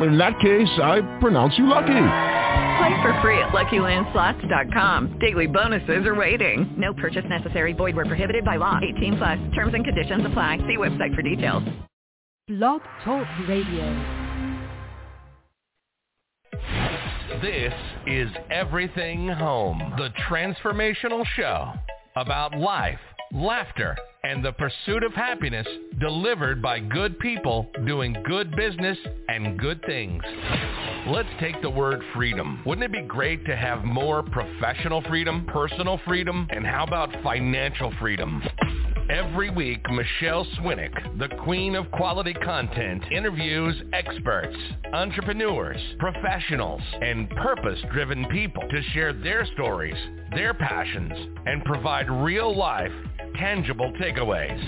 In that case, I pronounce you lucky. Play for free at LuckyLandSlots.com. Daily bonuses are waiting. No purchase necessary. Void where prohibited by law. 18 plus. Terms and conditions apply. See website for details. Blog Talk Radio. This is Everything Home, the transformational show about life, laughter, and the pursuit of happiness delivered by good people doing good business and good things. Let's take the word freedom. Wouldn't it be great to have more professional freedom, personal freedom, and how about financial freedom? Every week, Michele Swinick, the queen of quality content, interviews experts, entrepreneurs, professionals, and purpose-driven people to share their stories, their passions, and provide real-life, tangible takeaways.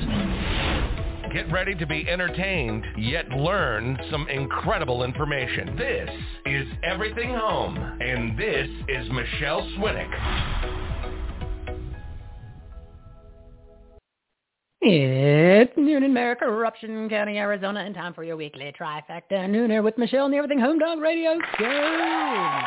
Get ready to be entertained, yet learn some incredible information. This is Everything Home, and this is Michele Swinick. It's noon in Eruption County, Arizona, and time for your weekly trifecta nooner with Michele and the Everything Home Dog Radio Show.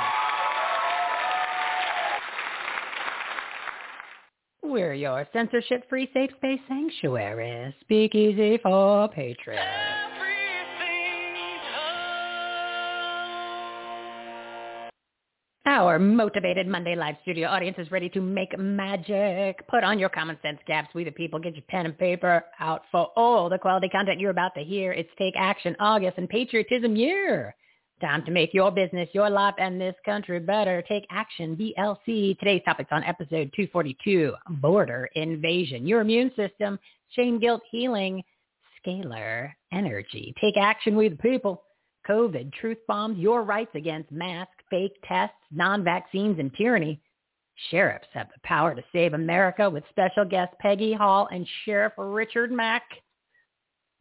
We're your censorship-free safe space sanctuary, speakeasy for patriots. Our motivated Monday live studio audience is ready to make magic. Put on your common sense caps. We the people get your pen and paper out for all the quality content you're about to hear. It's Take Action August and Patriotism Year. Time to make your business, your life, and this country better. Take action, BLC. Today's topic's on episode 242, border invasion, your immune system, shame, guilt, healing, scalar energy. Take action, we the people. COVID, truth bombs, your rights against masks, fake tests, non-vaccines, and tyranny. Sheriffs have the power to save America with special guest Peggy Hall and Sheriff Richard Mack.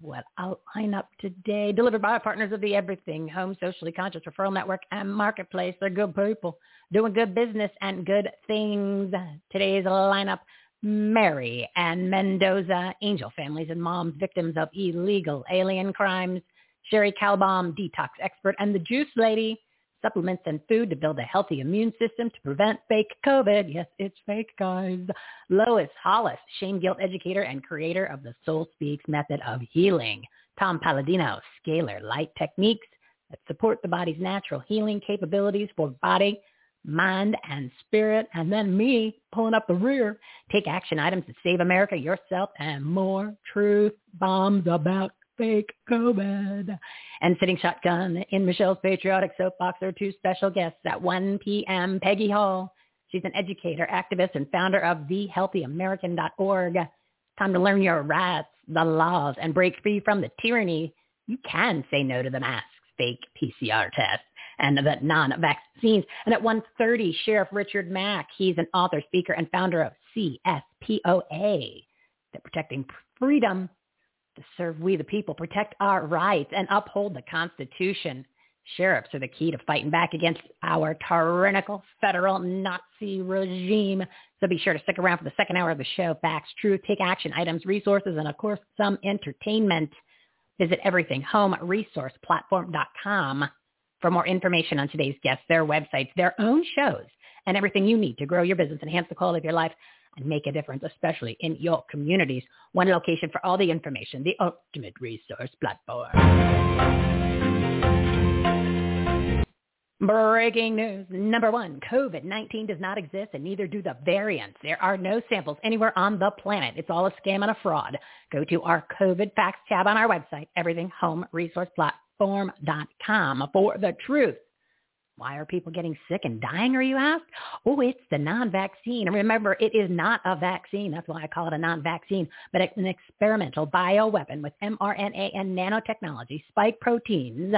What a lineup today. Delivered by our partners of the Everything Home Socially Conscious Referral Network and Marketplace. They're good people doing good business and good things. Today's lineup, Mary Ann Mendoza, angel families and moms, victims of illegal alien crimes. Cherie Calbom, detox expert, and the Juice Lady, supplements and food to build a healthy immune system to prevent fake COVID. Yes, it's fake, guys. Lois Hollis, shame guilt educator and creator of the Soulspeaks method of healing. Tom Paladino, scalar light techniques that support the body's natural healing capabilities for body, mind, and spirit. And then me pulling up the rear. Take action items to save America, yourself, and more truth bombs about fake COVID. And sitting shotgun in Michele's patriotic soapbox are two special guests at 1 p.m. Peggy Hall. She's an educator, activist, and founder of thehealthyamerican.org. Time to learn your rights, the laws, and break free from the tyranny. You can say no to the masks, fake PCR tests, and the non-vaccines. And at 1.30, Sheriff Richard Mack. He's an author, speaker, and founder of CSPOA, the Protecting Freedom to serve we the people, protect our rights, and uphold the Constitution. Sheriffs are the key to fighting back against our tyrannical federal Nazi regime. So be sure to stick around for the second hour of the show. Facts, truth, take action items, resources, and of course, some entertainment. Visit everythinghomeresourceplatform.com for more information on today's guests, their websites, their own shows, and everything you need to grow your business, enhance the quality of your life, and make a difference, especially in your communities. One location for all the information, the ultimate resource platform. Breaking news. Number one, COVID-19 does not exist and neither do the variants. There are no samples anywhere on the planet. It's all a scam and a fraud. Go to our COVID facts tab on our website, everythinghomeresourceplatform.com for the truth. Why are people getting sick and dying, are you ask? Oh, it's the non-vaccine. Remember, it is not a vaccine. That's why I call it a non-vaccine, but it's an experimental bioweapon with mRNA and nanotechnology, spike proteins,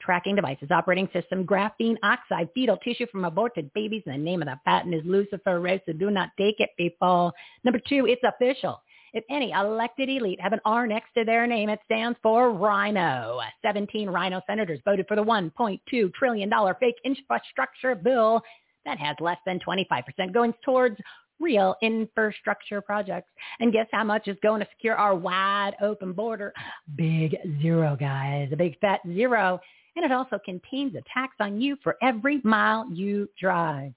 tracking devices, operating system, graphene oxide, fetal tissue from aborted babies. And the name of the patent is Lucifer Ray, so do not take it, people. Number two, it's official. If any elected elite have an R next to their name, it stands for Rhino. 17 Rhino senators voted for the $1.2 trillion fake infrastructure bill that has less than 25% going towards real infrastructure projects. And guess how much is going to secure our wide open border? Big zero, guys. A big fat zero. And it also contains a tax on you for every mile you drive.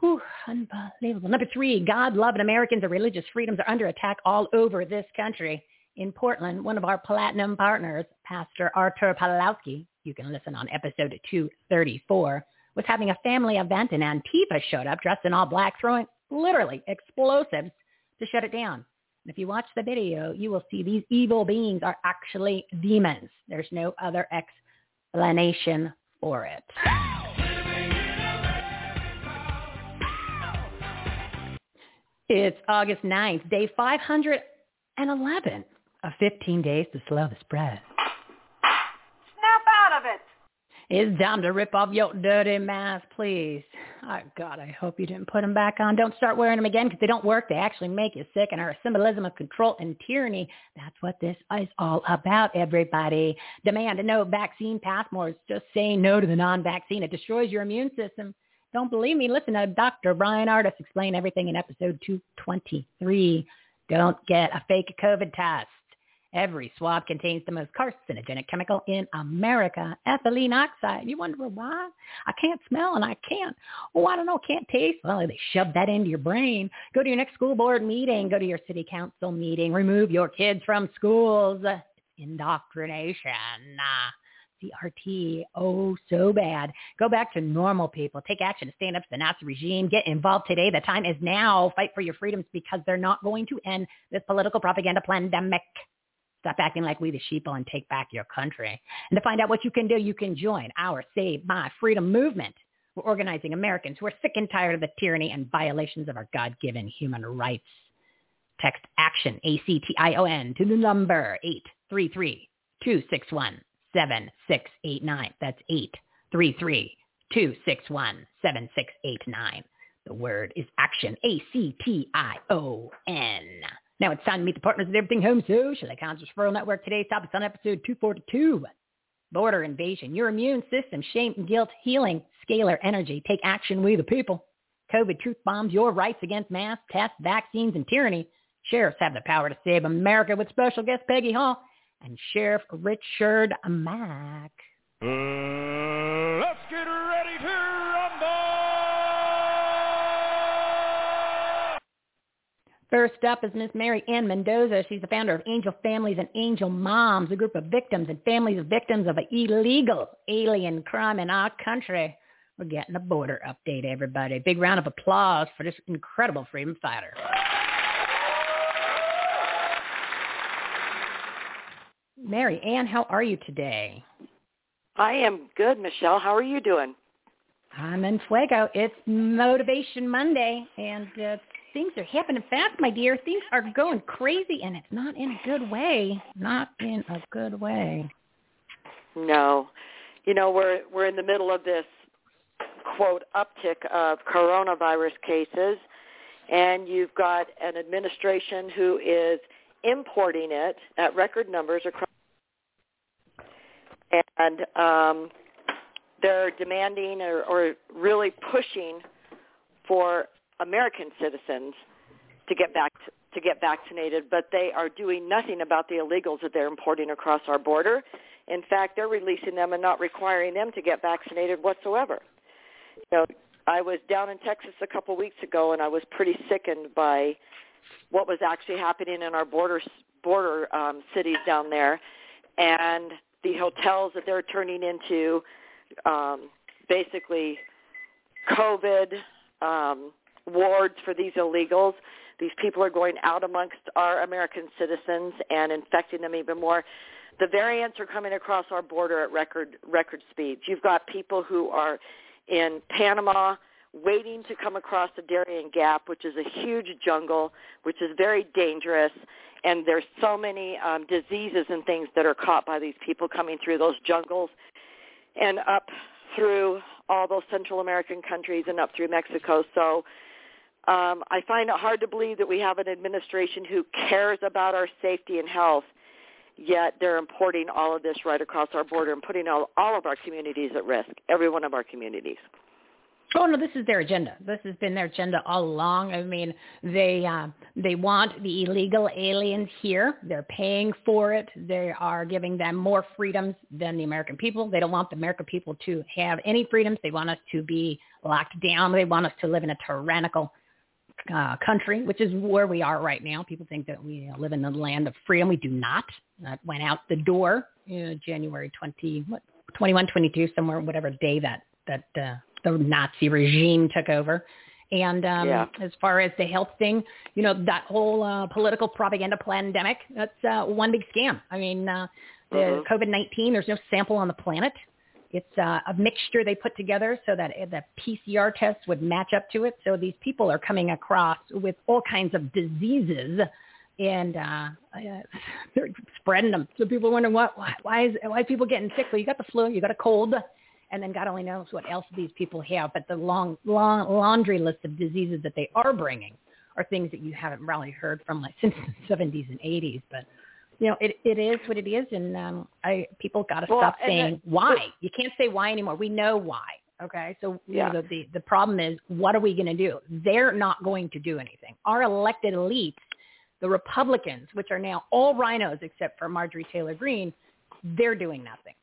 Whew, unbelievable. Number three, God-loving Americans and religious freedoms are under attack all over this country. In Portland, one of our platinum partners, Pastor Artur Pawlowski, you can listen on episode 234, was having a family event and Antifa showed up dressed in all black, throwing literally explosives to shut it down. And if you watch the video, you will see these evil beings are actually demons. There's no other explanation for it. It's August 9th, day 511 of 15 days to slow the spread. Snap out of it. It's time to rip off your dirty mask, please. Oh, God, I hope you didn't put them back on. Don't start wearing them again because they don't work. They actually make you sick and are a symbolism of control and tyranny. That's what this is all about, everybody. Demand a no vaccine passports. Just say no to the non-vaccine. It destroys your immune system. Don't believe me? Listen to Dr. Bryan Ardis explain everything in episode 223. Don't get a fake COVID test. Every swab contains the most carcinogenic chemical in America, ethylene oxide. You wonder why? I can't smell and I can't. Oh, I don't know, can't taste. Well, they shove that into your brain. Go to your next school board meeting. Go to your city council meeting. Remove your kids from schools. It's indoctrination. CRT. Oh, so bad. Go back to normal people. Take action to stand up to the Nazi regime. Get involved today. The time is now. Fight for your freedoms because they're not going to end this political propaganda pandemic. Stop acting like we the sheeple and take back your country. And to find out what you can do, you can join our Save My Freedom movement. We're organizing Americans who are sick and tired of the tyranny and violations of our God-given human rights. Text ACTION, A-C-T-I-O-N, to the number 833 261 7689. That's 833 261 7689. The word is action. A-C-T-I-O-N. Now it's time to meet the partners of Everything Home Social. The Referral Network. Today's topic is on episode 242. Border invasion. Your immune system. Shame and guilt. Healing. Scalar energy. Take action. We the people. COVID truth bombs. Your rights against mass tests, vaccines, and tyranny. Sheriffs have the power to save America with special guest Peggy Hall and Sheriff Richard Mack. Uh, let's get ready to rumble! First up is Miss Mary Ann Mendoza. She's the founder of Angel Families and Angel Moms, a group of victims and families of victims of illegal alien crime in our country. We're getting a border update, everybody. Big round of applause for this incredible freedom fighter. Mary Ann, how are you today? I am good, Michele. How are you doing? I'm in fuego. It's Motivation Monday, and uh, things are happening fast, my dear. Things are going crazy, and it's not in a good way. Not in a good way. No, you know we're we're in the middle of this quote uptick of coronavirus cases, and you've got an administration who is importing it at record numbers across and um, they're demanding or, or really pushing for American citizens to get back to, to get vaccinated, but they are doing nothing about the illegals that they're importing across our border. In fact, they're releasing them and not requiring them to get vaccinated whatsoever. You know, I was down in Texas a couple weeks ago, and I was pretty sickened by what was actually happening in our border border um, cities down there, and the hotels that they're turning into um, basically COVID um, wards for these illegals. These people are going out amongst our American citizens and infecting them even more. The variants are coming across our border at record record speeds. You've got people who are in Panama waiting to come across the Darien Gap, which is a huge jungle, which is very dangerous and there's so many um, diseases and things that are caught by these people coming through those jungles and up through all those Central American countries and up through Mexico. So Um, I find it hard to believe that we have an administration who cares about our safety and health, yet they're importing all of this right across our border and putting all, all of our communities at risk, every one of our communities. Oh no, this is their agenda. This has been their agenda all along. I mean, they uh, they want the illegal aliens here. They're paying for it. They are giving them more freedoms than the American people. They don't want the American people to have any freedoms. They want us to be locked down. They want us to live in a tyrannical uh, country, which is where we are right now. People think that we live in the land of freedom. We do not. That went out the door you know, January 20, what, 21, 22, somewhere, whatever day that that uh, the Nazi regime took over. And um, yeah. as far as the health thing, you know, that whole uh, political propaganda pandemic, that's uh, one big scam. I mean, uh, the Mhm. COVID-19, there's no sample on the planet. It's uh, a mixture they put together so that the PCR test would match up to it. So these people are coming across with all kinds of diseases and uh, uh, they're spreading them. So people wonder what, why, why is why is people getting sick? Well, you got the flu, you got a cold, and then God only knows what else these people have. But the long, long laundry list of diseases that they are bringing are things that you haven't really heard from like since the 70s and 80s. But you know, it it is what it is, and um, I people got to Well, stop saying the- why. You can't say why anymore. We know why. Okay, so you Yeah. know, the, the the problem is, what are we going to do? They're not going to do anything. Our elected elites, the Republicans, which are now all rhinos except for Marjorie Taylor Greene, they're doing nothing.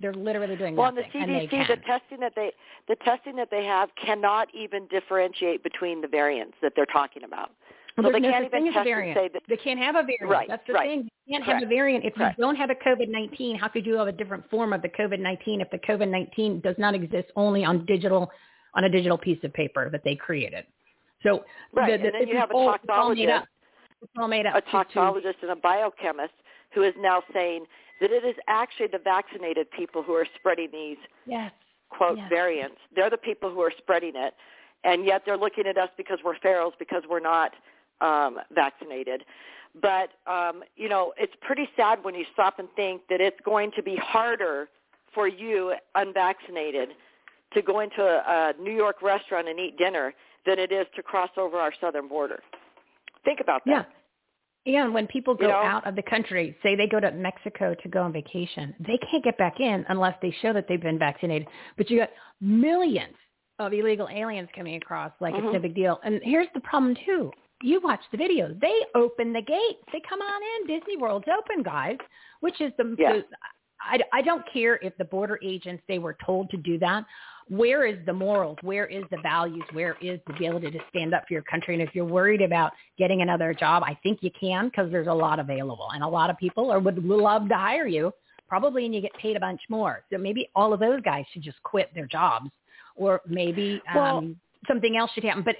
They're literally doing Well, and the nothing, and they CDC, the testing that they the testing that they have cannot even differentiate between the variants that they're talking about. Well, so they no can't even test and variant. say that They can't have a variant. Right, That's the right. thing. You can't have a variant. If Correct. you don't have a COVID-19, how could you have a different form of the COVID-19 if the COVID-19 does not exist only on digital, on a digital piece of paper that they created? So Right, the, and the, then you have a all, it's all made up. All made up. a to- to- toxologist and a biochemist who is now saying that it is actually the vaccinated people who are spreading these yes. quote Yes. variants. They're the people who are spreading it, and yet they're looking at us because we're ferals because we're not um, vaccinated. But um, you know, it's pretty sad when you stop and think that it's going to be harder for you unvaccinated to go into a, a New York restaurant and eat dinner than it is to cross over our southern border. Think about that. Yeah. And when people go You know? out of the country, say they go to Mexico to go on vacation, they can't get back in unless they show that they've been vaccinated. But you got millions of illegal aliens coming across like it's no Mhm. big deal. And here's the problem too. You watch the videos. They open the gates. They come on in. Disney World's open, guys, which is the, Yeah. the I, I don't care if the border agents, they were told to do that. Where is the morals? Where is the values? Where is the ability to stand up for your country? And if you're worried about getting another job, I think you can because there's a lot available. And a lot of people are, would love to hire you, probably, and you get paid a bunch more. So maybe all of those guys should just quit their jobs. Or maybe Well- um, something else should happen. But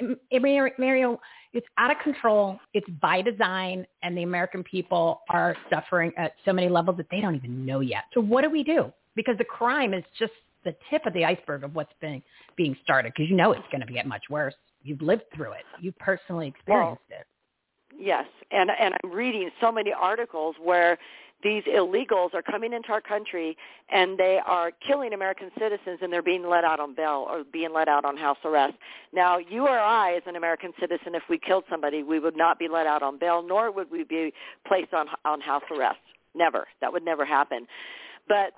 Mario, it's out of control. It's by design, and the American people are suffering at so many levels that they don't even know yet. So what do we do? Because the crime is just the tip of the iceberg of what's being being started. Because you know it's going to get much worse. You've lived through it. You personally experienced it. Yes, and and I'm reading so many articles where these illegals are coming into our country and they are killing American citizens and they're being let out on bail or being let out on house arrest. Now, you or I, as an American citizen, if we killed somebody, we would not be let out on bail, nor would we be placed on on house arrest. Never. That would never happen. But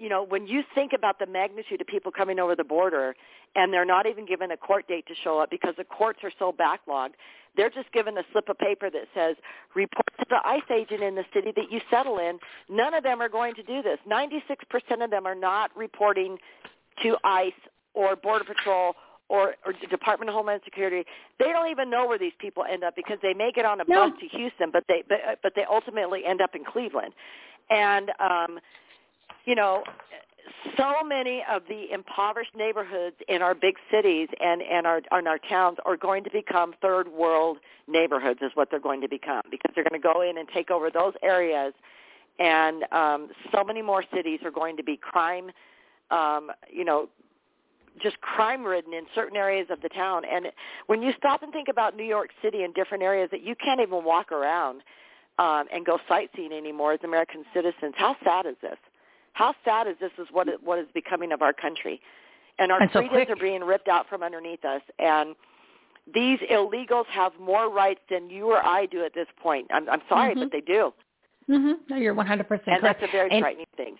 you know, when you think about the magnitude of people coming over the border and they're not even given a court date to show up because the courts are so backlogged, they're just given a slip of paper that says, report to the ICE agent in the city that you settle in. None of them are going to do this. 96% of them are not reporting to ICE or Border Patrol or, or Department of Homeland Security. They don't even know where these people end up because they may get on a No. bus to Houston, but they but, but they ultimately end up in Cleveland. And um, you know, so many of the impoverished neighborhoods in our big cities and, and our and our towns are going to become third world neighborhoods is what they're going to become because they're going to go in and take over those areas. And um, so many more cities are going to be crime um, you know just crime ridden in certain areas of the town. And when you stop and think about New York City and different areas that you can't even walk around um, and go sightseeing anymore as American citizens how sad is this how sad is this is what it, what is becoming of our country and our And so freedoms quick. are being ripped out from underneath us and these illegals have more rights than you or I do at this point. I'm, I'm sorry, Mhm. but they do, Mm-hmm. No, you're 100% correct. and that's a very And- frightening thing.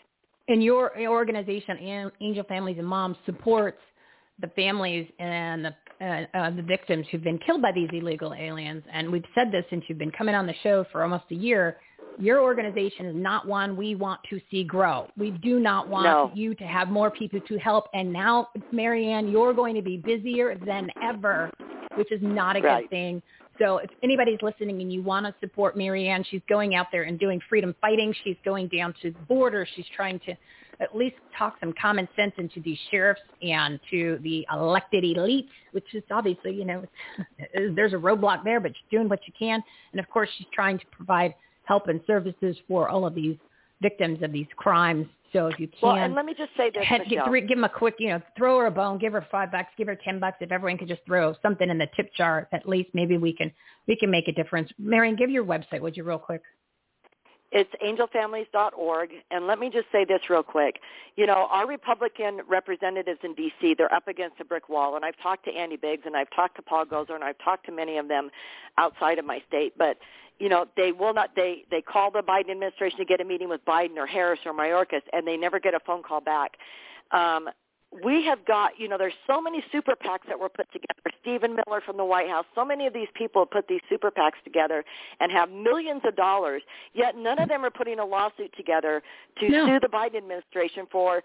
and your, organization, An- Angel Families and Moms, supports the families and the, uh, uh, the victims who've been killed by these illegal aliens. And we've said this since you've been coming on the show for almost a year. Your organization is not one we want to see grow. We do not want No. you to have more people to help. And now, Mary Ann, you're going to be busier than ever, which is not a Right. good thing. So if anybody's listening and you want to support Mary Ann, she's going out there and doing freedom fighting. She's going down to the border. She's trying to at least talk some common sense into these sheriffs and to the elected elites, which is obviously, you know, there's a roadblock there, but she's doing what you can. And of course, she's trying to provide help and services for all of these victims of these crimes. So if you can, Well, and let me just say this, head, give, Michele. give them a quick, you know, throw her a bone, give her five bucks, give her ten bucks. If everyone could just throw something in the tip jar, at least maybe we can we can make a difference. Mary Ann, give your website, would you, real quick? It's angelfamilies.org. And let me just say this real quick. You know, our Republican representatives in D.C., they're up against a brick wall. And I've talked to Andy Biggs and I've talked to Paul Gosar and I've talked to many of them outside of my state. But, you know, they will not, they, they call the Biden administration to get a meeting with Biden or Harris or Mayorkas and they never get a phone call back. Um, we have got, you know, there's so many super PACs that were put together. Stephen Miller from the White House, so many of these people put these super PACs together and have millions of dollars, yet none of them are putting a lawsuit together to No. sue the Biden administration for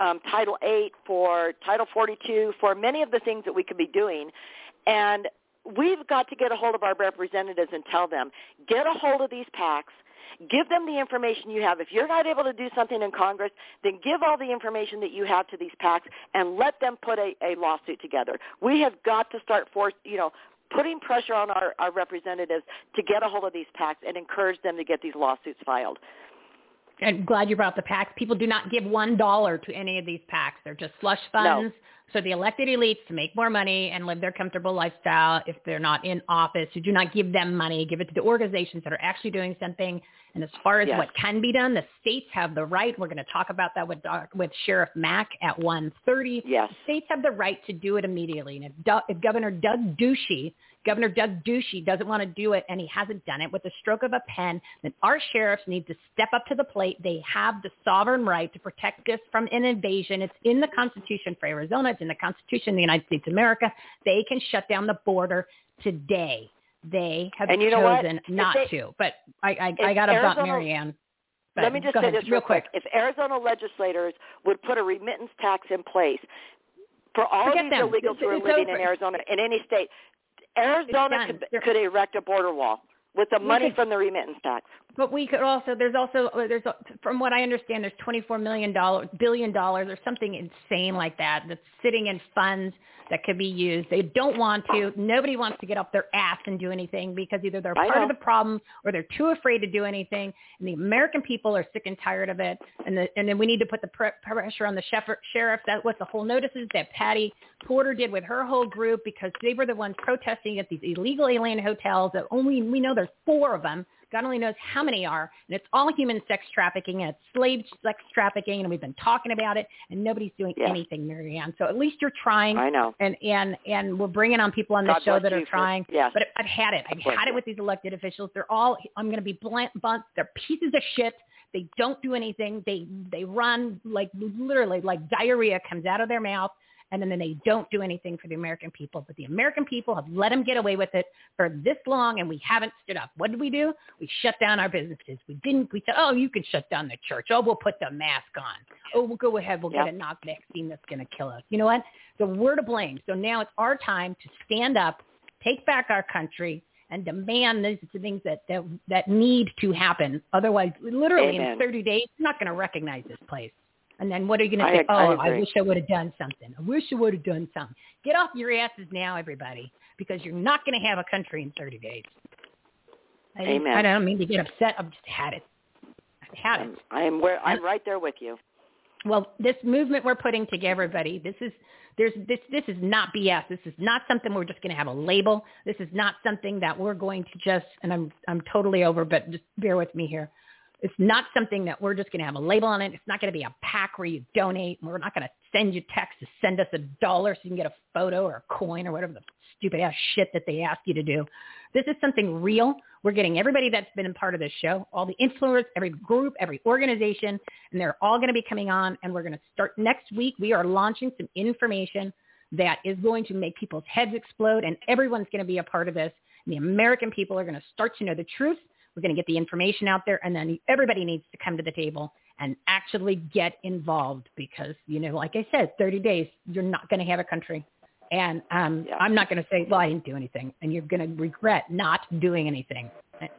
um, Title 8, for Title 42, for many of the things that we could be doing. And we've got to get a hold of our representatives and tell them, get a hold of these PACs, Give them the information you have. If you're not able to do something in Congress, then give all the information that you have to these PACs and let them put a, a lawsuit together. We have got to start force, you know, putting pressure on our, our representatives to get a hold of these PACs and encourage them to get these lawsuits filed. I'm glad you brought up the PACs. People do not give one dollar to any of these PACs. They're just slush funds. So the elected elites to make more money and live their comfortable lifestyle if they're not in office, who do not give them money, give it to the organizations that are actually doing something. And as far as Yes. what can be done, the states have the right. We're going to talk about that with Doc, with Sheriff Mack at 1:30. Yes. States have the right to do it immediately. And if, Do- if Governor Doug Ducey, Governor Doug Ducey doesn't want to do it and he hasn't done it with the stroke of a pen, then our sheriffs need to step up to the plate. They have the sovereign right to protect us from an invasion. It's in the Constitution for Arizona. It's in the Constitution of the United States of America. They can shut down the border today. They have And you know what? chosen If not they- to. But I, I, I got to bump Mary Ann. But Let me just say ahead, this real quick. If Arizona legislators would put a remittance tax in place for all Forget of these them. illegals who are living over. in Arizona, in any state, Arizona could, could erect a border wall with the money could- from the remittance tax. But we could also there's also uh, there's from what I understand there's 24 million dollars billion dollars or something insane like that that's sitting in funds that could be used. They don't want to. Nobody wants to get up their ass and do anything because either they're part of the problem or they're too afraid to do anything. And the American people are sick and tired of it. And the, and then we need to put the pre- pressure on the sheriff. sheriff. That's what the whole notices that Patty Porter did with her whole group because they were the ones protesting at these illegal alien hotels that only we know there's four of them. God only knows how many are, and it's all human sex trafficking and it's slave sex trafficking, and we've been talking about it, and nobody's doing Yeah. anything, Mary Ann. So at least you're trying, I know. and and and we're bringing on people on the God show that are you for- trying. yes. But I've had it. I've had it with these elected officials. They're all. I'm going to be blunt. blunt they're pieces of shit. They don't do anything. They they run like literally like diarrhea comes out of their mouth, and then they don't do anything for the American people. But the American people have let them get away with it for this long, and we haven't stood up. What did we do? We shut down our businesses. We didn't. We said, oh, you can shut down the church. Oh, we'll put the mask on. Oh, we'll go ahead. We'll Yep. get a knock vaccine that's going to kill us. You know what? So we're to blame. So now it's our time to stand up, take back our country, and demand these things that that, that need to happen. Otherwise, literally Amen. in 30 days, you're not going to recognize this place. And then what are you going to say? I oh, I agree. wish I would have done something. I wish I would have done something. Get off your asses now, everybody, because you're not going to have a country in 30 days. I, Amen. I don't mean to get upset. I've just had it. I've had it. I'm, I'm where I'm right there with you. Well, this movement we're putting together, everybody, this is there's this this is not BS. This is not something we're just going to have a label. This is not something that we're going to just and I'm I'm totally over, but just bear with me here. It's not something that we're just going to have a label on it. It's not going to be a pack where you donate. We're not going to send you text to send us a dollar so you can get a photo or a coin or whatever the stupid ass shit that they ask you to do. This is something real. We're getting everybody that's been a part of this show, all the influencers, every group, every organization, and they're all going to be coming on. And we're going to start next week. We are launching some information that is going to make people's heads explode, and everyone's going to be a part of this. And the American people are going to start to know the truth. We're going to get the information out there, and then everybody needs to come to the table and actually get involved because, you know, like I said, 30 days, you're not going to have a country. And um, yeah. I'm not going to say, well, I didn't do anything, and you're going to regret not doing anything.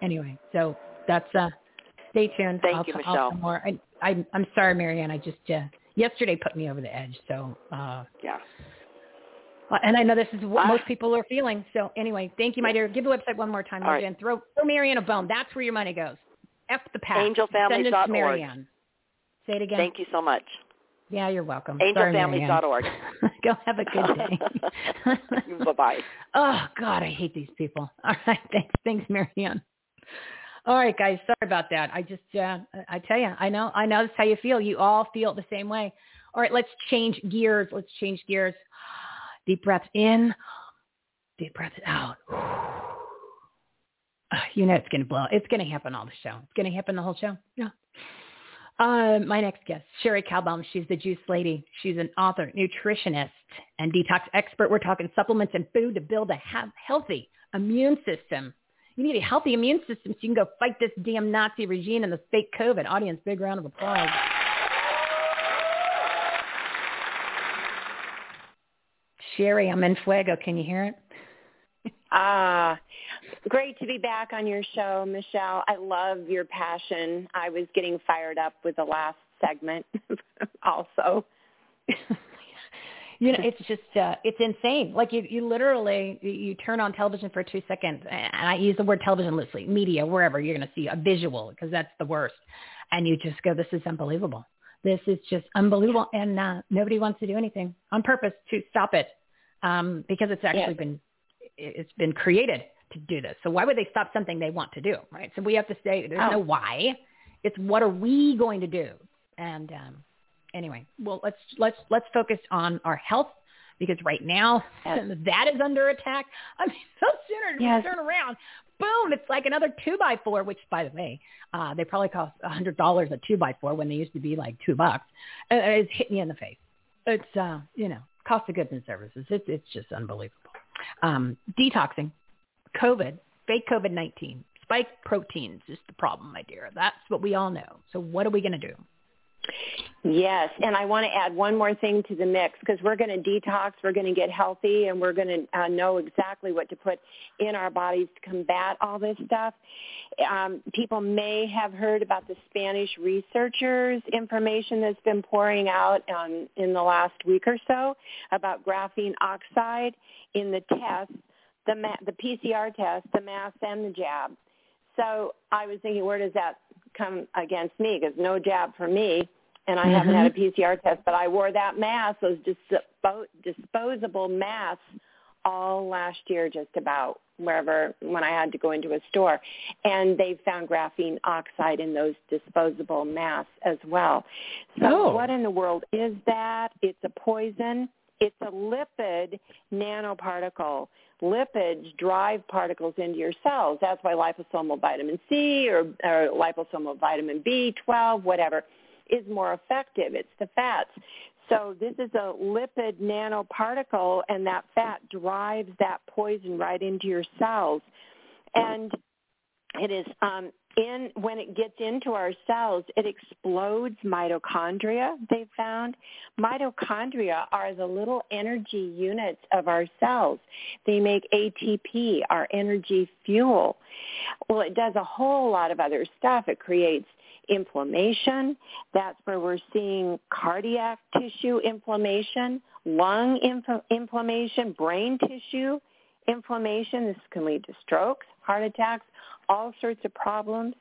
Anyway, so that's uh, stay tuned. Thank I'll, you, Michele. More. I, I, I'm sorry, Mary Ann. I just uh, yesterday put me over the edge. So uh, yeah. And I know this is what most people are feeling. So anyway, thank you, my dear. Give the website one more time, Mary Ann. Right. Throw, throw Mary Ann a bone. That's where your money goes. F the pack. Angelfamilies.org. Send it to Mary Ann. Say it again. Thank you so much. Yeah, you're welcome. Angelfamilies.org. Go have a good day. Bye-bye. Oh, God, I hate these people. All right, thanks. Thanks, Mary Ann. All right, guys. Sorry about that. I just, uh, I tell you, I know, I know that's how you feel. You all feel the same way. All right, let's change gears. Let's change gears. Deep breaths in, deep breaths out. You know it's going to blow. It's going to happen all the show. It's going to happen the whole show. Yeah. Uh, my next guest, Cherie Calbom. She's the juice lady. She's an author, nutritionist, and detox expert. We're talking supplements and food to build a ha- healthy immune system. You need a healthy immune system so you can go fight this damn Nazi regime and the fake COVID. Audience, big round of applause. Cherie, I'm in fuego. Can you hear it? Ah, great to be back on your show, Michele. I love your passion. I was getting fired up with the last segment also. you know, it's just uh, it's insane. Like you, you literally you turn on television for two seconds, and I use the word television loosely, media, wherever you're going to see a visual because that's the worst, and you just go, "This is unbelievable. This is just unbelievable," and uh, nobody wants to do anything on purpose to stop it um, because it's actually been it's been created to do this. So why would they stop something they want to do, right? So we have to say there's oh. no why. It's what are we going to do? And um, anyway, well let's let's let's focus on our health because right now yes. that is under attack. I mean, so sooner yes. turn around, boom, it's like another two by four. Which, by the way, uh, they probably cost a hundred dollars a two by four when they used to be like two bucks. Uh, it's hitting you in the face. It's uh, you know cost of goods and services. It's it's just unbelievable. Um, detoxing, COVID, fake COVID-19, spike proteins is the problem, my dear. That's what we all know. So what are we going to do? Yes, and I want to add one more thing to the mix because we're going to detox, we're going to get healthy, and we're going to uh, know exactly what to put in our bodies to combat all this stuff. Um, people may have heard about the Spanish researchers information that's been pouring out um, in the last week or so about graphene oxide in the tests, the, ma- the PCR test, the mask, and the jab. So I was thinking, where does that come against me? Because no jab for me and I mm-hmm. haven't had a mm-hmm. PCR test, but I wore that mask, those dispo- disposable masks all last year just about wherever when I had to go into a store. And they found graphene oxide in those disposable masks as well. So oh. what in the world is that? It's a poison. It's a lipid nanoparticle. Lipids drive particles into your cells. That's why liposomal vitamin C or, or liposomal vitamin B12, whatever is more effective. It's the fats. So this is a lipid nanoparticle, and that fat drives that poison right into your cells. And it is um, in when it gets into our cells, it explodes mitochondria. They found mitochondria are the little energy units of our cells. They make ATP, our energy fuel. Well, it does a whole lot of other stuff. It creates inflammation. That's where we're seeing cardiac tissue inflammation, lung inf- inflammation, brain tissue inflammation. This can lead to strokes, heart attacks, all sorts of problems.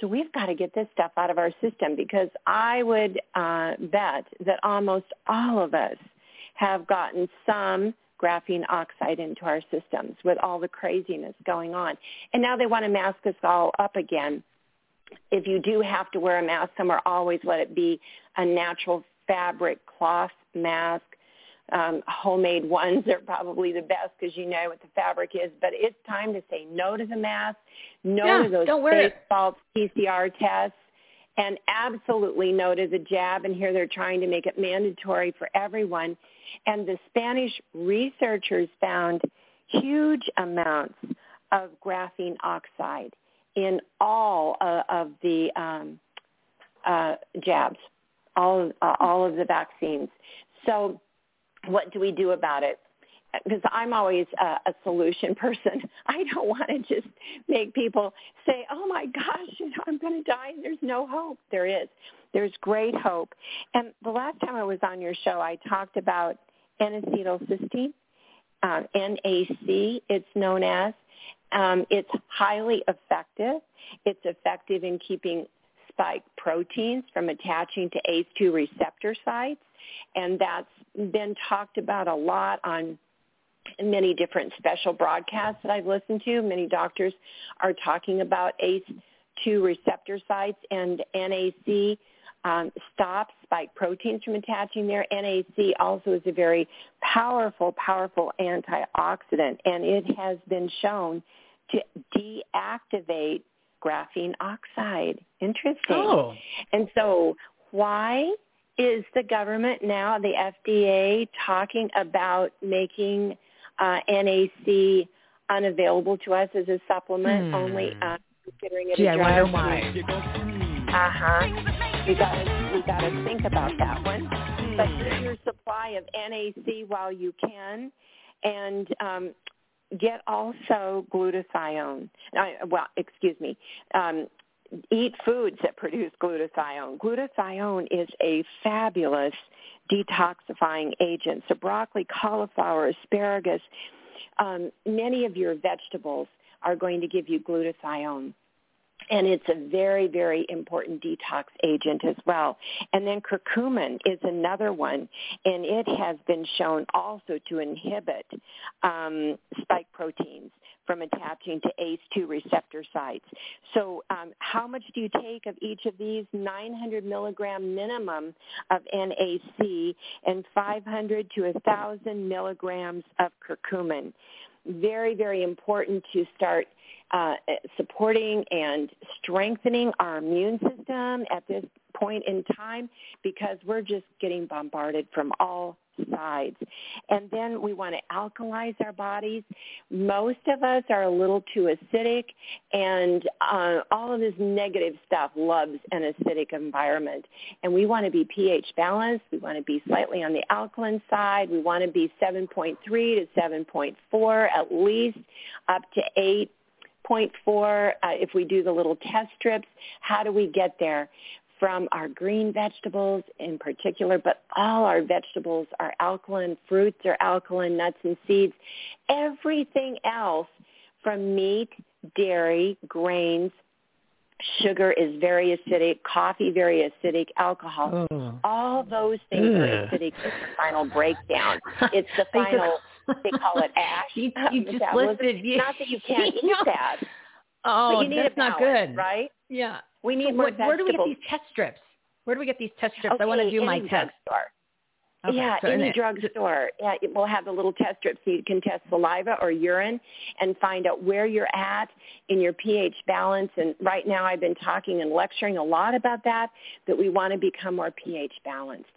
So we've got to get this stuff out of our system because I would uh, bet that almost all of us have gotten some graphene oxide into our systems with all the craziness going on. And now they want to mask us all up again if you do have to wear a mask somewhere, always let it be a natural fabric cloth mask. Um, homemade ones are probably the best because you know what the fabric is. But it's time to say no to the mask, no yeah, to those don't wear fake false PCR tests, and absolutely no to the jab. And here they're trying to make it mandatory for everyone. And the Spanish researchers found huge amounts of graphene oxide in all uh, of the um, uh, jabs, all uh, all of the vaccines. So, what do we do about it? Because I'm always a, a solution person. I don't want to just make people say, "Oh my gosh, you know, I'm going to die." and There's no hope. There is. There's great hope. And the last time I was on your show, I talked about N-acetylcysteine, uh, NAC. It's known as. Um, it's highly effective. It's effective in keeping spike proteins from attaching to ACE2 receptor sites, and that's been talked about a lot on many different special broadcasts that I've listened to. Many doctors are talking about ACE2 receptor sites and NAC um, stops spike proteins from attaching there. NAC also is a very powerful, powerful antioxidant, and it has been shown to deactivate graphene oxide. Interesting. Oh. And so why is the government now, the FDA, talking about making uh, NAC unavailable to us as a supplement, hmm. only uh, considering it Gee, a I drug? wonder why. Uh We got to we got to think about that one. But get your supply of NAC while you can, and um, get also glutathione. well, excuse me. Um, eat foods that produce glutathione. Glutathione is a fabulous detoxifying agent. So broccoli, cauliflower, asparagus, um, many of your vegetables are going to give you glutathione and it's a very, very important detox agent as well. And then curcumin is another one, and it has been shown also to inhibit um, spike proteins from attaching to ACE2 receptor sites. So um, how much do you take of each of these? 900 milligram minimum of NAC and 500 to 1,000 milligrams of curcumin. Very, very important to start – uh, supporting and strengthening our immune system at this point in time because we're just getting bombarded from all sides. And then we want to alkalize our bodies. Most of us are a little too acidic and uh, all of this negative stuff loves an acidic environment. And we want to be pH balanced. We want to be slightly on the alkaline side. We want to be 7.3 to 7.4 at least up to 8 0.4, uh, if we do the little test strips, how do we get there? From our green vegetables in particular, but all our vegetables are alkaline, fruits are alkaline, nuts and seeds. Everything else from meat, dairy, grains, sugar is very acidic, coffee very acidic, alcohol. Oh. All those things Ugh. are acidic. It's the final breakdown. It's the final they call it ash. you, you just listed. You, not that you can't eat that. Oh, but you need that's balance, not good, right? Yeah. We need so more what, Where do we get these test strips? Where do we get these test strips? Okay, I want to do my test. Okay, yeah, so any drugstore. Yeah, it will have the little test strips so you can test saliva or urine and find out where you're at in your pH balance. And right now I've been talking and lecturing a lot about that, that we want to become more pH balanced.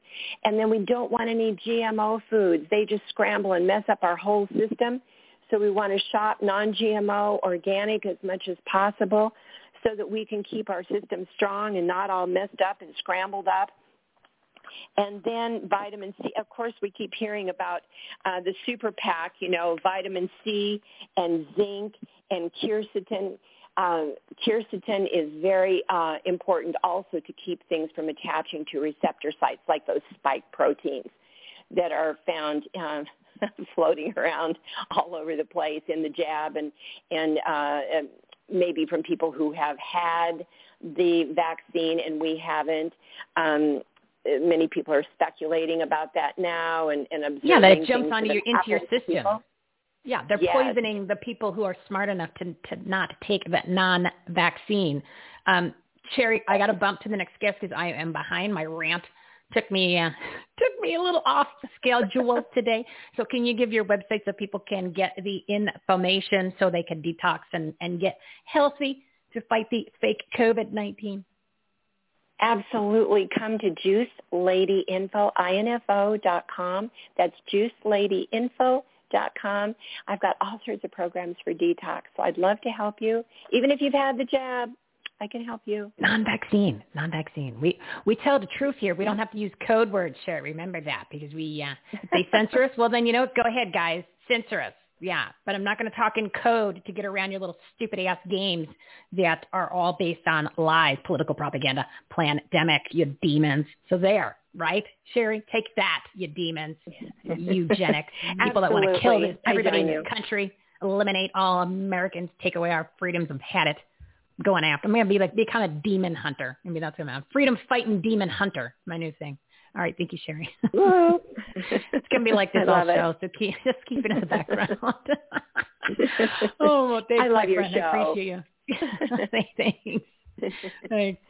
And then we don't want any GMO foods. They just scramble and mess up our whole system. So we want to shop non-GMO, organic as much as possible so that we can keep our system strong and not all messed up and scrambled up. And then vitamin C. Of course, we keep hearing about uh, the super pack, you know, vitamin C and zinc and quercetin. Uh, quercetin is very uh, important also to keep things from attaching to receptor sites like those spike proteins that are found uh, floating around all over the place in the jab and and uh, maybe from people who have had the vaccine and we haven't. Um, many people are speculating about that now and, and observing. Yeah, that it jumps onto your into your system. People. Yeah, they're yes. poisoning the people who are smart enough to to not take that non-vaccine. Um, Cherie, I got to bump to the next guest because I am behind my rant took me uh, took me a little off the schedule today. So can you give your website so people can get the information so they can detox and, and get healthy to fight the fake COVID-19? Absolutely. Come to juiceladyinfo, I-N-F-O dot com. That's juiceladyinfo dot com. I've got all sorts of programs for detox, so I'd love to help you. Even if you've had the jab, I can help you. Non-vaccine, non-vaccine. We we tell the truth here. We don't have to use code words, Cherie. Remember that because we uh, they censor us. Well, then you know, go ahead, guys, censor us. Yeah, but I'm not going to talk in code to get around your little stupid ass games that are all based on lies, political propaganda, pandemic, you demons. So there, right, Cherie? Take that, you demons, eugenics, people that want to kill this, everybody in this country, eliminate all Americans, take away our freedoms. I've had it going after. I'm going to be like, be kind of demon hunter. Maybe that's what I'm Freedom fighting demon hunter, my new thing. All right, thank you, Cherie. it's gonna be like this all show, so keep just keep it in the background. oh, well, thanks, I love your friend. show. I appreciate you. thanks. thanks.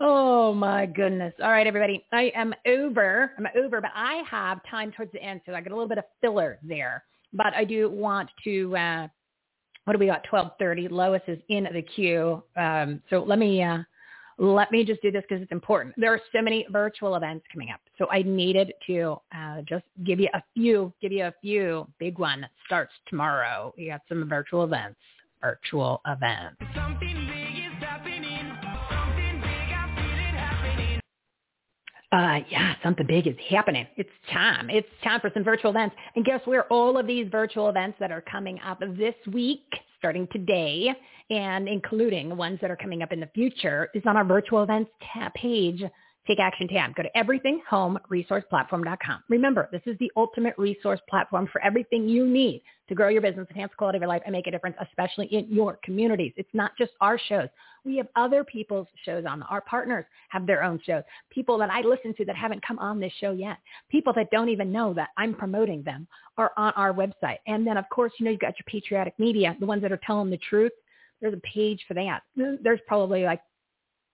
Oh my goodness. All right, everybody. I am over. I'm over, but I have time towards the end, so I got a little bit of filler there. But I do want to. uh What do we got? Twelve thirty. Lois is in the queue. Um, so let me. uh let me just do this because it's important. There are so many virtual events coming up. So I needed to uh, just give you a few, give you a few big one starts tomorrow. We got some virtual events, virtual events. Uh, yeah, something big is happening. It's time. It's time for some virtual events. And guess where? All of these virtual events that are coming up this week, starting today, and including ones that are coming up in the future, is on our virtual events tab page. Take Action tab. Go to everythinghomeresourceplatform.com. Remember, this is the ultimate resource platform for everything you need to grow your business, enhance the quality of your life, and make a difference, especially in your communities. It's not just our shows. We have other people's shows on. Our partners have their own shows. People that I listen to that haven't come on this show yet. People that don't even know that I'm promoting them are on our website. And then, of course, you know, you've got your patriotic media, the ones that are telling the truth. There's a page for that. There's probably like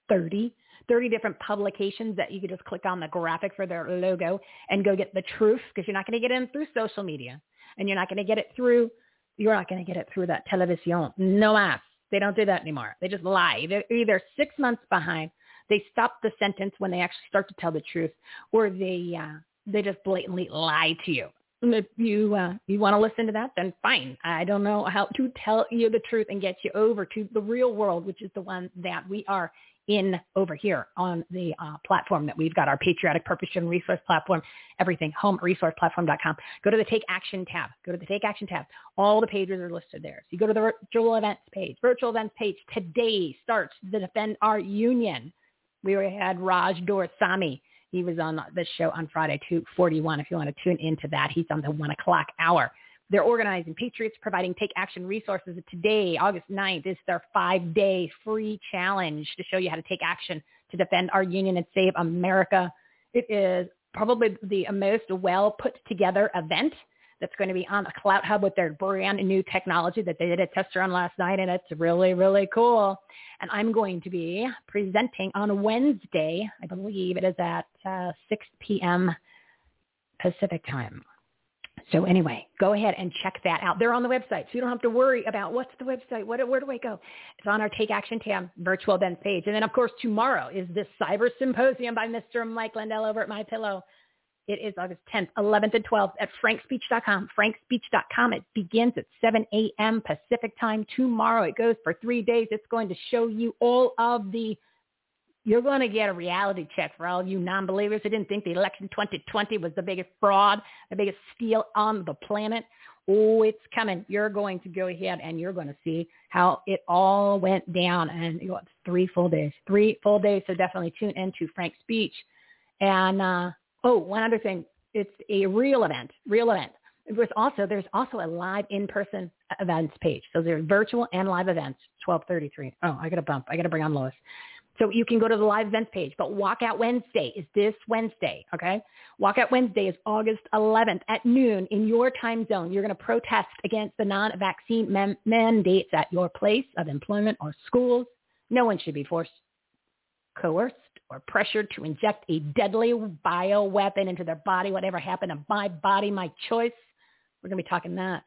30 30 different publications that you could just click on the graphic for their logo and go get the truth because you're not going to get it through social media and you're not going to get it through, you're not going to get it through that television. No ass. They don't do that anymore. They just lie. They're either six months behind. They stop the sentence when they actually start to tell the truth or they, uh, they just blatantly lie to you. And if you uh, you want to listen to that, then fine. I don't know how to tell you the truth and get you over to the real world, which is the one that we are in over here on the uh, platform that we've got, our patriotic purpose and resource platform, everything, homeresourceplatform.com. Go to the Take Action tab. Go to the Take Action tab. All the pages are listed there. So you go to the virtual events page. Virtual events page today starts the Defend Our Union. We had Raj Dorsami. He was on the show on Friday, 241. If you want to tune into that, he's on the one o'clock hour. They're organizing Patriots providing Take Action resources. Today, August 9th, is their five-day free challenge to show you how to take action to defend our union and save America. It is probably the most well put together event that's going to be on the Clout Hub with their brand new technology that they did a test run last night, and it's really, really cool. And I'm going to be presenting on Wednesday. I believe it is at uh, 6 p.m. Pacific time. So anyway, go ahead and check that out. They're on the website, so you don't have to worry about what's the website, what, where do I go? It's on our Take Action tab, virtual events page. And then, of course, tomorrow is this Cyber Symposium by Mr. Mike Lindell over at My Pillow. It is August 10th, 11th, and 12th at frankspeech.com. Frankspeech.com. It begins at 7 a.m. Pacific time tomorrow. It goes for three days. It's going to show you all of the you're going to get a reality check for all you non-believers who didn't think the election 2020 was the biggest fraud, the biggest steal on the planet. Oh, it's coming. You're going to go ahead and you're going to see how it all went down. And you it's three full days, three full days. So definitely tune into Frank's speech. And uh, oh, one other thing, it's a real event, real event. There's also there's also a live in-person events page. So there's virtual and live events. 12:33. Oh, I got to bump. I got to bring on Lois. So you can go to the live events page. But Walkout Wednesday is this Wednesday, okay? Walkout Wednesday is August 11th at noon in your time zone. You're going to protest against the non-vaccine man- mandates at your place of employment or schools. No one should be forced, coerced, or pressured to inject a deadly bioweapon into their body. Whatever happened to my body, my choice. We're going to be talking that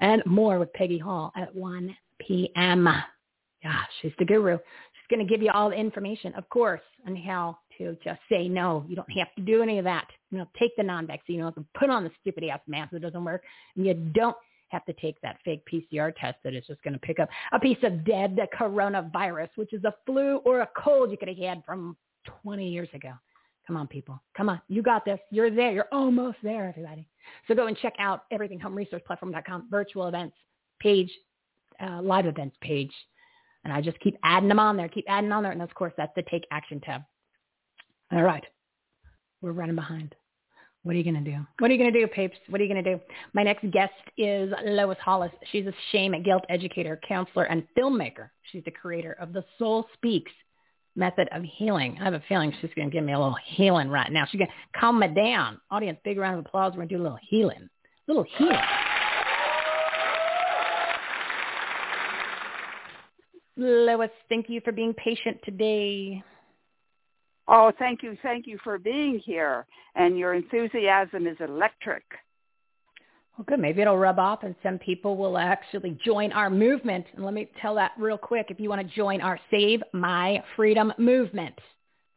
and more with Peggy Hall at 1 p.m. Yeah, she's the guru. Going to give you all the information, of course, on how to just say no. You don't have to do any of that. You know, take the non-vaccine. You don't have to put on the stupid ass mask that doesn't work. And you don't have to take that fake PCR test that is just going to pick up a piece of dead coronavirus, which is a flu or a cold you could have had from 20 years ago. Come on, people. Come on. You got this. You're there. You're almost there, everybody. So go and check out everythinghomeresourceplatform.com virtual events page, uh, live events page. And I just keep adding them on there, keep adding on there. And of course, that's the take action tab. All right. We're running behind. What are you going to do? What are you going to do, Papes? What are you going to do? My next guest is Lois Hollis. She's a shame and guilt educator, counselor, and filmmaker. She's the creator of The Soulspeaks method of healing. I have a feeling she's going to give me a little healing right now. She's going to calm me down. Audience, big round of applause. We're going to do a little healing. A little healing. Lois, thank you for being patient today. Oh, thank you. Thank you for being here. And your enthusiasm is electric. Well, good. Maybe it'll rub off and some people will actually join our movement. And let me tell that real quick. If you want to join our Save My Freedom movement,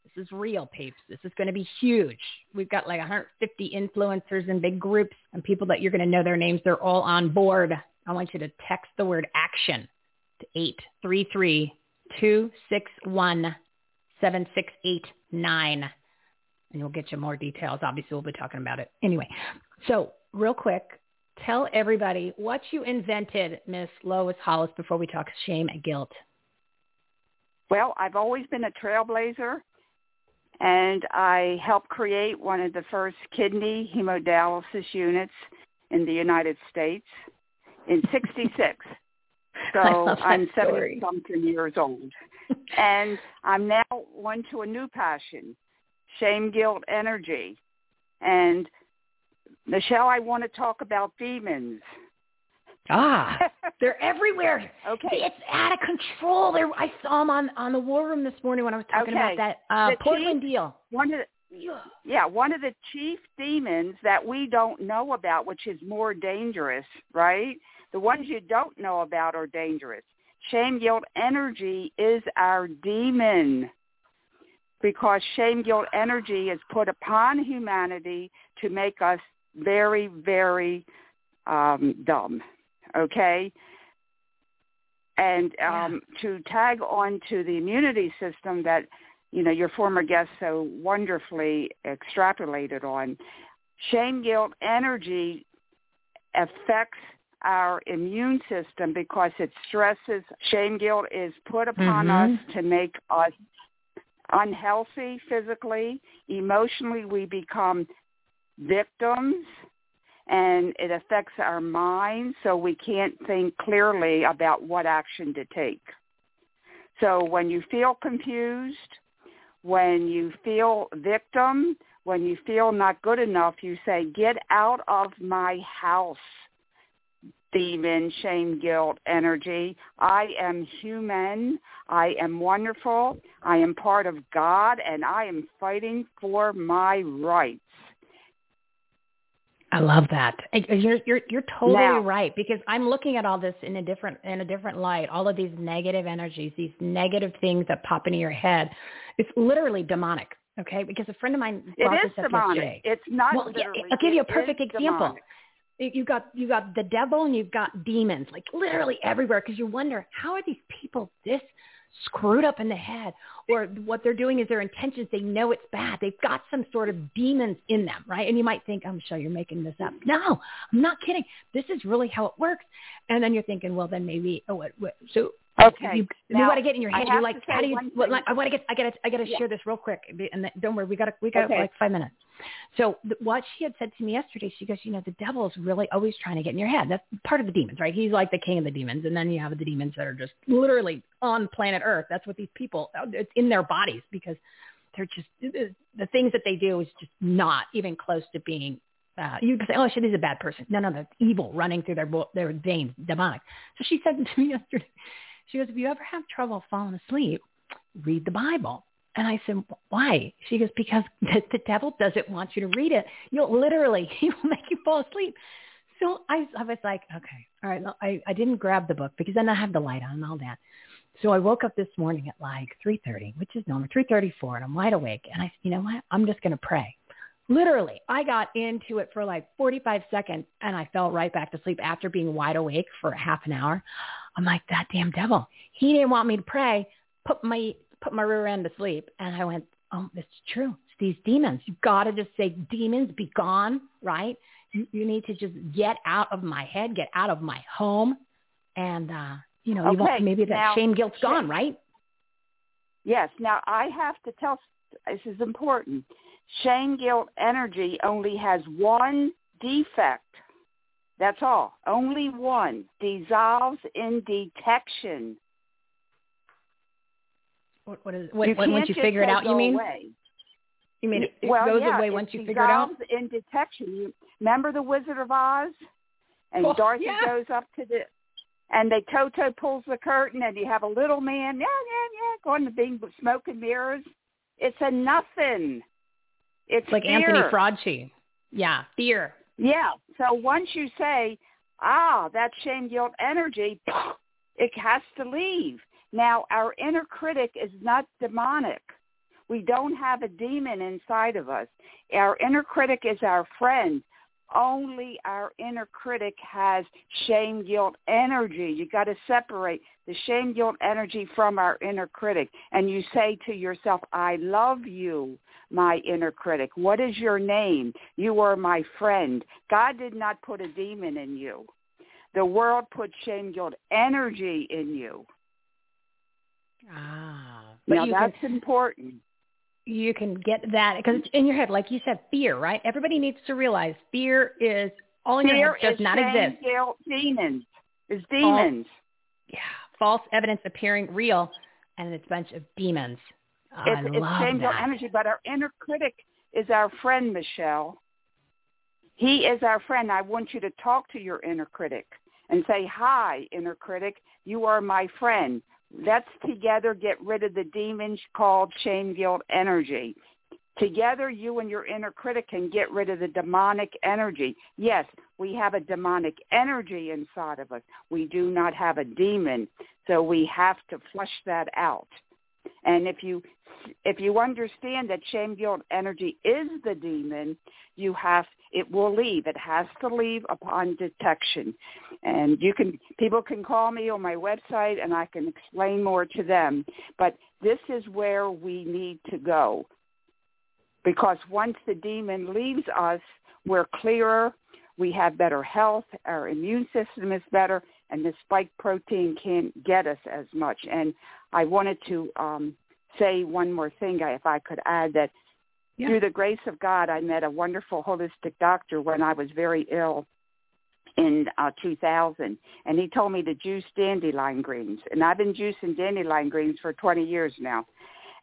this is real, peeps. This is going to be huge. We've got like 150 influencers and big groups and people that you're going to know their names. They're all on board. I want you to text the word action to 833 261 7689 and we'll get you more details. Obviously, we'll be talking about it. Anyway, so real quick, tell everybody what you invented, Miss Lois Hollis, before we talk shame and guilt. Well, I've always been a trailblazer, and I helped create one of the first kidney hemodialysis units in the United States in 66. So I'm 70 something years old. and I'm now on to a new passion, shame, guilt, energy. And Michele, I want to talk about demons. Ah, they're everywhere. Okay, it's out of control. There, I saw them on on the war room this morning when I was talking okay. about that uh, Portland chief, deal. One of the, yeah, one of the chief demons that we don't know about, which is more dangerous, right? The ones you don't know about are dangerous. Shame, guilt, energy is our demon because shame, guilt, energy is put upon humanity to make us very, very um, dumb. Okay? And um, yeah. to tag on to the immunity system that, you know, your former guest so wonderfully extrapolated on, shame, guilt, energy affects our immune system because it stresses, shame, guilt is put upon mm-hmm. us to make us unhealthy physically. Emotionally, we become victims and it affects our mind so we can't think clearly about what action to take. So when you feel confused, when you feel victim, when you feel not good enough, you say, get out of my house, demon, shame, guilt, energy. I am human. I am wonderful. I am part of God, and I am fighting for my rights. I love that. You're you're you're totally now, right because I'm looking at all this in a different in a different light. All of these negative energies, these negative things that pop into your head, it's literally demonic. Okay, because a friend of mine brought it is this up demonic. yesterday. It's not well. I'll give you a perfect example. Demonic. You got you got the devil and you've got demons, like literally everywhere. Because you wonder how are these people this screwed up in the head? Or what they're doing is their intentions they know it's bad. They've got some sort of demons in them right? And you might think i'm sure you're making this up. No i'm not kidding. This is really how it works. And then you're thinking well then maybe oh what, what so Okay. You, now, you want to get in your head. You're like, how do you? Like, I want to get. I got to. I got to yeah. share this real quick. And then, don't worry, we got. We got okay. like five minutes. So th- what she had said to me yesterday, she goes, you know, the devil is really always trying to get in your head. That's part of the demons, right? He's like the king of the demons, and then you have the demons that are just literally on planet Earth. That's what these people. It's in their bodies because they're just the things that they do is just not even close to being uh, you can say, oh, shit, he's a bad person. No, no, that's evil running through their their veins, demonic. So she said to me yesterday, she goes, if you ever have trouble falling asleep, read the Bible. And I said, why? She goes, because the, the devil doesn't want you to read it. You'll literally, he will make you fall asleep. So I, I was like, okay, all right. I, I didn't grab the book because then I have the light on and all that. So I woke up this morning at like 3.30, which is normal, 3.34, and I'm wide awake. And I said, you know what? I'm just going to pray. Literally, I got into it for like 45 seconds and I fell right back to sleep after being wide awake for half an hour. I'm like, that damn devil. He didn't want me to pray. Put my put my rear end to sleep. And I went, oh, it's true. It's these demons. You've got to just say, demons, be gone, right? You, you need to just get out of my head, get out of my home. And, uh, you know, okay. you won't, maybe that now, shame guilt's gone, right? Yes. Now I have to tell, this is important. Shame guilt energy only has one defect. That's all. Only one. Dissolves in detection. What, what is what, what, once you figure it out? You mean? Away. You mean it, well, goes yeah, away it once you figure it out? dissolves in detection. You remember the Wizard of Oz? And Oh, Dorothy yeah. goes up to the, and they Toto pulls the curtain, and you have a little man, yeah, yeah, yeah, going to being smoke and mirrors. It's a nothing. It's like fear. Anthony Fraudchi. Yeah, fear. Yeah. So once you say, ah, that shame guilt energy, it has to leave. Now, our inner critic is not demonic. We don't have a demon inside of us. Our inner critic is our friend. Only our inner critic has shame guilt energy. You got to separate the shame guilt energy from our inner critic. And you say to yourself, I love you, my inner critic. What is your name? You are my friend. God did not put a demon in you. The world put shame guilt energy in you. Ah, but now you that's can, important. you can get that because it's in your head, like you said, fear, right? Everybody needs to realize fear is all in Fear your head does is not shame exist. guilt demons. Is demons. Yeah, false evidence appearing real, and it's a bunch of demons. It's, it's guilt that. energy, but our inner critic is our friend, Michele. He is our friend. I want you to talk to your inner critic and say, hi, inner critic, you are my friend. Let's together get rid of the demons called shame guilt energy. Together, you and your inner critic can get rid of the demonic energy. Yes, we have a demonic energy inside of us. We do not have a demon, so we have to flush that out. And if you if you understand that shame guilt energy is the demon, you have it will leave. It has to leave upon detection. And you can people can call me on my website and I can explain more to them. But this is where we need to go. Because once the demon leaves us, we're clearer, we have better health, our immune system is better, and the spike protein can't get us as much. And I wanted to um, say one more thing, if I could add that Yeah. through the grace of God, I met a wonderful holistic doctor when I was very ill in uh, 2000, and he told me to juice dandelion greens. And I've been juicing dandelion greens for 20 years now.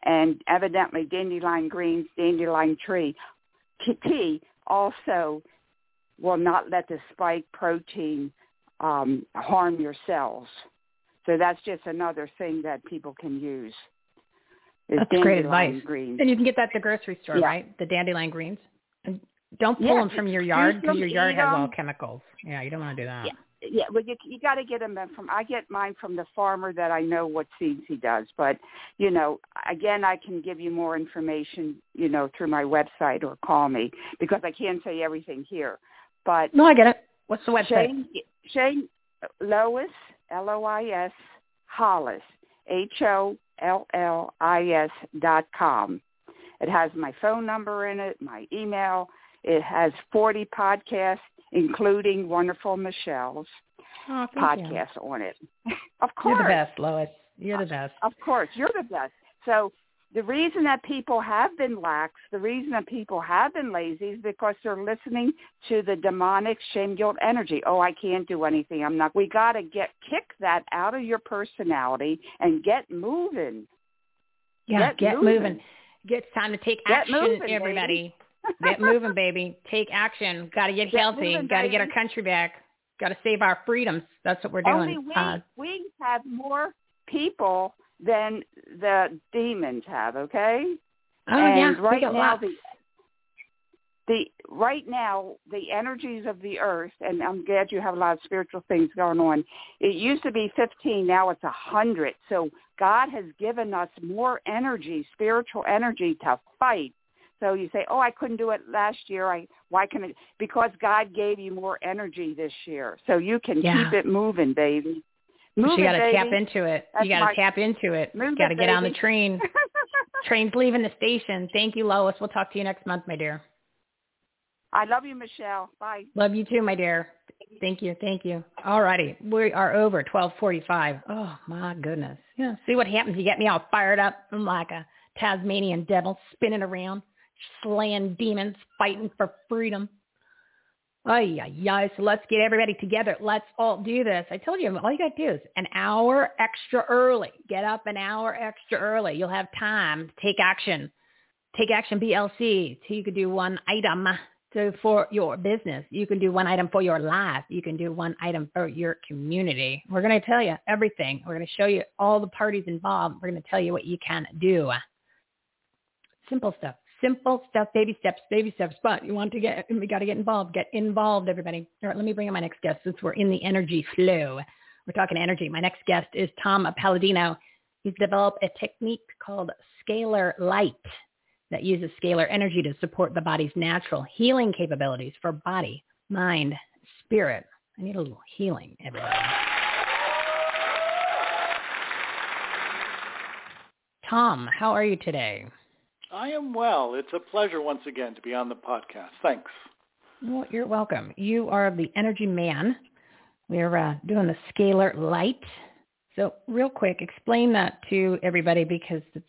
And evidently dandelion greens, dandelion tree, tea also will not let the spike protein um, harm your cells. So that's just another thing that people can use. is That's great advice. Greens. And you can get that at the grocery store, Yeah. right? The dandelion greens. And don't pull Yeah, them from your yard because your yard has all chemicals. Yeah, you don't want to do that. Yeah, yeah. Well, you you got to get them from. I get mine from the farmer that I know what seeds he does. But you know, again, I can give you more information, you know, through my website or call me because I can't say everything here. But No, I get it. What's the website? Shane, Shane Lois L O I S Hollis H O L L I S dot com. It has my phone number in it, my email. It has 40 podcasts, including Wonderful Michele's Oh, thank you. on it. of course. You're the best, Lois. You're the uh, best. Of course, you're the best. So the reason that people have been lax, the reason that people have been lazy is because they're listening to the demonic shame guilt energy. Oh, I can't do anything. I'm not. We got to get kick that out of your personality and get moving. Yeah, Get get, moving. moving. Get it's time to take Get action, moving, everybody. get moving, baby. Take action. Got to get, Get healthy. Got to get our country back. Got to save our freedoms. That's what we're doing. Only we Uh, we have more people than the demons have. Okay. Oh and yeah, right now the the right now the energies of the earth, and I'm glad you have a lot of spiritual things going on. It used to be 15, now it's a hundred. So God has given us more energy, spiritual energy to fight. So you say, "Oh, I couldn't do it last year. I why can it?" Because God gave you more energy this year, so you can Yeah. keep it moving, baby. Move you got to tap into it. That's you got to tap into it. Move got to get on the train. Train's leaving the station. Thank you, Lois. We'll talk to you next month, my dear. I love you, Michele. Bye. Love you too, my dear. Thank you, thank you. All righty, we are over twelve forty-five. Oh my goodness. Yeah. See what happens? You get me all fired up. I'm like a Tasmanian devil spinning around, slaying demons, fighting for freedom. Ay, ay. So let's get everybody together. Let's all do this. I told you, all you got to do is an hour extra early. Get up an hour extra early. You'll have time to take action. Take action BLC. So you could do one item to, for your business. You can do one item for your life. You can do one item for your community. We're going to tell you everything. We're going to show you all the parties involved. We're going to tell you what you can do. Simple stuff. Simple stuff, baby steps, baby steps. But you want to get, we got to get involved. Get involved, everybody. All right, let me bring in my next guest since we're in the energy flow. We're talking energy. My next guest is Tom Paladino. He's developed a technique called scalar light that uses scalar energy to support the body's natural healing capabilities for body, mind, spirit. I need a little healing, everybody. Tom, how are you today? I am well. It's a pleasure once again to be on the podcast. Thanks. Well, you're welcome. You are the energy man. We're uh, doing the scalar light. So real quick, explain that to everybody because it's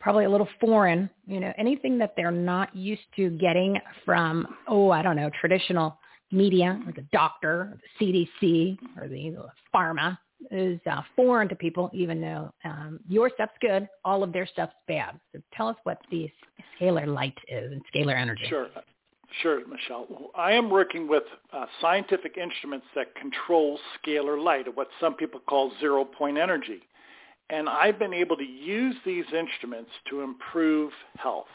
probably a little foreign. You know, anything that they're not used to getting from, oh, I don't know, traditional media, like a doctor, the CDC, or the pharma, is uh, foreign to people, even though um, your stuff's good, all of their stuff's bad. So tell us what the scalar light is and scalar energy. Sure. Sure, Michele. I am working with uh, scientific instruments that control scalar light, what some people call zero-point energy. And I've been able to use these instruments to improve health.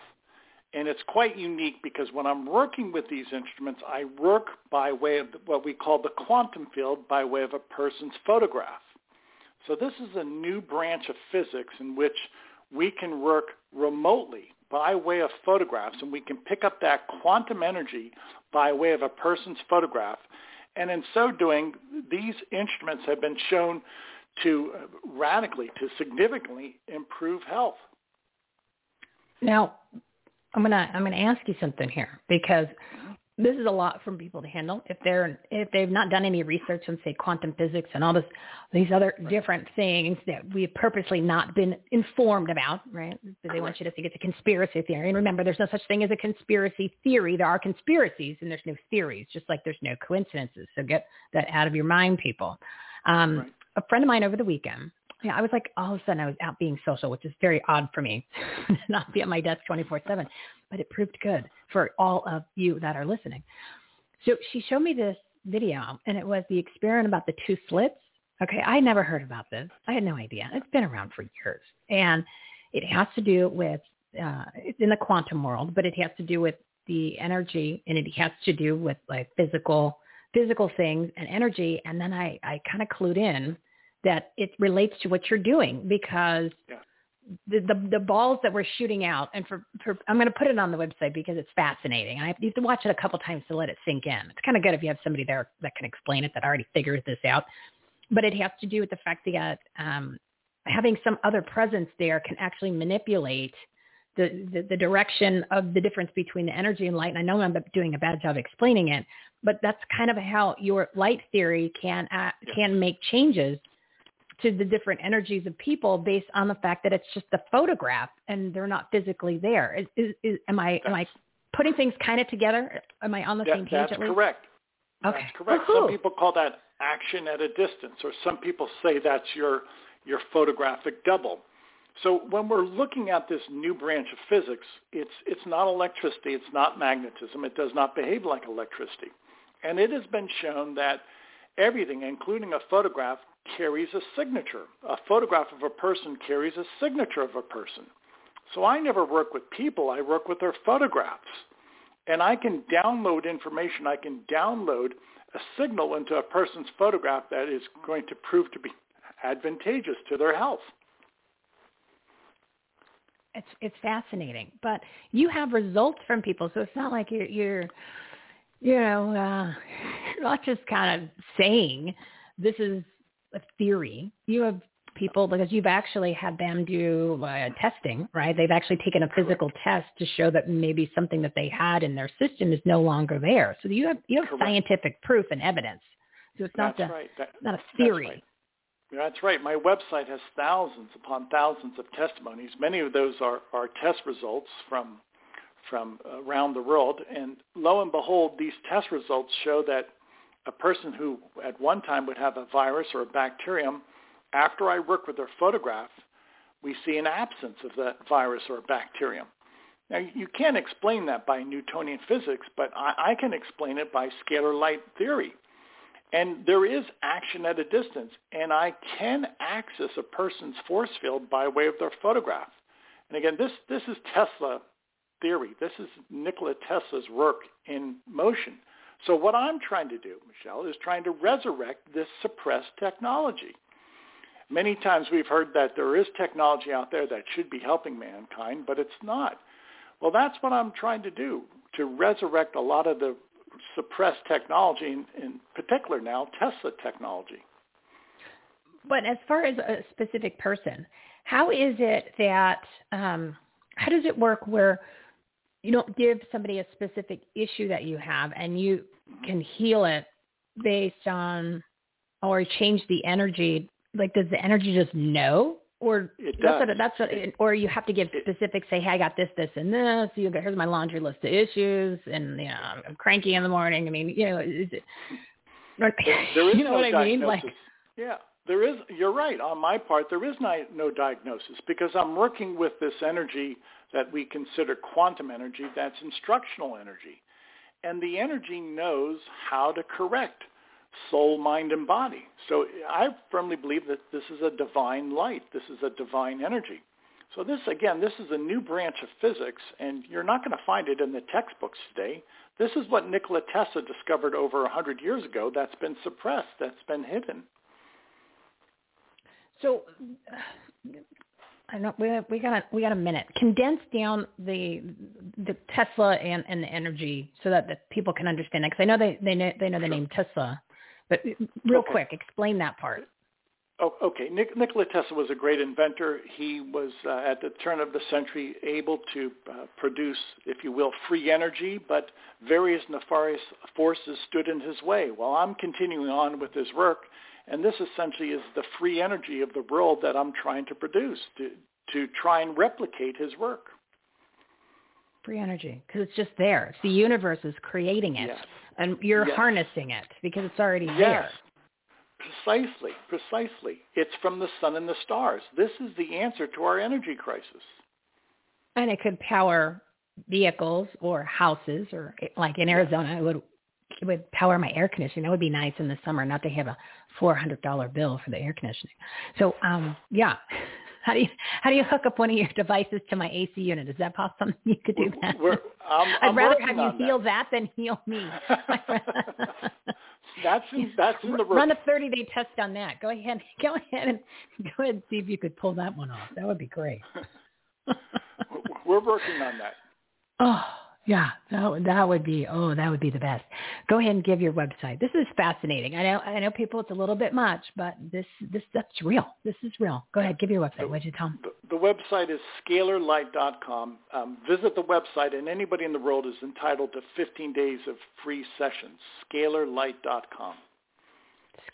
And it's quite unique because when I'm working with these instruments, I work by way of what we call the quantum field by way of a person's photograph. So this is a new branch of physics in which we can work remotely by way of photographs and we can pick up that quantum energy by way of a person's photograph. And in so doing, these instruments have been shown to radically, to significantly improve health. Now, I'm gonna I'm gonna ask you something here because this is a lot for people to handle if they're if they've not done any research on say quantum physics and all this these other different things that we've purposely not been informed about, right? They want you to think it's a conspiracy theory. And remember, there's no such thing as a conspiracy theory. There are conspiracies and there's no theories, just like there's no coincidences. So get that out of your mind, people. Um, Right. A friend of mine over the weekend, I was like, all of a sudden I was out being social, which is very odd for me, not be at my desk 24-7, but it proved good for all of you that are listening. So she showed me this video, and it was the experiment about the two slits. Okay, I never heard about this. I had no idea. It's been around for years, and it has to do with uh, it's in the quantum world, but it has to do with the energy, and it has to do with like physical physical things and energy. And then I I kind of clued in that it relates to what you're doing because Yeah. the, the the balls that we're shooting out and for, for I'm going to put it on the website because it's fascinating. I have, you have to watch it a couple times to let it sink in. It's kind of good if you have somebody there that can explain it that already figures this out. But it has to do with the fact that um, having some other presence there can actually manipulate the, the the direction of the difference between the energy and light. And I know I'm doing a bad job explaining it, but that's kind of how your light theory can uh, can make changes to the different energies of people based on the fact that it's just a photograph and they're not physically there. Is, is, is, am I am I putting things kind of together? Am I on the That- same page? that's correct. Okay. That's correct. Woohoo. Some people call that action at a distance, or some people say that's your your photographic double. So when we're looking at this new branch of physics, it's it's not electricity, it's not magnetism, it does not behave like electricity. And it has been shown that everything, including a photograph, carries a signature. A photograph of a person carries a signature of a person. So I never work with people. I work with their photographs. And I can download information. I can download a signal into a person's photograph that is going to prove to be advantageous to their health. It's it's fascinating, but you have results from people, so it's not like you're you're you know uh, not just kind of saying this is theory. You have people because you've actually had them do uh, testing, right? They've actually taken a physical test to show that maybe something that they had in their system is no longer there. So you have you have Correct. scientific proof and evidence. So it's not that's a, right. that, not a theory. That's right. That's right. My website has thousands upon thousands of testimonies. Many of those are, are test results from from around the world. And lo and behold, these test results show that a person who at one time would have a virus or a bacterium, after I work with their photograph, we see an absence of that virus or bacterium. Now, you can't explain that by Newtonian physics, but I, I can explain it by scalar light theory. And there is action at a distance, and I can access a person's force field by way of their photograph. And again, this, this is Tesla theory. This is Nikola Tesla's work in motion. So what I'm trying to do, Michele, is trying to resurrect this suppressed technology. Many times we've heard that there is technology out there that should be helping mankind, but it's not. Well, that's what I'm trying to do, to resurrect a lot of the suppressed technology, in, particular now Tesla technology. But as far as a specific person, how is it that um, how does it work where you don't give somebody a specific issue that you have and you can heal it based on or change the energy like does the energy just know or it that's does. what that's what, or you have to give specifics. Say, hey, I got this, this, and this. You go, here's my laundry list of issues, and you know, I'm cranky in the morning. I mean, you know, is it, there, there is you know no what diagnosis. I mean? Like, yeah, there is. You're right. On my part, there is no, no diagnosis because I'm working with this energy that we consider quantum energy. That's instructional energy, and the energy knows how to correct soul, mind, and body. So I firmly believe that this is a divine light. This is a divine energy. So this, again, this is a new branch of physics, and you're not going to find it in the textbooks today. This is what Nikola Tesla discovered over 100 years ago that's been suppressed, that's been hidden. So I know we we got a, we got a minute. Condense down the the Tesla and, and the energy so that the people can understand it. Because I know they they know they know the name Tesla, but real Okay. quick, explain that part. Oh, okay. Nik- Nikola Tesla was a great inventor. He was, uh, at the turn of the century, able to uh, produce, if you will, free energy, but various nefarious forces stood in his way. While I'm continuing on with his work, and this essentially is the free energy of the world that I'm trying to produce to, to try and replicate his work. Free energy, because it's just there. It's the universe is creating it, Yes. and you're Yes. harnessing it because it's already Yes. there. Precisely, precisely. It's from the sun and the stars. This is the answer to our energy crisis. And it could power vehicles or houses, or like in Arizona, it would would power my air conditioning. That would be nice in the summer, not to have a four hundred dollar bill for the air conditioning. So, um, yeah. How do you how do you hook up one of your devices to my AC unit? Is that possible? You could do that. We're, I'm, I'd I'm rather have you heal that. than heal me. That's in, that's in the Run a 30 day test on that. Go ahead. Go ahead and go ahead and see if you could pull that one off. That would be great. We're working on that. Oh, yeah. That would, that would be oh, that would be the best. Go ahead and give your website. This is fascinating. I know I know people it's a little bit much, but this this stuff's real. This is real. Go ahead, give your website. What'd you tell 'em? The, the website is scalarlight.com. Um, visit the website, and anybody in the world is entitled to 15 days of free sessions. Scalarlight.com.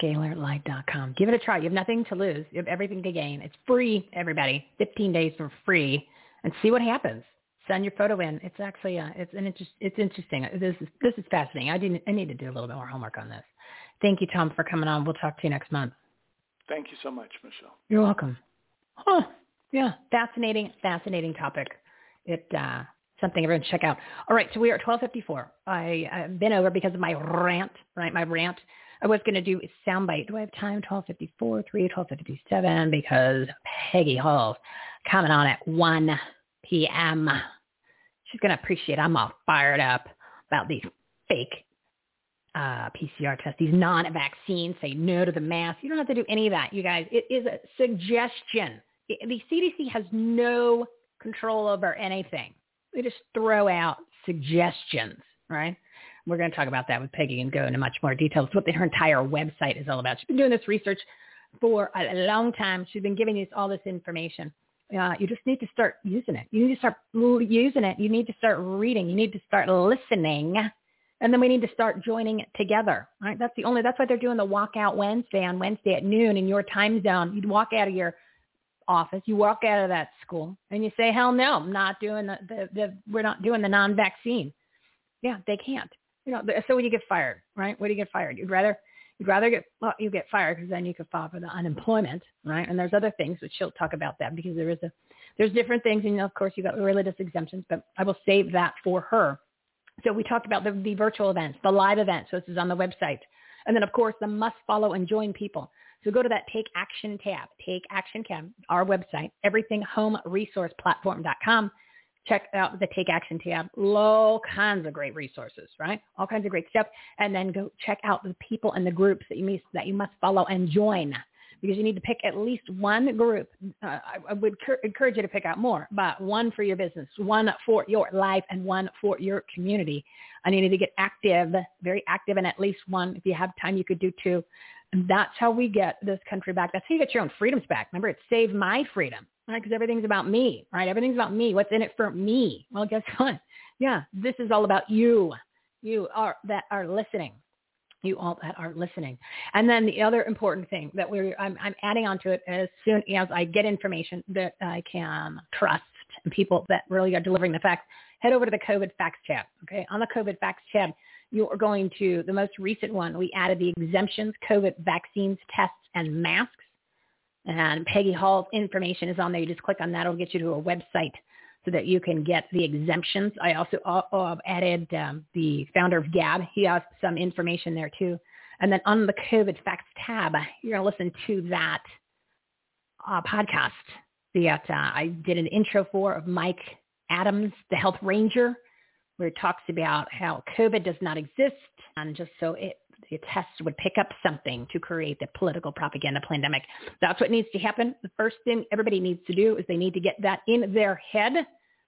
Scalarlight.com. Give it a try. You have nothing to lose. You have everything to gain. It's free, everybody. 15 days for free, and see what happens. Send your photo in. It's actually uh, it's an interest, it's interesting. This is this is fascinating. I didn't I need to do a little bit more homework on this. Thank you, Tom, for coming on. We'll talk to you next month. Thank you so much, Michele. You're welcome. Huh. Yeah. Fascinating, fascinating topic. It uh something everyone check out. All right, so we are at twelve fifty four. I I've been over because of my rant, right? My rant I was going to do a soundbite. Do I have time? 1254, 3, 1257, because Peggy Hall's coming on at 1 p.m. She's going to appreciate I'm all fired up about these fake uh, PCR tests, these non-vaccines, say no to the mask. You don't have to do any of that, you guys. It is a suggestion. The CDC has no control over anything. They just throw out suggestions, right? We're going to talk about that with Peggy and go into much more detail. It's what her entire website is all about. She's been doing this research for a long time. She's been giving us all this information. Uh, you just need to start using it. You need to start using it. You need to start reading. You need to start listening. And then we need to start joining it together. Right? That's the only, that's why they're doing the walkout Wednesday on Wednesday at noon in your time zone. You'd walk out of your office, you walk out of that school and you say, hell no, I'm not doing the, the, the we're not doing the non-vaccine. Yeah, they can't. You know, so when you get fired, right? When do you get fired? You'd rather you'd rather get well, you get fired because then you could file for the unemployment, right? And there's other things which she'll talk about that because there is a there's different things, and of course you got religious exemptions, but I will save that for her. So we talked about the, the virtual events, the live events. So this is on the website, and then of course the must follow and join people. So go to that Take Action tab, Take Action tab, our website, everythinghomeresourceplatform.com check out the Take Action tab. All kinds of great resources, right? All kinds of great stuff. And then go check out the people and the groups that you must, that you must follow and join because you need to pick at least one group. Uh, I, would cur- encourage you to pick out more, but one for your business, one for your life, and one for your community. And you need to get active, very active, and at least one. If you have time, you could do two. And that's how we get this country back. That's how you get your own freedoms back. Remember, it's Save My Freedom right? Because everything's about me, right? Everything's about me. What's in it for me? Well, guess what? Yeah, this is all about you. You are that are listening. You all that are listening. And then the other important thing that we're I'm, I'm adding onto it as soon as I get information that I can trust and people that really are delivering the facts, head over to the COVID Facts tab. Okay, on the COVID Facts tab, you are going to the most recent one. We added the exemptions, COVID vaccines, tests, and masks. And Peggy Hall's information is on there. You just click on that. It'll get you to a website so that you can get the exemptions. I also uh, uh, added um, the founder of Gab. He has some information there too. And then on the COVID Facts tab, you're going to listen to that uh, podcast that uh, I did an intro for of Mike Adams, the health ranger, where he talks about how COVID does not exist and just so it the tests would pick up something to create the political propaganda pandemic. That's what needs to happen. The first thing everybody needs to do is they need to get that in their head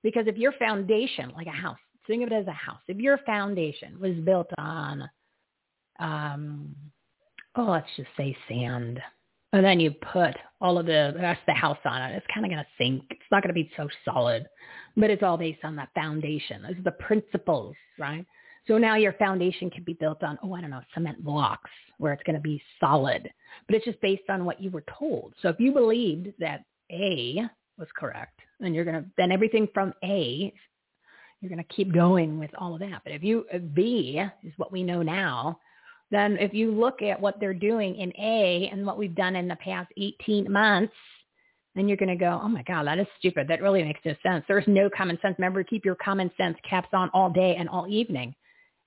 because if your foundation, like a house, think of it as a house, if your foundation was built on, um, oh, let's just say sand, and then you put all of the rest of the house on it, it's kind of going to sink. It's not going to be so solid, but it's all based on that foundation. Those are the principles, right? So now your foundation can be built on, oh, I don't know, cement blocks where it's going to be solid. But it's just based on what you were told. So if you believed that A was correct, then you're going to, then everything from A, you're going to keep going with all of that. But if you, if B is what we know now, then if you look at what they're doing in A and what we've done in the past 18 months, then you're going to go, oh my God, that is stupid. That really makes no sense. There's no common sense. Remember, keep your common sense caps on all day and all evening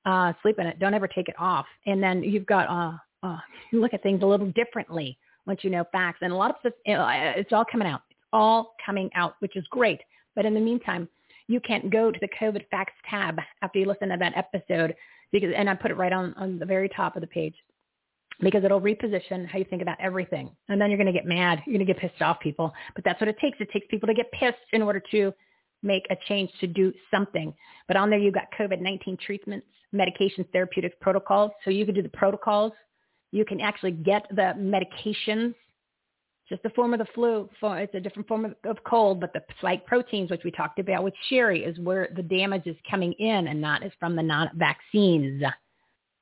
uh, sleep in it. Don't ever take it off. And then you've got, uh, uh, you look at things a little differently once you know facts. And a lot of stuff, it's all coming out. It's all coming out, which is great. But in the meantime, you can't go to the COVID facts tab after you listen to that episode because, and I put it right on, on the very top of the page because it'll reposition how you think about everything. And then you're going to get mad. You're going to get pissed off people. But that's what it takes. It takes people to get pissed in order to make a change to do something. But on there, you've got COVID-19 treatments, medications, therapeutic protocols. So you can do the protocols. You can actually get the medications, just a form of the flu. It's a different form of, cold, but the spike proteins, which we talked about with Cherie, is where the damage is coming in and not is from the non-vaccines.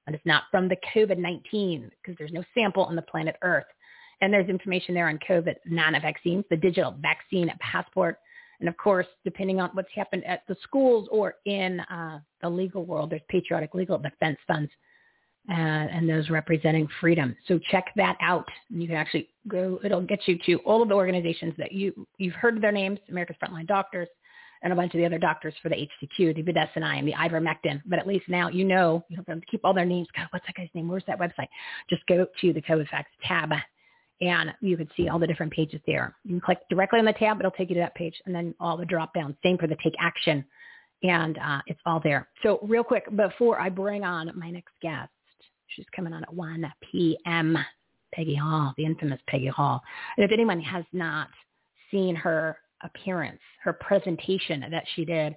And it's not from the COVID-19 because there's no sample on the planet Earth. And there's information there on COVID non-vaccines, the digital vaccine passport, and of course, depending on what's happened at the schools or in uh, the legal world, there's patriotic legal defense funds uh, and those representing freedom. So check that out. And You can actually go, it'll get you to all of the organizations that you, you've heard their names, America's Frontline Doctors, and a bunch of the other doctors for the HCQ, the budesonide and the ivermectin. But at least now you know you don't have to keep all their names. God, what's that guy's name? Where's that website? Just go to the COVID Facts tab and you can see all the different pages there. You can click directly on the tab. It'll take you to that page and then all the drop downs. Same for the take action and uh, it's all there. So real quick, before I bring on my next guest, she's coming on at 1 p.m., Peggy Hall, the infamous Peggy Hall. And if anyone has not seen her appearance, her presentation that she did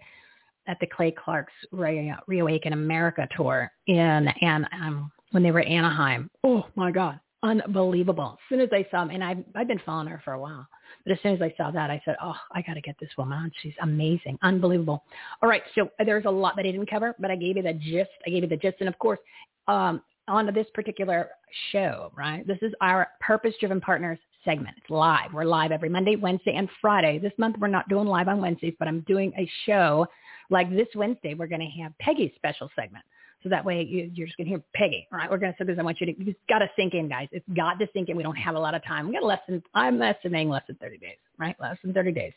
at the Clay Clark's Re- Reawaken America tour in and um, when they were at Anaheim. Oh my God, unbelievable. As soon as I saw him, and I've, I've been following her for a while, but as soon as I saw that, I said, oh, I got to get this woman on. She's amazing, unbelievable. All right, so there's a lot that I didn't cover, but I gave you the gist. I gave you the gist. And of course, um, on this particular show, right, this is our Purpose-Driven Partners segment. It's live. We're live every Monday, Wednesday, and Friday. This month we're not doing live on Wednesdays, but I'm doing a show like this Wednesday. We're going to have Peggy's special segment. So that way you, you're just going to hear Peggy. All right, we're going to this. I want you to, you've got to sink in, guys. It's got to sink in. We don't have a lot of time. We got less than, I'm estimating less than 30 days, right? Less than 30 days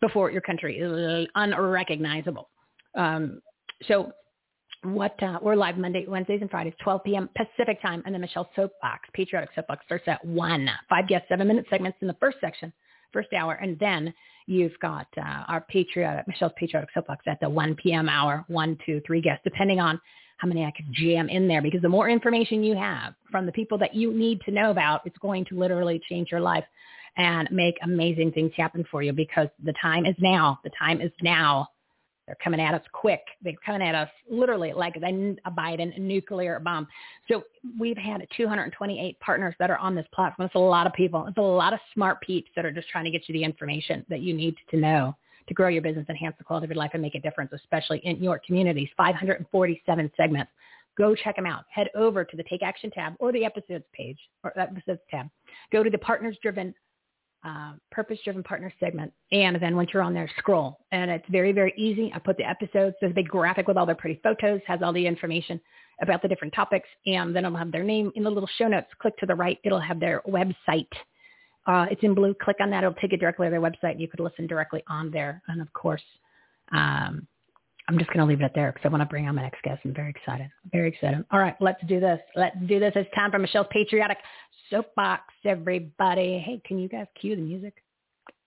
before your country is unrecognizable. Um, so what uh, we're live Monday, Wednesdays, and Fridays, 12 p.m. Pacific time, and then Michele Soapbox, Patriotic Soapbox starts at one. Five guest, seven-minute segments in the first section, first hour, and then you've got uh, our Patriotic Michele's Patriotic Soapbox at the 1 p.m. hour, one, two, three guests, depending on how many I could jam in there because the more information you have from the people that you need to know about, it's going to literally change your life and make amazing things happen for you because the time is now. The time is now. They're coming at us quick. They're coming at us literally like a Biden nuclear bomb. So we've had 228 partners that are on this platform. It's a lot of people. It's a lot of smart peeps that are just trying to get you the information that you need to know to grow your business, enhance the quality of your life, and make a difference, especially in your communities. 547 segments. Go check them out. Head over to the Take Action tab or the episodes page or episodes tab. Go to the Partners Driven uh, purpose-driven partner segment. And then once you're on there, scroll. And it's very, very easy. I put the episodes. There's a big graphic with all their pretty photos, has all the information about the different topics. And then it'll have their name in the little show notes. Click to the right. It'll have their website uh, it's in blue. Click on that. It'll take you directly to their website. You could listen directly on there. And of course, um, I'm just going to leave it at there because I want to bring on my next guest. I'm very excited. Very excited. All right, let's do this. Let's do this. It's time for Michele's Patriotic Soapbox, everybody. Hey, can you guys cue the music?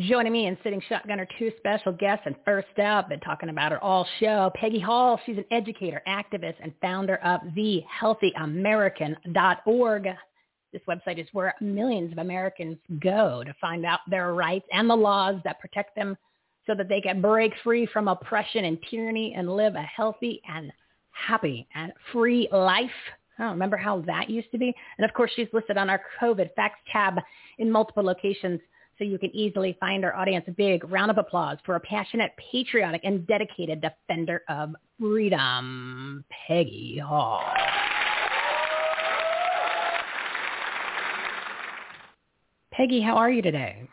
Joining me in Sitting Shotgun are two special guests. And first up, been talking about her all show, Peggy Hall. She's an educator, activist, and founder of thehealthyamerican.org. This website is where millions of Americans go to find out their rights and the laws that protect them so that they can break free from oppression and tyranny and live a healthy and happy and free life. I don't remember how that used to be. And of course, she's listed on our COVID facts tab in multiple locations so you can easily find our audience a big round of applause for a passionate, patriotic, and dedicated defender of freedom, Peggy Hall. Peggy, how are you today?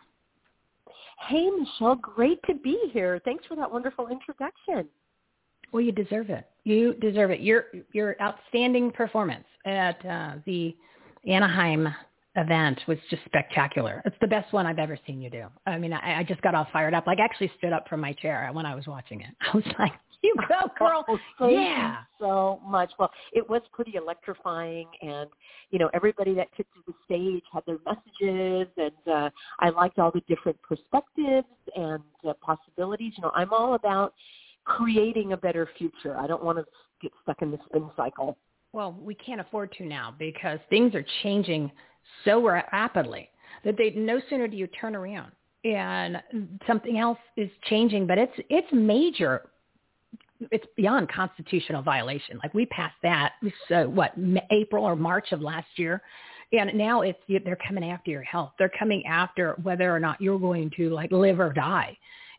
Hey, Michele, great to be here. Thanks for that wonderful introduction. Well, you deserve it. You deserve it. Your your outstanding performance at uh, the Anaheim event was just spectacular. It's the best one I've ever seen you do. I mean, I, I just got all fired up. Like, I actually stood up from my chair when I was watching it. I was like, "You go, girl!" Oh, yeah, so much. Well, it was pretty electrifying, and you know, everybody that took to the stage had their messages, and uh, I liked all the different perspectives and uh, possibilities. You know, I'm all about creating a better future. I don't want to get stuck in the spin cycle. Well, we can't afford to now because things are changing so rapidly that they no sooner do you turn around and something else is changing, but it's it's major. It's beyond constitutional violation. Like we passed that, uh, what April or March of last year, And now it's they're coming after your health. They're coming after whether or not you're going to like live or die.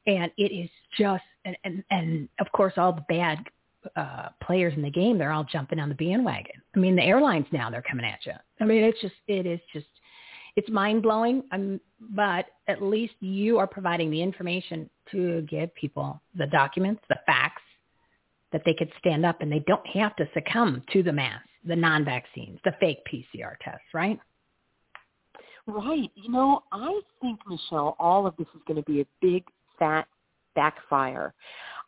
And it is just and and, and of course all the bad uh players in the game they're all jumping on the bandwagon. I mean the airlines now they're coming at you. I mean it's just it is just it's mind blowing. Um, but at least you are providing the information to give people the documents, the facts that they could stand up and they don't have to succumb to the mass, the non-vaccines, the fake PCR tests, right? Right. You know, I think, Michele, all of this is going to be a big, fat backfire.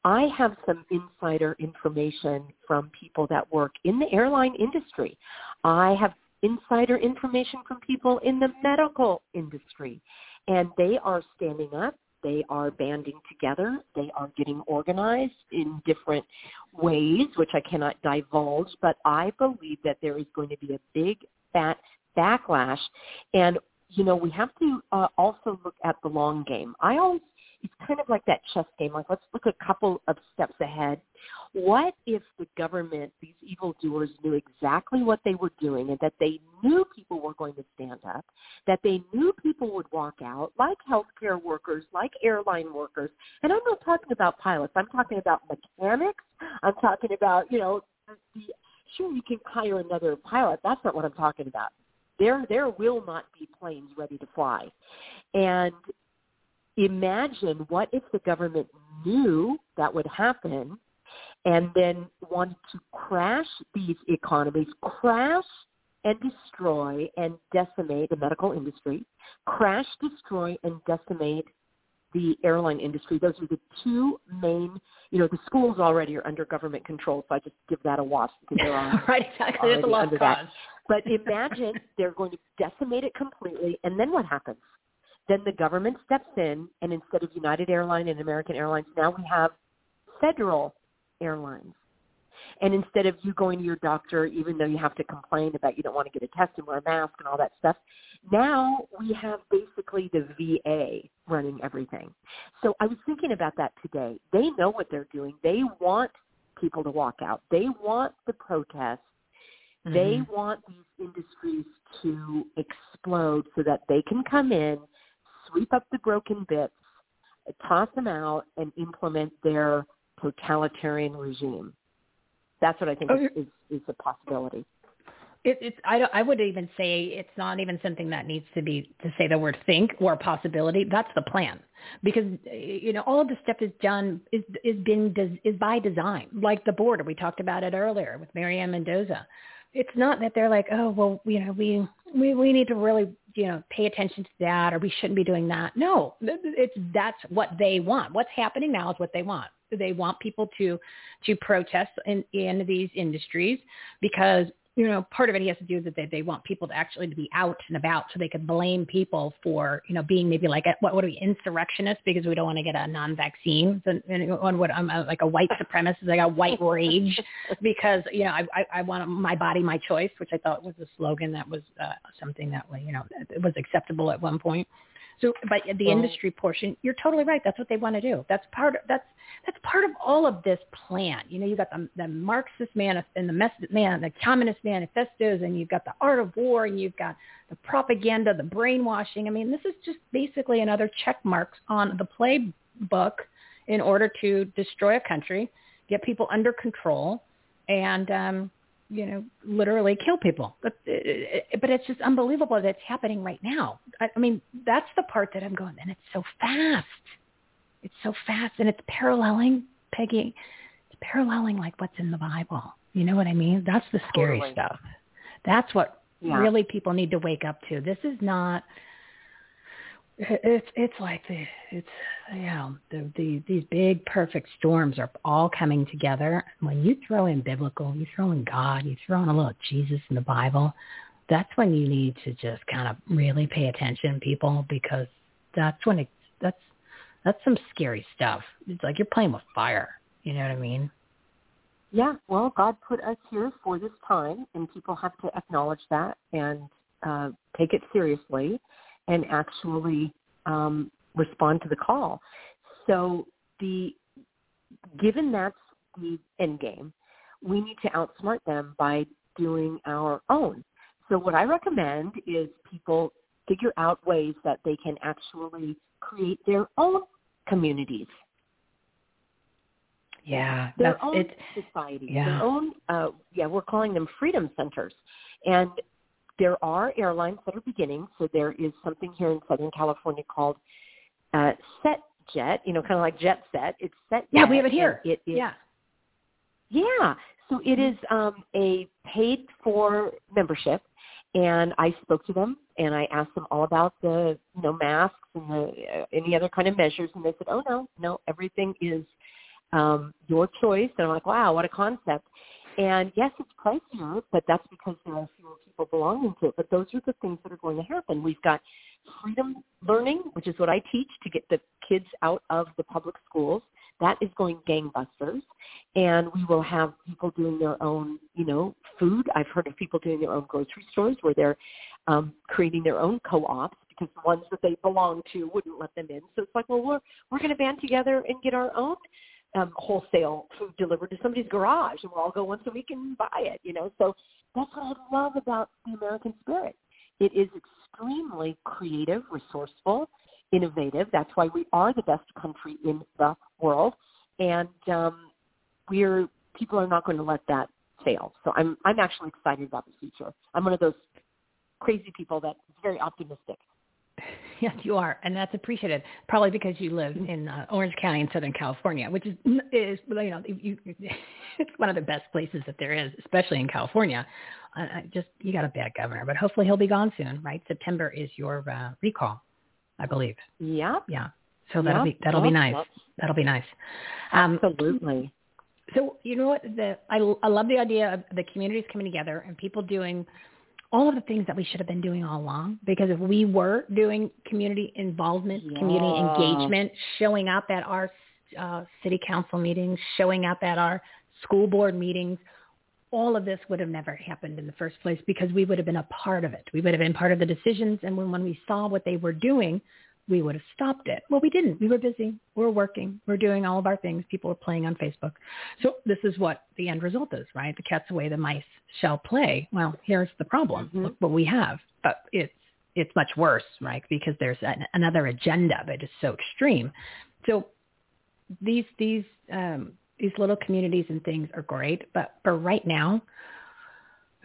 I have some insider information from people that work in the airline industry. I have insider information from people in the medical industry. And they are standing up. They are banding together. They are getting organized in different ways, which I cannot divulge. But I believe that there is going to be a big, fat backlash. And, you know, we have to uh, also look at the long game. I always it's kind of like that chess game. Like, let's look a couple of steps ahead. What if the government, these evildoers, knew exactly what they were doing and that they knew people were going to stand up, that they knew people would walk out, like healthcare workers, like airline workers. And I'm not talking about pilots. I'm talking about mechanics. I'm talking about, you know, the, sure, you can hire another pilot. That's not what I'm talking about. There, there will not be planes ready to fly. And imagine what if the government knew that would happen and then wanted to crash these economies, crash and destroy and decimate the medical industry, crash, destroy, and decimate the airline industry. Those are the two main, you know, the schools already are under government control, so I just give that a watch because they're on right, exactly. It's a lost cause. that. But imagine they're going to decimate it completely, and then what happens? Then the government steps in, and instead of United Airlines and American Airlines, now we have federal airlines. And instead of you going to your doctor, even though you have to complain about you don't want to get a test and wear a mask and all that stuff, now we have basically the VA running everything. So I was thinking about that today. They know what they're doing. They want people to walk out. They want the protests. Mm-hmm. They want these industries to explode so that they can come in, sweep up the broken bits, toss them out, and implement their totalitarian regime. That's what I think oh, is, is, is a possibility. It, it's I don't I would even say it's not even something that needs to be to say the word think or possibility. That's the plan because you know all of the stuff is done is is been is by design. Like the border, we talked about it earlier with Mary Ann Mendoza. It's not that they're like, oh well, you know, we we we need to really you know pay attention to that or we shouldn't be doing that. No, it's that's what they want. What's happening now is what they want. They want people to to protest in, in these industries because you know, part of it he has to do with that they, they want people to actually to be out and about so they can blame people for, you know, being maybe like, a, what, what are we, insurrectionists? Because we don't want to get a non-vaccine. And, and on what I'm like a white supremacist, like a white rage. Because, you know, I, I, I want my body, my choice, which I thought was a slogan that was uh, something that, you know, was acceptable at one point. So, but the well, industry portion, you're totally right. That's what they want to do. That's part. Of, that's that's part of all of this plan. You know, you got the, the Marxist man and the mess, man, the Communist manifestos, and you've got the art of war, and you've got the propaganda, the brainwashing. I mean, this is just basically another check marks on the playbook in order to destroy a country, get people under control, and um, you know, literally kill people. But uh, uh, but it's just unbelievable that it's happening right now. I, I mean, that's the part that I'm going. And it's so fast. It's so fast, and it's paralleling Peggy. It's paralleling like what's in the Bible. You know what I mean? That's the scary totally. stuff. That's what yeah. really people need to wake up to. This is not it's it's like the it's you know the, the these big perfect storms are all coming together. When you throw in biblical, you throw in God, you throw in a little Jesus in the Bible. That's when you need to just kind of really pay attention, people, because that's when it that's that's some scary stuff. It's like you're playing with fire. You know what I mean? Yeah. Well, God put us here for this time, and people have to acknowledge that and uh, take it seriously and actually um, respond to the call. So the given that's the end game, we need to outsmart them by doing our own. So what I recommend is people figure out ways that they can actually create their own communities. Yeah, their that's own it's society, yeah. their own. Uh, yeah, we're calling them freedom centers, and there are airlines that are beginning. So there is something here in Southern California called uh, Set Jet. You know, kind of like Jet Set. It's Set. yeah, we have it here. It is, yeah, yeah. So it is um, a paid for membership, and I spoke to them and I asked them all about the you know masks and the uh, any other kind of measures, and they said, "Oh no, no, everything is um, your choice." And I'm like, "Wow, what a concept!" And yes, it's pricier, but that's because there are fewer people belonging to it. But those are the things that are going to happen. We've got freedom learning, which is what I teach to get the kids out of the public schools. That is going gangbusters. And we will have people doing their own, you know, food. I've heard of people doing their own grocery stores where they're um, creating their own co-ops because the ones that they belong to wouldn't let them in. So it's like, well, we're we're going to band together and get our own um, wholesale food delivered to somebody's garage, and we'll all go once a week and buy it. You know, so that's what I love about the American spirit. It is extremely creative, resourceful, innovative. That's why we are the best country in the world, and um, we're people are not going to let that fail. So I'm I'm actually excited about the future. I'm one of those crazy people that's very optimistic. Yes, you are, and that's appreciated. Probably because you live in uh, Orange County in Southern California, which is is you know you, it's one of the best places that there is, especially in California. Uh, I just you got a bad governor, but hopefully he'll be gone soon, right? September is your uh, recall, I believe. Yeah. Yeah. So that'll Yep, be that'll be nice. yep. That'll be nice. Um, Absolutely. so you know what? The I I love the idea of the communities coming together and people doing all of the things that we should have been doing all along. Because if we were doing community involvement, community engagement, showing up at our uh, city council meetings, showing up at our school board meetings, all of this would have never happened in the first place because we would have been a part of it. We would have been part of the decisions. And when, when we saw what they were doing, we would have stopped it. Well, we didn't. We were busy. We were working. We are doing all of our things. People were playing on Facebook. So this is what the end result is, right? The cat's away, the mice shall play. Well, here's the problem. Look what we have. But it's it's much worse, right? Because there's an, another agenda that is so extreme. So these these um, these little communities and things are great, but for right now,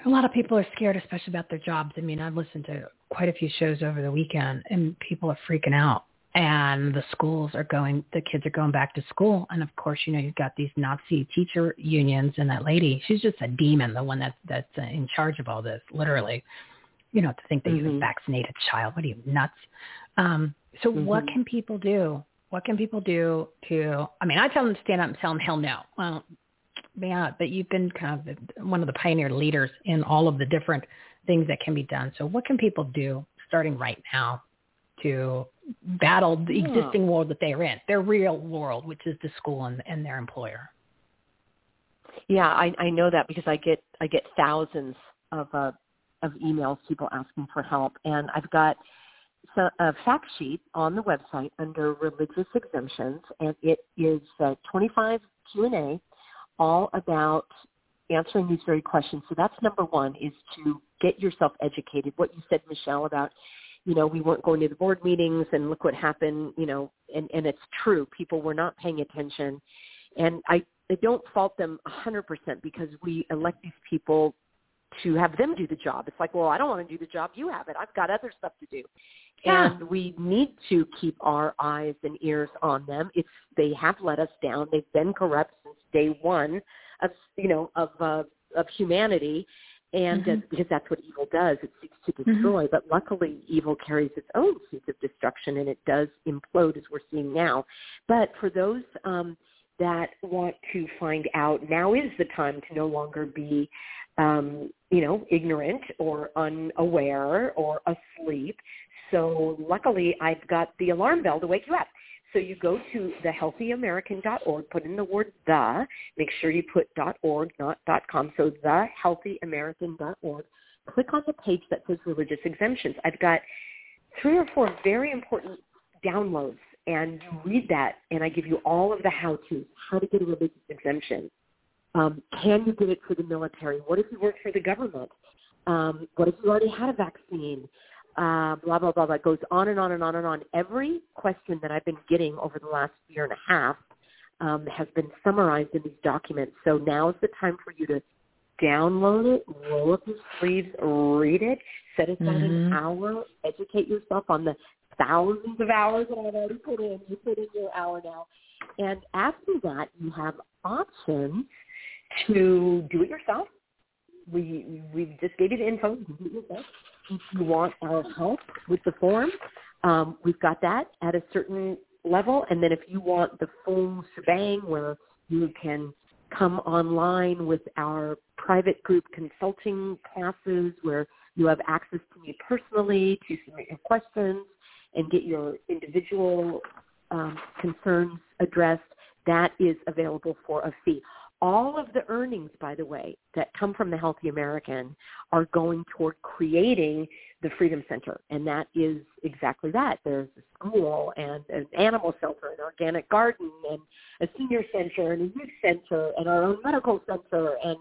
a lot of people are scared, especially about their jobs. I mean, I've listened to quite a few shows over the weekend, and people are freaking out. And the schools are going, the kids are going back to school, and of course, you know, you've got these Nazi teacher unions, and that lady, she's just a demon, the one that's that's in charge of all this, literally. You know, to think that you Mhm. can vaccinate a child, what are you nuts? Um, so, what Mhm. can people do? What can people do to? I mean, I tell them to stand up and tell them hell no. Well, yeah, but you've been kind of one of the pioneer leaders in all of the different things that can be done. So what can people do starting right now to battle the Yeah. existing world that they're in, their real world, which is the school and, and their employer? Yeah, I, I know that because I get I get thousands of uh, of emails, people asking for help, and I've got so, a fact sheet on the website under religious exemptions, and it is uh, 25 Q and A, all about answering these very questions. So that's number one: is to get yourself educated. What you said, Michele, about you know we weren't going to the board meetings, and look what happened. You know, and and it's true. People were not paying attention, and I I don't fault them 100% because we elect these people to have them do the job. It's like, well, I don't want to do the job. You have it. I've got other stuff to do. Yeah. And we need to keep our eyes and ears on them. It's they have let us down. They've been corrupt since day one of you know of uh, of humanity, and uh, Mhm. because that's what evil does. It seeks to Mhm. destroy. But luckily, evil carries its own seeds of destruction, and it does implode as we're seeing now. But for those um, that want to find out, now is the time to no longer be, um, you know, ignorant or unaware or asleep. So luckily, I've got the alarm bell to wake you up. So you go to thehealthyamerican.org, put in the word the, make sure you put .org, not .com. So thehealthyamerican.org. Click on the page that says religious exemptions. I've got three or four very important downloads and you read that and I give you all of the how-tos, how to get a religious exemption. Um, can you get it for the military? What if you work for the government? Um, what if you already had a vaccine? Uh, blah blah blah blah. It goes on and on and on and on. Every question that I've been getting over the last year and a half um, has been summarized in these documents. So now is the time for you to download it, roll up your sleeves, read it, set aside Mm-hmm. an hour, educate yourself on the thousands of hours that I've already put in. You put in your hour now. And after that, you have options to do it yourself. We we just gave you the info. You do it yourself. If you want our help with the form, um, we've got that at a certain level. And then if you want the full shebang where you can come online with our private group consulting classes where you have access to me personally to submit your questions and get your individual um, concerns addressed, that is available for a fee. All of the earnings, by the way, that come from the Healthy American are going toward creating the Freedom Center, and that is exactly that. There's a school and an animal shelter, an organic garden, and a senior center, and a youth center, and our own medical center, and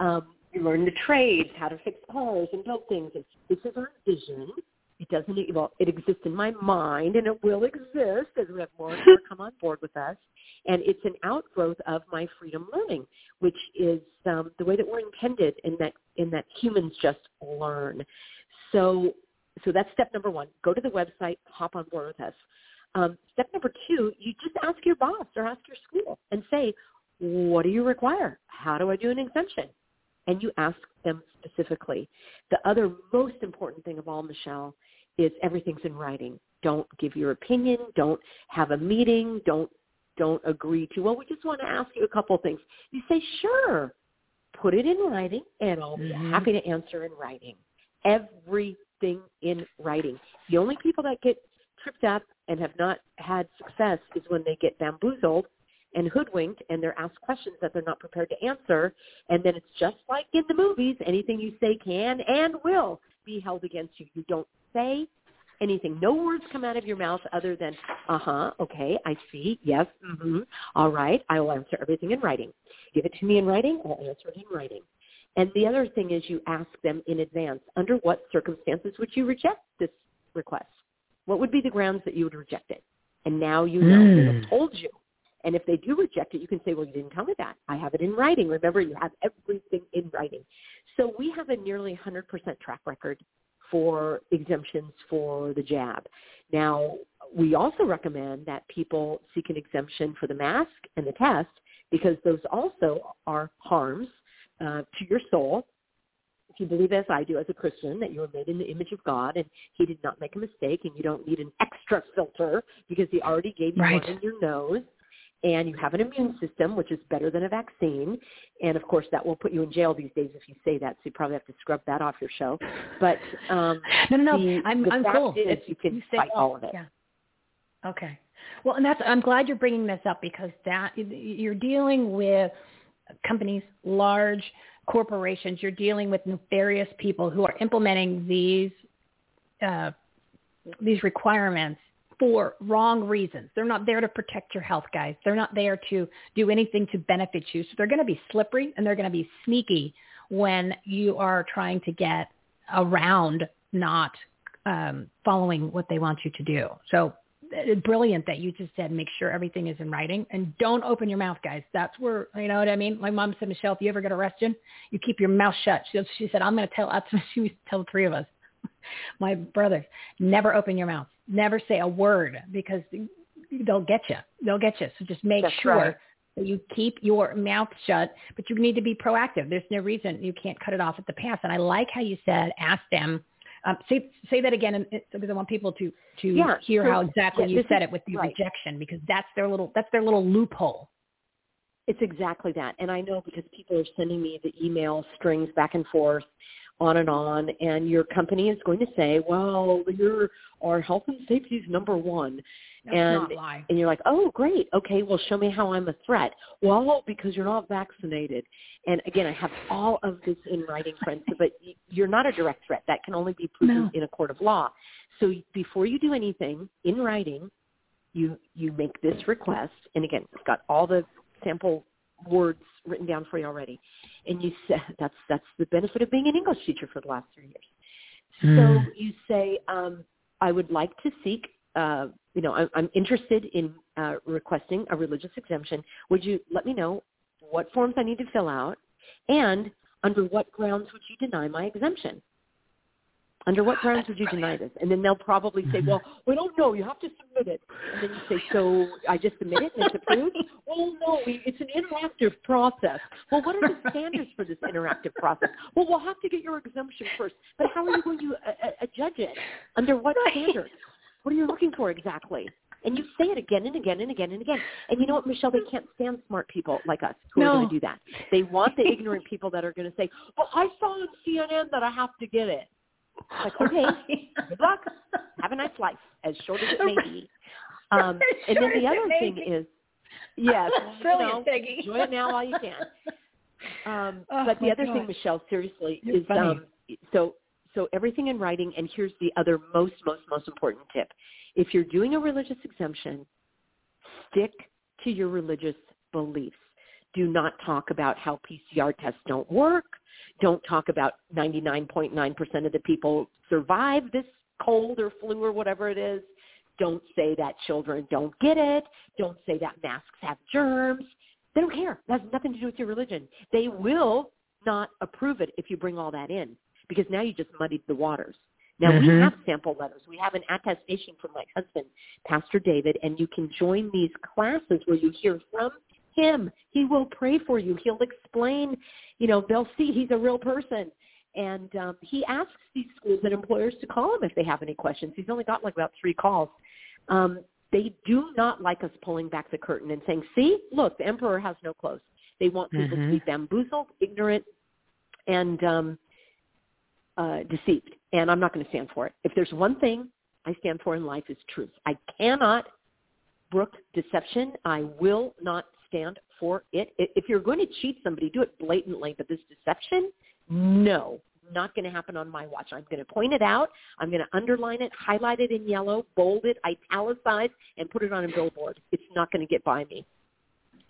um, you learn the trades, how to fix cars and build things. And this is our vision. It doesn't, well, it exists in my mind, and it will exist as we have more and more come on board with us. And it's an outgrowth of my freedom learning, which is um, the way that we're intended in that in that humans just learn. So, so that's step number one. Go to the website, hop on board with us. Um, step number two, you just ask your boss or ask your school and say, what do you require? How do I do an exemption? And you ask them specifically. The other most important thing of all, Michele, is everything's in writing. Don't give your opinion. Don't have a meeting. Don't don't agree to. Well, we just want to ask you a couple of things. You say, sure. Put it in writing, and I'll be Mhm. happy to answer in writing. Everything in writing. The only people that get tripped up and have not had success is when they get bamboozled and hoodwinked and they're asked questions that they're not prepared to answer. And then it's just like in the movies, anything you say can and will be held against you. You don't say anything. No words come out of your mouth other than, uh-huh, okay, I see, yes, mm-hmm, all right, I will answer everything in writing. Give it to me in writing, I'll answer it in writing. And the other thing is you ask them in advance, under what circumstances would you reject this request? What would be the grounds that you would reject it? And now you know, they Mm. have told you. And if they do reject it, you can say, well, you didn't tell me that. I have it in writing. Remember, you have everything in writing. So we have a nearly 100% track record for exemptions for the jab. Now, we also recommend that people seek an exemption for the mask and the test because those also are harms uh, to your soul. If you believe as I do as a Christian that you were made in the image of God and he did not make a mistake and you don't need an extra filter because he already gave you Right. one in your nose and you have an immune system, which is better than a vaccine. And of course, that will put you in jail these days if you say that. So you probably have to scrub that off your show. But um, No, no, no. the- I'm the I'm cool. is you can say fight all of it. Yeah. Okay. Well, and that's I'm glad you're bringing this up because that you're dealing with companies, large corporations. You're dealing with nefarious people who are implementing these uh, these requirements for wrong reasons. They're not there to protect your health, guys. They're not there to do anything to benefit you. So they're going to be slippery and they're going to be sneaky when you are trying to get around not um, following what they want you to do. So uh, brilliant that you just said make sure everything is in writing and don't open your mouth, guys. That's where you know what I mean. My mom said, Michele, if you ever get arrested, you keep your mouth shut. She, she said, I'm going to tell. That's what she used to tell the three of us, my brothers. Never open your mouth. Never say a word because they'll get you. They'll get you. So just make That's sure right. that you keep your mouth shut. But you need to be proactive. There's no reason you can't cut it off at the pass. And I like how you said, ask them. Um, say say that again, and because I want people to to Yeah, hear so- how exactly yeah, you said is- it with the right. rejection, because that's their little that's their little loophole. It's exactly that. And I know because people are sending me the email strings back and forth on and on and your company is going to say, well, your our health and safety is number one. That's and and you're like, oh, great. Okay, well, show me how I'm a threat. Well, because you're not vaccinated. And again, I have all of this in writing, friends, but you're not a direct threat. That can only be proven No. in a court of law. So before you do anything in writing, you you make this request, and again, it's got all the sample words written down for you already, and you say that's that's the benefit of being an English teacher for the last three years. Hmm. So you say, um, I would like to seek, uh, you know, I'm, I'm interested in uh, requesting a religious exemption. Would you let me know what forms I need to fill out, and under what grounds would you deny my exemption? Under what grounds would you deny this? And then they'll probably say, well, we don't know. You have to submit it. And then you say, so I just submit it and it's approved? well, no, we, it's an interactive process. Well, what are the standards for this interactive process? Well, we'll have to get your exemption first. But how are you going to uh, uh, judge it? Under what standards? What are you looking for exactly? And you say it again and again and again and again. And you know what, Michele? They can't stand smart people like us who No. are going to do that. They want the ignorant people that are going to say, well, I saw on CNN that I have to get it. Like, okay, good luck. Have a nice life, as short as it may be. Um, and then the other thing is, yes, you know, enjoy it now while you can. Um, Oh, but the other thing. Michele, seriously, You're is funny. um, so so everything in writing. And here's the other most most most important tip: if you're doing a religious exemption, stick to your religious beliefs. Do not talk about how PCR tests don't work. Don't talk about 99.9% of the people survive this cold or flu or whatever it is. Don't say that children don't get it. Don't say that masks have germs. They don't care. That has nothing to do with your religion. They will not approve it if you bring all that in because now you just muddied the waters. Now we Mhm. have sample letters. We have an attestation from my husband, Pastor David, and you can join these classes where you hear from him. He will pray for you. He'll explain, you know, they'll see he's a real person. And um, he asks these schools and employers to call him if they have any questions. He's only got like about three calls. Um, they do not like us pulling back the curtain and saying, see, look, the emperor has no clothes. They want people to be bamboozled, ignorant, and um, uh, deceived. And I'm not going to stand for it. If there's one thing I stand for in life is truth. I cannot brook deception. I will not stand for it. If you're going to cheat somebody, do it blatantly. But this deception, no, not going to happen on my watch. I'm going to point it out. I'm going to underline it, highlight it in yellow, bold it, italicize, and put it on a billboard. It's not going to get by me.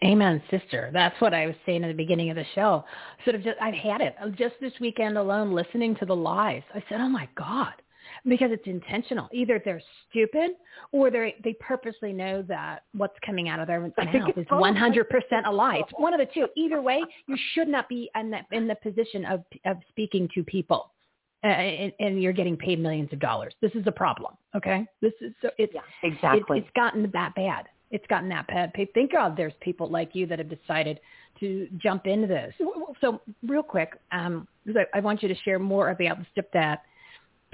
Amen, sister. That's what I was saying at the beginning of the show. Sort of just, I've had it just this weekend alone, listening to the lies. I said, "Oh my God," because it's intentional. Either they're stupid, or they they purposely know that what's coming out of their mouth is 100% a lie. It's one of the two. Either way, you should not be in the, in the position of of speaking to people. Uh, and, and you're getting paid millions of dollars. This is a problem. Okay, this is so it's exactly. it, it's gotten that bad. It's gotten that bad. Thank God there's people like you that have decided to jump into this. So real quick, um, I, I want you to share more about the stuff that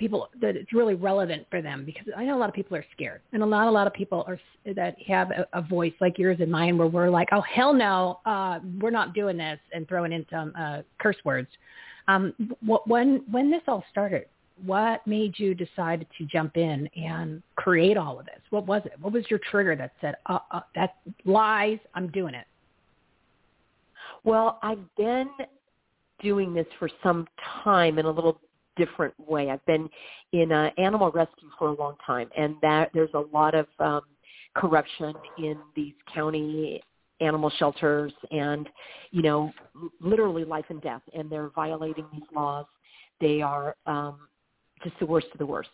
people that it's really relevant for them because I know a lot of people are scared, and a lot a lot of people are that have a, a voice like yours and mine where we're like, oh hell no, uh, we're not doing this, and throwing in some uh, curse words. Um, what, when when this all started, what made you decide to jump in and create all of this? What was it? What was your trigger that said, uh, uh, "That lies, I'm doing it"? Well, I've been doing this for some time in a little different way. I've been in uh, animal rescue for a long time, and that there's a lot of um, corruption in these county animal shelters, and you know, literally life and death. And they're violating these laws. They are um, just the worst of the worst.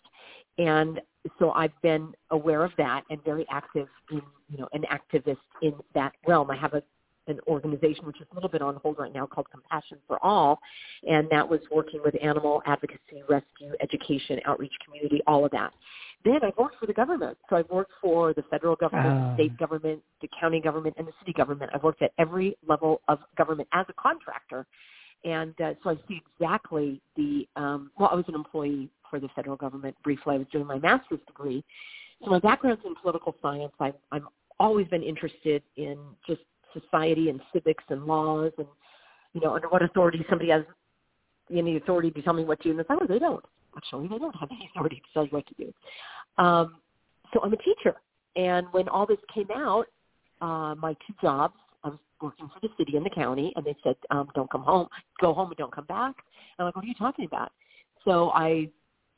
And so I've been aware of that and very active in, you know, an activist in that realm. I have a an organization which is a little bit on hold right now called Compassion for All, and that was working with animal advocacy, rescue, education, outreach, community, all of that. Then I've worked for the government. So I've worked for the federal government, Oh. the state government, the county government, and the city government. I've worked at every level of government as a contractor. And uh, so I see exactly the, um, well, I was an employee for the federal government briefly. I was doing my master's degree. So my background's in political science. I've, I've always been interested in just society and civics and laws and, you know, under what authority somebody has any authority to tell me what to do. And it's like, oh, they don't. Actually, they don't have any authority to tell you what to do. Um, so I'm a teacher. And when all this came out, uh, my two jobs, I was working for the city and the county, and they said, um, don't come home, go home and don't come back. And I'm like, what are you talking about? So I,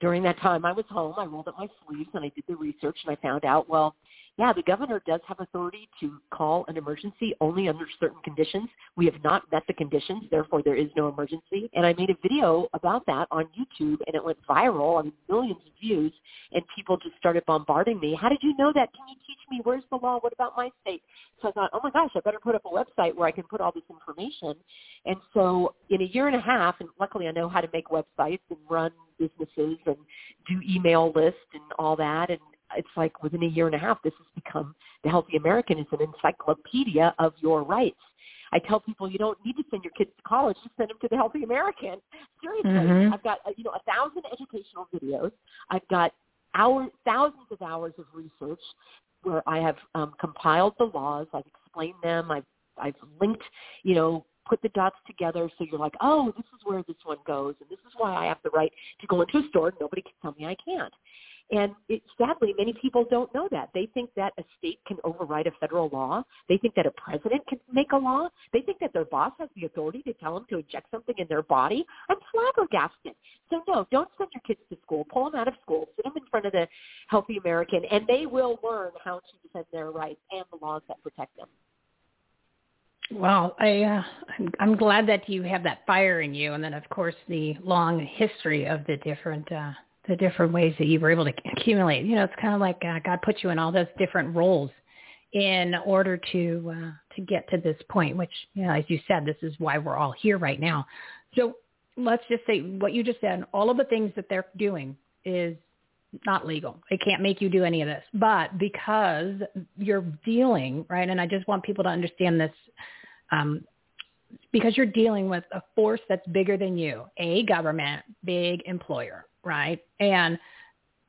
during that time I was home, I rolled up my sleeves and I did the research and I found out, well, yeah, the governor does have authority to call an emergency only under certain conditions. We have not met the conditions, therefore there is no emergency. And I made a video about that on YouTube, and it went viral. I mean, millions of views, and people just started bombarding me. How did you know that? Can you teach me? Where's the law? What about my state? So I thought, oh my gosh, I better put up a website where I can put all this information. And so in a year and a half, and luckily I know how to make websites and run businesses and do email lists and all that, and it's like within a year and a half, this has become the Healthy American is an encyclopedia of your rights. I tell people you don't need to send your kids to college; just send them to the Healthy American. Seriously, Mhm. I've got uh, you know a thousand educational videos. I've got hours, thousands of hours of research where I have um, compiled the laws. I've explained them. I've I've linked, you know, put the dots together so you're like, oh, this is where this one goes, and this is why I have the right to go into a store. and Nobody can tell me I can't. And it, sadly, many people don't know that. They think that a state can override a federal law. They think that a president can make a law. They think that their boss has the authority to tell them to inject something in their body. I'm flabbergasted. So no, don't send your kids to school. Pull them out of school. Sit them in front of the Healthy American, and they will learn how to defend their rights and the laws that protect them. Well, I uh, I'm, I'm glad that you have that fire in you, and then of course the long history of the different uh, the different ways that you were able to accumulate. You know, it's kind of like uh, God put you in all those different roles in order to uh, to get to this point. Which, you know, as you said, this is why we're all here right now. So let's just say what you just said. All of the things that they're doing is not legal. They can't make you do any of this. But because you're dealing, right, and I just want people to understand this, um, because you're dealing with a force that's bigger than you, a government, big employer, right? And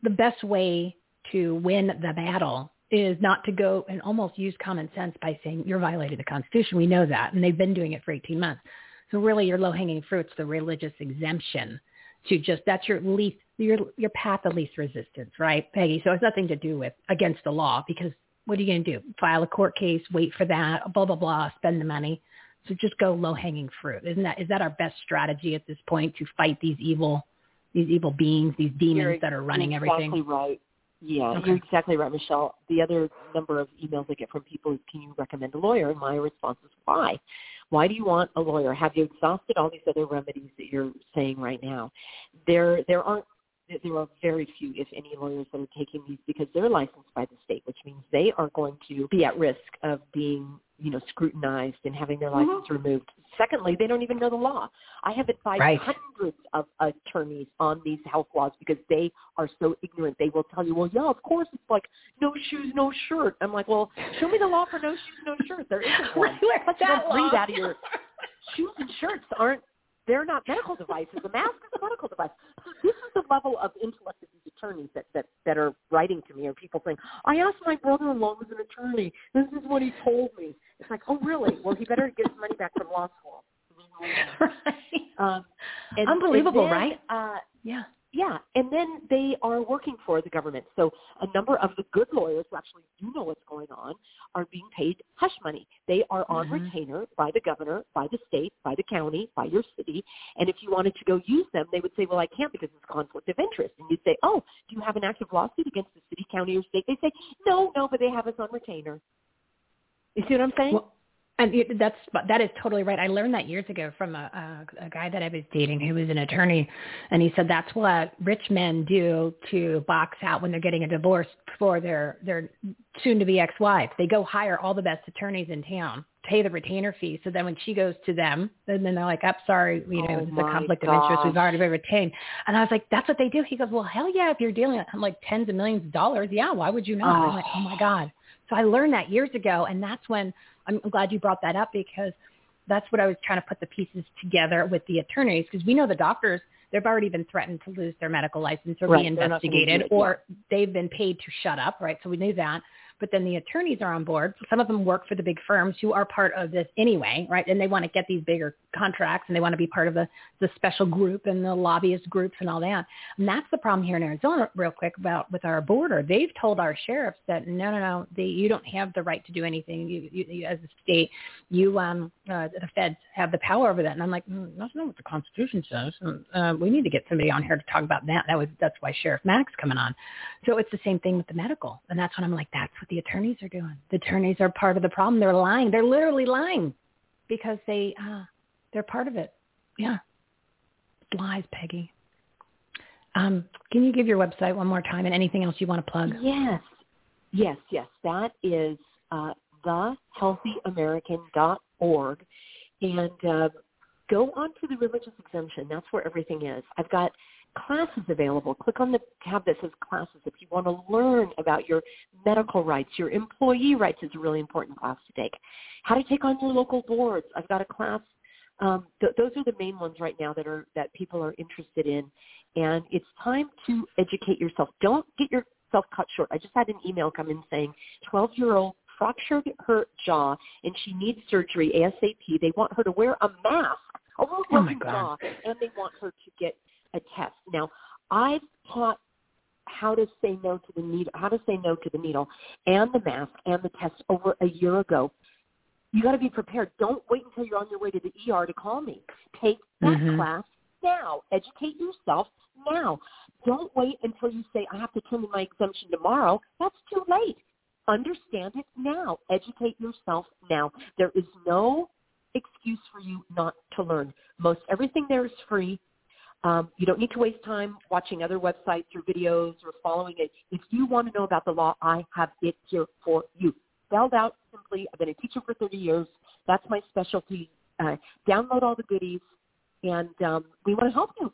the best way to win the battle is not to go and almost use common sense by saying you're violating the Constitution. We know that, and they've been doing it for 18 months. So really, your low-hanging fruit's the religious exemption to just that's your least your your path of least resistance, right, Peggy? So it's nothing to do with against the law because what are you going to do? File a court case, wait for that, blah blah blah, spend the money. So just go low-hanging fruit. Isn't that is that our best strategy at this point to fight these evil these evil beings, these demons You're that are running everything. exactly everything? right. Yeah, Okay. you're exactly right, Michele. The other number of emails I get from people is, can you recommend a lawyer? And my response is, why? Why do you want a lawyer? Have you exhausted all these other remedies that you're saying right now? There, there aren't. There are very few, if any, lawyers that are taking these because they're licensed by the state, which means they are going to be at risk of being, you know, scrutinized and having their license mm-hmm. removed. Secondly, they don't even know the law. I have advised Right. hundreds of attorneys on these health laws because they are so ignorant. They will tell you, well, yeah, of course, it's like no shoes, no shirt. I'm like, well, show me the law for no shoes, no shirt. There isn't one. Right, where's But you that don't breathe out of your shoes and shirts aren't they're not medical devices. A mask is a medical device. So this is the level of intellect of these attorneys that, that, that are writing to me or people saying, I asked my brother-in-law who's an attorney. This is what he told me. It's like, oh, really? Well, he better get his money back from law school. Um, and, Unbelievable, and then, right? Uh, yeah. Yeah, and then they are working for the government. So a number of the good lawyers who actually do know what's going on are being paid hush money. They are on Mhm. retainer by the governor, by the state, by the county, by your city. And if you wanted to go use them, they would say, well, I can't because it's a conflict of interest. And you'd say, oh, do you have an active lawsuit against the city, county, or state? They say, no, no, but they have us on retainer. You see what I'm saying? Well, and it, that's that is totally right. I learned that years ago from a, a, a guy that I was dating who was an attorney, and he said that's what rich men do to box out when they're getting a divorce for their their soon-to-be ex-wife. They go hire all the best attorneys in town, pay the retainer fee, so then when she goes to them, and then they're like, "I'm sorry, you know, Oh it's a conflict of interest. We've already been retained." And I was like, "That's what they do." He goes, "Well, hell yeah! If you're dealing with like tens of millions of dollars, yeah, why would you not?" I'm like, "Oh my god." So I learned that years ago, and that's when I'm glad you brought that up because that's what I was trying to put the pieces together with the attorneys because we know the doctors they've already been threatened to lose their medical license or Right, be they're not gonna do investigated or they've been paid to shut up, right? So we knew that. But then the attorneys are on board. Some of them work for the big firms who are part of this anyway, right? And they want to get these bigger contracts and they want to be part of the, the special group and the lobbyist groups and all that. And that's the problem here in Arizona, real quick, about with our border. They've told our sheriffs that no, no, no, they, you don't have the right to do anything. You, you, you as a state, you um, uh, the feds have the power over that. And I'm like, mm, that's not what the Constitution says. And, uh, we need to get somebody on here to talk about that. That was that's why Sheriff Mack's coming on. So it's the same thing with the medical, and that's when I'm like, that's what the attorneys are doing. The attorneys are part of the problem. They're lying. They're literally lying because they uh, they're part of it. Yeah, lies, Peggy. Um, can you give your website one more time and anything else you want to plug? Yes, yes, yes. That is uh, thehealthyamerican.org, and uh, go on to the religious exemption. That's where everything is. I've got classes available. Click on the tab that says classes if you want to learn about your medical rights. Your employee rights is a really important class to take. How to take on your local boards. I've got a class. Um, th- those are the main ones right now that are that people are interested in, and it's time to educate yourself. Don't get yourself cut short. I just had an email come in saying 12-year-old fractured her jaw and she needs surgery ASAP. They want her to wear a mask her oh my jaw and they want her to get a test. Now, I've taught how to say no to the needle, how to say no to the needle and the mask and the test over a year ago. You got to be prepared. Don't wait until you're on your way to the ER to call me. Take that Mhm. class now. Educate yourself now. Don't wait until you say, I have to turn in my exemption tomorrow. That's too late. Understand it now. Educate yourself now. There is no excuse for you not to learn. Most everything there is free. Um, you don't need to waste time watching other websites or videos or following it. If you want to know about the law, I have it here for you. Spelled out simply. I've been a teacher for 30 years. That's my specialty. Uh, download all the goodies, and um, we want to help you.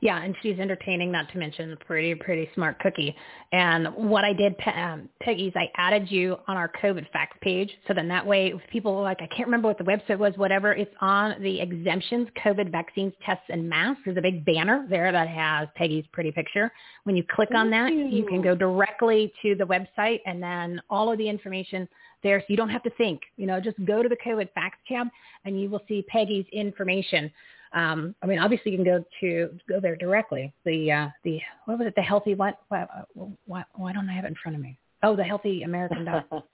Yeah, and she's entertaining, not to mention a pretty, pretty smart cookie. And what I did, um, Peggy, is I added you on our COVID facts page. So then that way, if people are like, I can't remember what the website was, whatever, it's on the exemptions, COVID vaccines, tests, and masks. There's a big banner there that has Peggy's pretty picture. When you click on that, you can go directly to the website and then all of the information there. So you don't have to think, you know, just go to the COVID facts tab and you will see Peggy's information. Um, I mean, obviously you can go to go there directly. The uh, the what was it? The healthy what? Why, why, why don't I have it in front of me? Oh, the healthy American. dot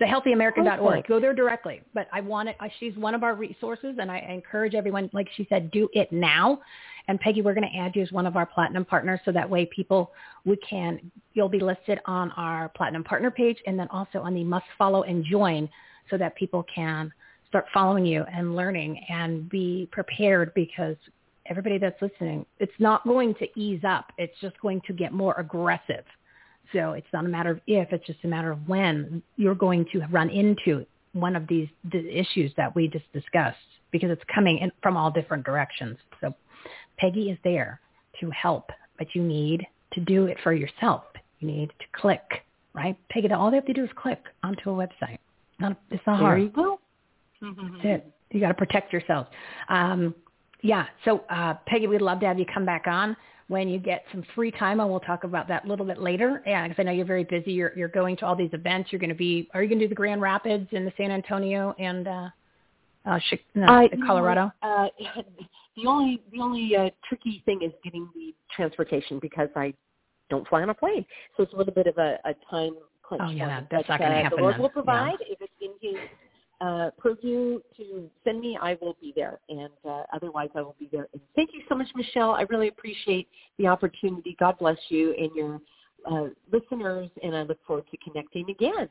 the healthyamerican.org. Go there directly. But I want it. She's one of our resources, and I encourage everyone, like she said, do it now. And Peggy, we're going to add you as one of our platinum partners, so that way people we can you'll be listed on our platinum partner page, and then also on the must follow and join, so that people can start following you and learning and be prepared because everybody that's listening, it's not going to ease up. It's just going to get more aggressive. So it's not a matter of if, it's just a matter of when you're going to run into one of these the issues that we just discussed because it's coming in from all different directions. So Peggy is there to help, but you need to do it for yourself. You need to click, right? Peggy, all they have to do is click onto a website. Not, it's not There hard. you go. That's it. You got to protect yourself. Um, yeah. So uh, Peggy, we'd love to have you come back on when you get some free time, and we'll talk about that a little bit later. Yeah, because I know you're very busy. You're you're going to all these events. You're going to be. Are you going to do the Grand Rapids and the San Antonio and uh, uh, Chi- no, I- you know, Colorado? Uh, the only the only uh, tricky thing is getting the transportation because I don't fly on a plane, so it's a little bit of a, a time crunch. Oh, yeah, that- that's But, not gonna uh, happen The Lord then. will Yeah. provide if it's in His uh, purview to send me. I will be there, and uh, otherwise I will be there. And thank you so much, Michele. I really appreciate the opportunity. God bless you and your uh, listeners, and I look forward to connecting again.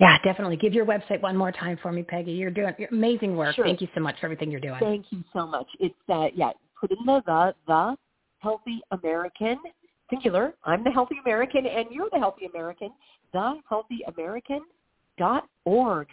Yeah, definitely. Give your website one more time for me, Peggy. You're doing you're amazing work. Sure. Thank you so much for everything you're doing. Thank you so much. It's uh yeah, put in the the the healthy American singular. I'm the healthy American and you're the healthy American. The healthy American dot org.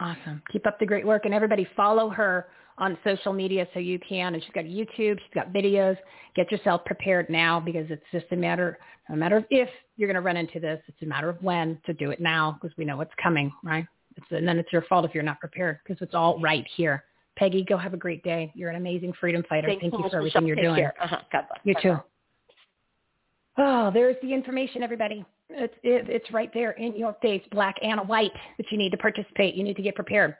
Awesome. Keep up the great work. And everybody follow her on social media so you can. And she's got YouTube. She's got videos. Get yourself prepared now because it's just a matter, a matter of if you're going to run into this. It's a matter of when to do it now because we know what's coming, right? It's, and then it's your fault if you're not prepared because it's all right here. Peggy, go have a great day. You're an amazing freedom fighter. Thanks Thank so you for everything Michele. you're Take doing. Uh-huh. God bless. You Bye-bye. too. Oh, there's the information, everybody. It's it, it's right there in your face, black and white. But you need to participate. You need to get prepared.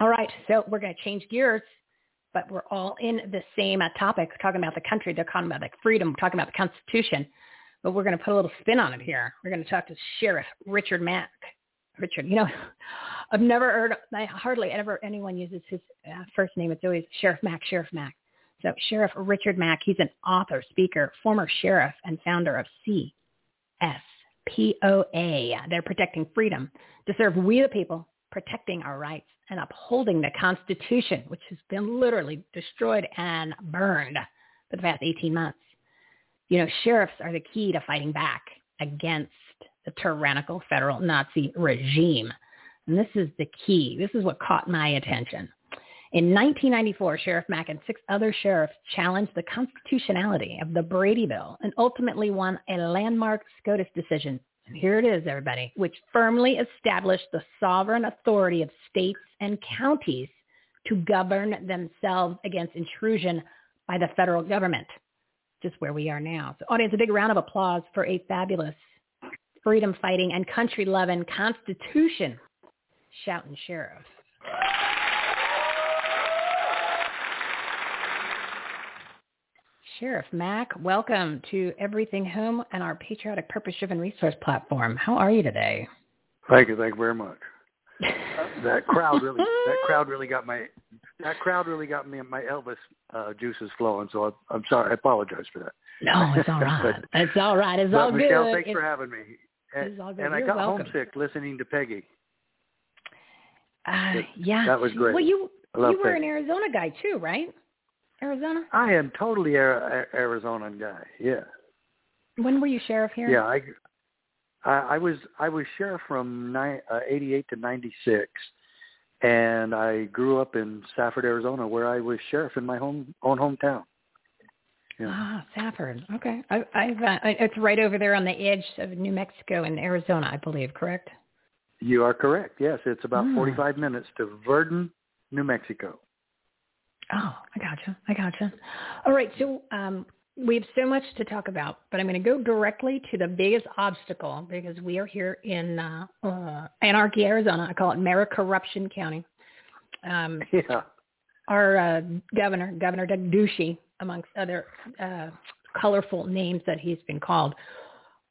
All right, so we're going to change gears, but we're all in the same uh, topic. Talking about the country, they're talking about like freedom, talking about the Constitution. But we're going to put a little spin on it here. We're going to talk to Sheriff Richard Mack. Richard. You know, I've never heard, I hardly ever anyone uses his uh, first name. It's always Sheriff Mack, Sheriff Mack. So Sheriff Richard Mack, he's an author, speaker, former sheriff, and founder of CSPOA. They're protecting freedom to serve we the people, protecting our rights, and upholding the Constitution, which has been literally destroyed and burned for the past 18 months. You know, sheriffs are the key to fighting back against the tyrannical federal Nazi regime. And this is the key. This is what caught my attention. In 1994, Sheriff Mack and six other sheriffs challenged the constitutionality of the Brady Bill and ultimately won a landmark SCOTUS decision. And here it is, everybody, which firmly established the sovereign authority of states and counties to govern themselves against intrusion by the federal government, just where we are now. So audience, a big round of applause for a fabulous freedom fighting and country loving constitution shouting sheriff. Sheriff Mack, welcome to Everything Home and our Patriotic Purpose Driven Resource Platform. How are you today? Thank you, thank you very much. that crowd really, that crowd really got my, that crowd really got me my Elvis uh, juices flowing. So I, I'm sorry, I apologize for that. No, it's all right. but, it's all right. It's all Michele, good. thanks it's, for having me. And, and I got welcome. homesick listening to Peggy. Uh, yeah, that was great. Well, you you were Peggy. an Arizona guy too, right? Arizona. I am totally a, a, Arizona guy. Yeah, When were you sheriff here? yeah. I, I, I was I was sheriff from ni- uh, '88 to '96, and I grew up in Safford, Arizona, where I was sheriff in my home own hometown. Yeah. Ah, Safford. Okay, I, I've uh, I- it's right over there on the edge of New Mexico and Arizona, I believe. Correct? You are correct. Yes, it's about Hmm. 45 minutes to Virden, New Mexico. Oh, I gotcha. I gotcha. All right, so um, we have so much to talk about, but I'm going to go directly to the biggest obstacle because we are here in uh, uh, Anarchy, Arizona. I call it Mayor Corruption County. Um, Yeah. our uh, governor, Governor Doug Ducey, amongst other uh, colorful names that he's been called,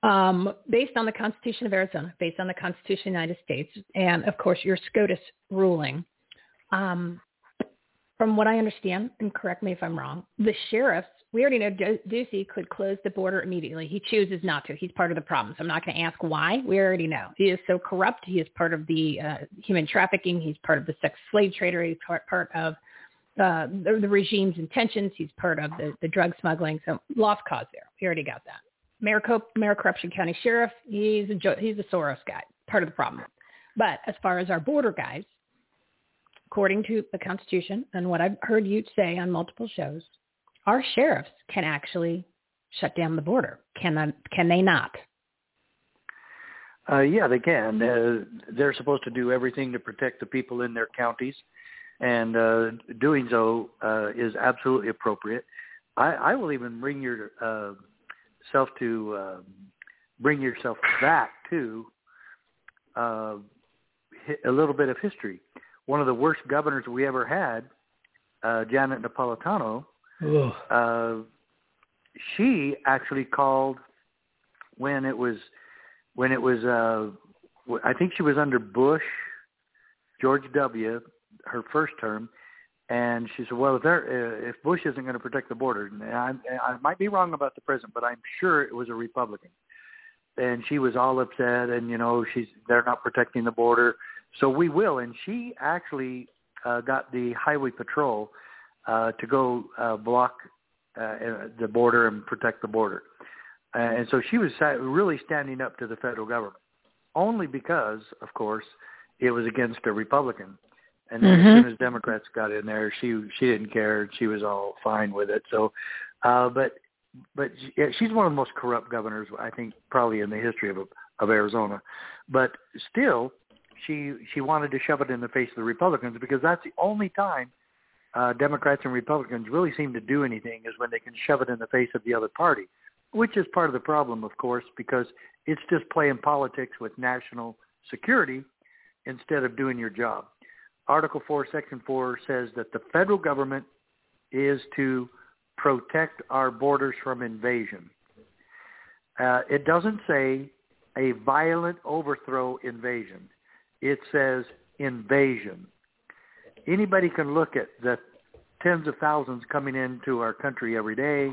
um, based on the Constitution of Arizona, based on the Constitution of the United States, and of course your SCOTUS ruling. Um, from what I understand, and correct me if I'm wrong, the sheriffs, we already know Du- Ducey could close the border immediately. He chooses not to. He's part of the problem. So I'm not going to ask why. We already know. He is so corrupt. He is part of the uh, human trafficking. He's part of the sex slave trader. He's part, part of uh, the, the regime's intentions. He's part of the, the drug smuggling. So lost cause there. We already got that. Mayor, Co- Mayor Corruption County Sheriff, he's a, he's a Soros guy, part of the problem. But as far as our border guys, according to the Constitution and what I've heard you say on multiple shows, our sheriffs can actually shut down the border. Can they, can they not? Uh, yeah, they can. Uh, they're supposed to do everything to protect the people in their counties, and uh, doing so uh, is absolutely appropriate. I, I will even bring your uh, self to uh, bring yourself back to uh, a little bit of history. One of the worst governors we ever had, uh, Janet Napolitano, uh, she actually called when it was when it was uh I think she was under Bush, George W, her first term, and she said, "Well, if there uh, if Bush isn't going to protect the border, and I, I might be wrong about the president, but I'm sure it was a Republican." And she was all upset, and you know, she's they're not protecting the border, so we will. And she actually uh, got the highway patrol uh, to go uh, block uh, the border and protect the border. Uh, and so she was sa- really standing up to the federal government, only because, of course, it was against a Republican. And then Mhm. as soon as Democrats got in there, she she didn't care. She was all fine with it. So, uh, but but she- yeah, she's one of the most corrupt governors I think probably in the history of of Arizona. But still, she she wanted to shove it in the face of the Republicans because that's the only time uh, Democrats and Republicans really seem to do anything is when they can shove it in the face of the other party, which is part of the problem, of course, because it's just playing politics with national security instead of doing your job. Article 4, Section 4 says that the federal government is to protect our borders from invasion. Uh, it doesn't say a violent overthrow invasion. It says invasion. Anybody can look at the tens of thousands coming into our country every day.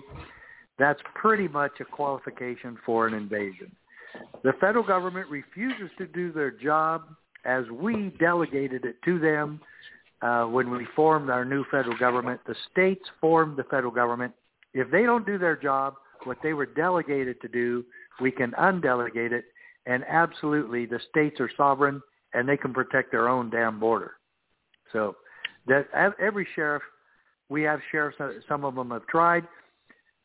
That's pretty much a qualification for an invasion. The federal government refuses to do their job as we delegated it to them uh, when we formed our new federal government. The states formed the federal government. If they don't do their job, what they were delegated to do, we can undelegate it. And absolutely, the states are sovereign and they can protect their own damn border. So that every sheriff, we have sheriffs. Some of them have tried.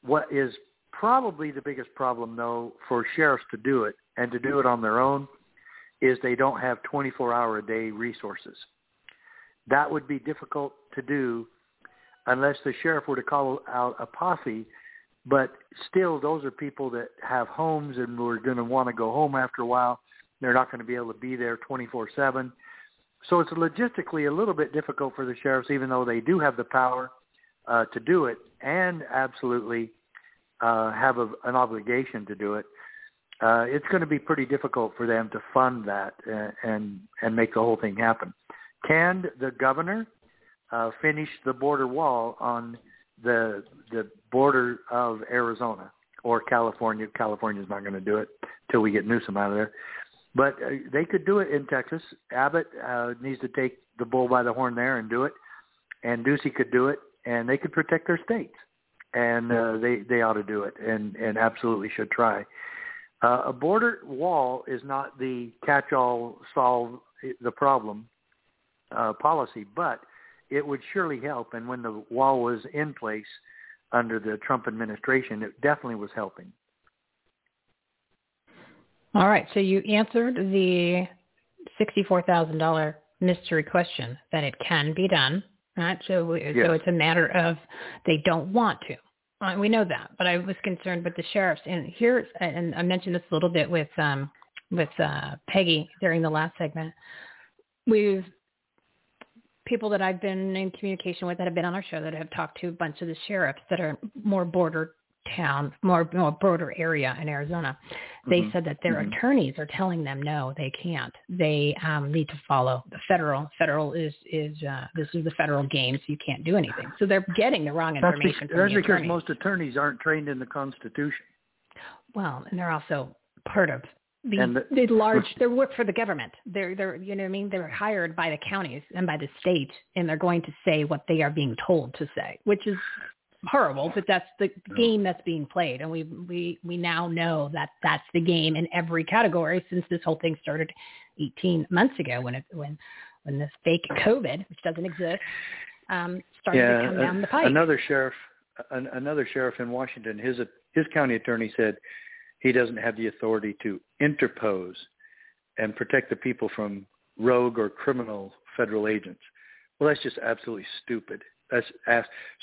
What is probably the biggest problem, though, for sheriffs to do it and to do it on their own is they don't have 24-hour-a-day resources. That would be difficult to do unless the sheriff were to call out a posse. But still, those are people that have homes and were going to want to go home after a while. They're not going to be able to be there 24/7. So it's logistically a little bit difficult for the sheriffs, even though they do have the power uh, to do it and absolutely uh, have a, an obligation to do it. Uh, it's going to be pretty difficult for them to fund that and and, and make the whole thing happen. Can the governor uh, finish the border wall on the the border of Arizona or California? California's not going to do it till we get Newsom out of there. But uh, they could do it in Texas. Abbott uh, needs to take the bull by the horn there and do it, and Ducey could do it, and they could protect their states, and uh, they they ought to do it, and and absolutely should try. Uh, a border wall is not the catch-all solve the problem uh, policy, but it would surely help. And when the wall was in place under the Trump administration, it definitely was helping. All right. So you answered the $64,000 mystery question that it can be done. Right. So, yes. so it's a matter of they don't want to. Uh, we know that, but I was concerned with the sheriffs. And here, and I mentioned this a little bit with um, with uh, Peggy during the last segment. We've people that I've been in communication with that have been on our show that have talked to a bunch of the sheriffs that are more border town, more, more broader area in Arizona. They mm-hmm. said that their mm-hmm. attorneys are telling them no, they can't. They um, need to follow the federal. Federal is is uh, this is the federal game, so you can't do anything. So they're getting the wrong information. That's, because, from that's because attorneys. most attorneys aren't trained in the Constitution. Well, and they're also part of the, the, the large they work for the government. They're they're you know what I mean they're hired by the counties and by the state and they're going to say what they are being told to say, which is horrible, but that's the game that's being played, and we we we now know that that's the game in every category since this whole thing started 18 months ago when it when when this fake COVID, which doesn't exist, um, started yeah, to come down the pipe. Another sheriff, an, another sheriff in Washington, his his county attorney said he doesn't have the authority to interpose and protect the people from rogue or criminal federal agents. Well, that's just absolutely stupid.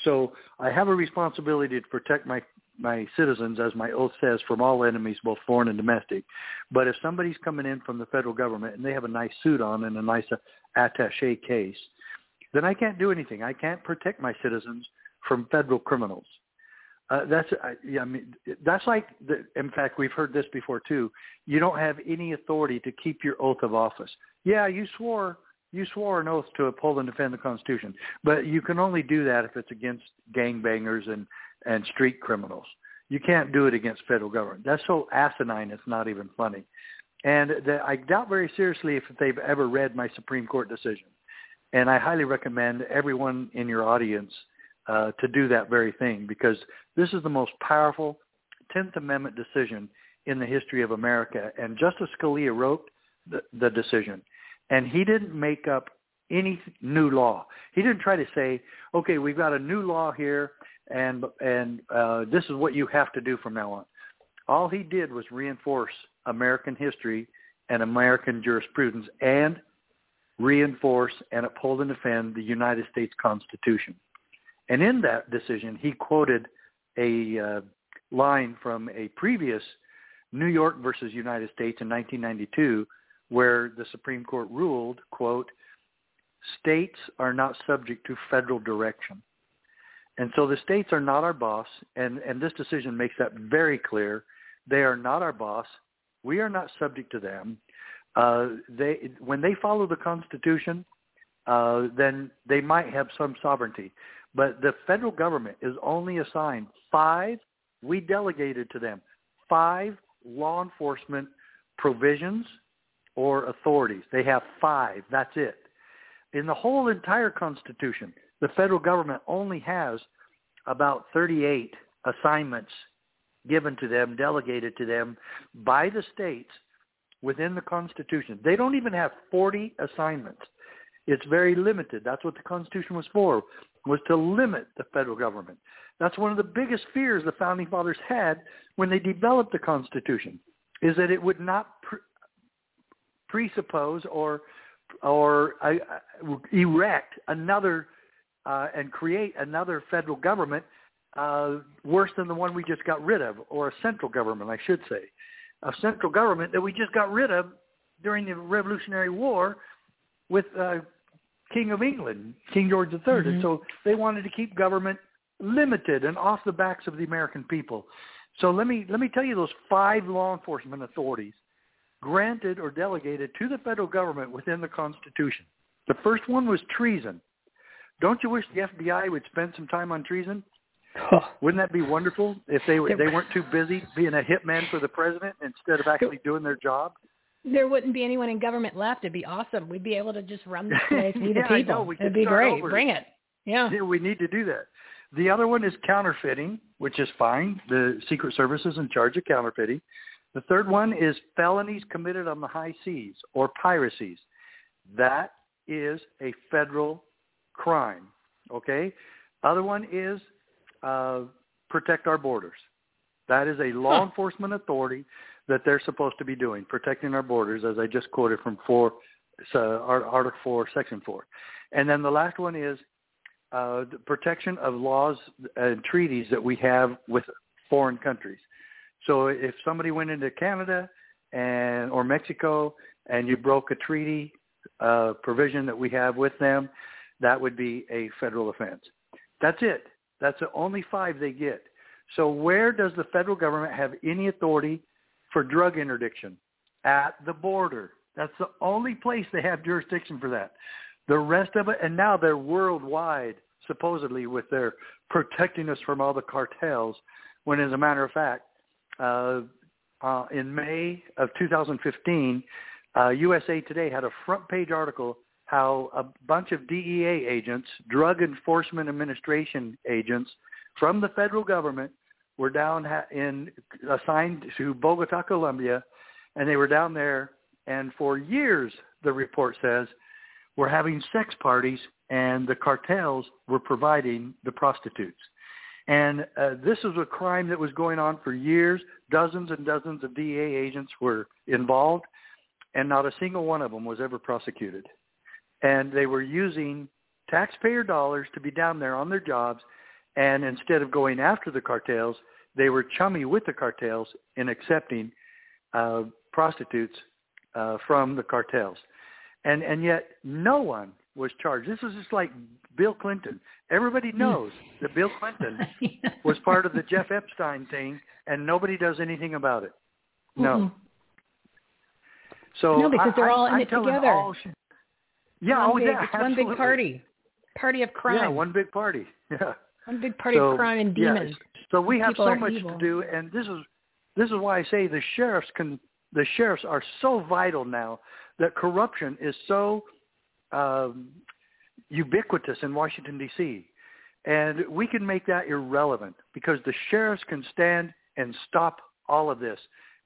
So I have a responsibility to protect my my citizens, as my oath says, from all enemies, both foreign and domestic. But if somebody's coming in from the federal government and they have a nice suit on and a nice attaché case, then I can't do anything. I can't protect my citizens from federal criminals. Uh, that's uh, yeah, I mean that's like the, in fact we've heard this before too. You don't have any authority to keep your oath of office. Yeah, you swore you swore an oath to uphold and defend the Constitution, but you can only do that if it's against gangbangers and and street criminals. You can't do it against federal government. That's so asinine. It's not even funny. And the, I doubt very seriously if they've ever read my Supreme Court decision. And I highly recommend everyone in your audience uh, to do that very thing because this is the most powerful Tenth Amendment decision in the history of America. And Justice Scalia wrote the, the decision and he didn't make up any new law. He didn't try to say, okay, we've got a new law here, and and uh, this is what you have to do from now on. All he did was reinforce American history and American jurisprudence, and reinforce and uphold and defend the United States Constitution. And in that decision, he quoted a uh, line from a previous New York versus United States in 1992 where the Supreme Court ruled, quote, states are not subject to federal direction. And so the states are not our boss, and, and this decision makes that very clear. They are not our boss. We are not subject to them. Uh, they when they follow the Constitution, uh, then they might have some sovereignty. But the federal government is only assigned five. We delegated to them five law enforcement provisions or authorities. They have five. That's it. In the whole entire Constitution, the federal government only has about 38 assignments given to them, delegated to them by the states within the Constitution. They don't even have 40 assignments. It's very limited. That's what the Constitution was for, was to limit the federal government. That's one of the biggest fears the Founding Fathers had when they developed the Constitution, is that it would not pre- presuppose or or uh, erect another uh, and create another federal government uh, worse than the one we just got rid of, or a central government, I should say, a central government that we just got rid of during the Revolutionary War with uh, King of England, King George III, mm-hmm. and so they wanted to keep government limited and off the backs of the American people. So let me let me tell you those five law enforcement authorities granted or delegated to the federal government within the Constitution. The first one was treason. Don't you wish the FBI would spend some time on treason? Wouldn't that be wonderful if they were, they weren't too busy being a hitman for the president instead of actually doing their job? There wouldn't be anyone in government left. It'd be awesome. We'd be able to just run this place, be yeah, the people. It'd be great. Over. Bring it. Yeah. yeah. We need to do that. The other one is counterfeiting, which is fine. The Secret Service is in charge of counterfeiting. The third one is felonies committed on the high seas or piracies. That is a federal crime. Okay. Other one is uh, protect our borders. That is a law huh. enforcement authority that they're supposed to be doing, protecting our borders, as I just quoted from four, uh, Article 4, Section 4. And then the last one is uh, the protection of laws and treaties that we have with foreign countries. So if somebody went into Canada and or Mexico and you broke a treaty uh, provision that we have with them, that would be a federal offense. That's it. That's the only five they get. So where does the federal government have any authority for drug interdiction? At the border. That's the only place they have jurisdiction for that. The rest of it, and now they're worldwide, supposedly, with their protecting us from all the cartels, when as a matter of fact, uh, uh, in May of 2015, uh, USA Today had a front page article how a bunch of DEA agents, Drug Enforcement Administration agents from the federal government were down in assigned to Bogota, Colombia, and they were down there and for years the report says were having sex parties and the cartels were providing the prostitutes. And uh, this was a crime that was going on for years. Dozens and dozens of DEA agents were involved, and not a single one of them was ever prosecuted and they were using taxpayer dollars to be down there on their jobs and instead of going after the cartels they were chummy with the cartels in accepting uh, prostitutes uh, from the cartels and and yet no one was charged this was just like bill clinton everybody knows that bill clinton was part of the jeff epstein thing and nobody does anything about it no mm-hmm. so no because they're I, all in I, it together all, yeah, one oh big, yeah, it's absolutely. one big party, party of crime. Yeah, one big party. Yeah, one big party so, of crime and demons. Yeah. So we have People so much evil. to do, and this is this is why I say the sheriffs can the sheriffs are so vital now that corruption is so um, ubiquitous in Washington D.C. And we can make that irrelevant because the sheriffs can stand and stop all of this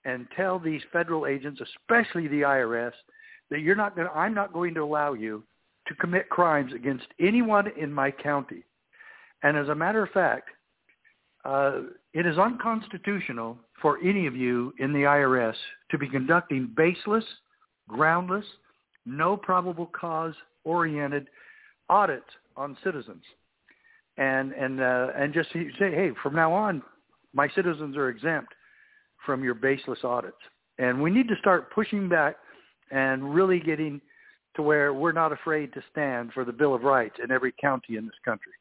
and tell these federal agents, especially the IRS, that you're not going to, I'm not going to allow you to commit crimes against anyone in my county. And as a matter of fact, uh, it is unconstitutional for any of you in the IRS to be conducting baseless, groundless, no probable cause oriented audits on citizens. And and uh, and just say, hey, from now on, my citizens are exempt from your baseless audits. And we need to start pushing back and really getting to where we're not afraid to stand for the Bill of Rights in every county in this country.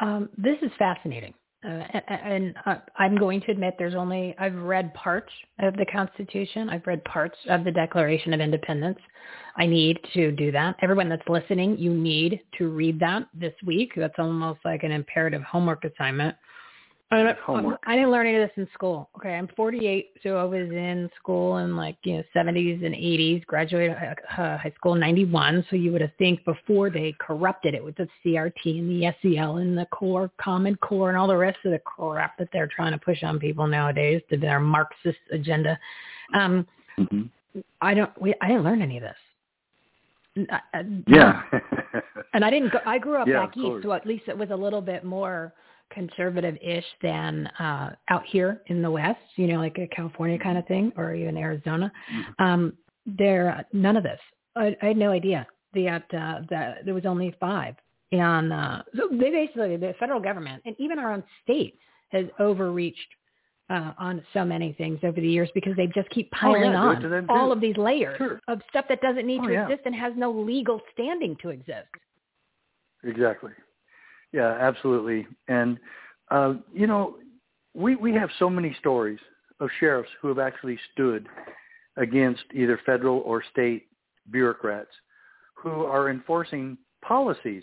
Um, this is fascinating. Uh, and uh, I'm going to admit there's only I've read parts of the Constitution. I've read parts of the Declaration of Independence. I need to do that. Everyone that's listening, you need to read that this week. That's almost like an imperative homework assignment. I, Homework. I didn't learn any of this in school. Okay, I'm 48, so I was in school in like you know 70s and 80s. Graduated uh, high school in 91. So you would have think before they corrupted it with the CRT and the SEL and the core, Common Core, and all the rest of the crap that they're trying to push on people nowadays to their Marxist agenda. Um, Mm-hmm. I don't. We, I didn't learn any of this. I- I- Yeah. and I didn't go. I grew up Yeah, back east, so at least it was a little bit more conservative-ish than uh out here in the West. You know, like a California kind of thing, or even Arizona. Mm-hmm. Um, there, none of this. I, I had no idea that uh, that there was only five. And uh, so they basically, the federal government and even our own state has overreached uh, on so many things over the years because they just keep Oh, yeah, piling do it on all of these layers Sure. of stuff that doesn't need Oh, to yeah. exist and has no legal standing to exist. Exactly. Yeah, absolutely. And uh, you know, we we have so many stories of sheriffs who have actually stood against either federal or state bureaucrats who are enforcing policies,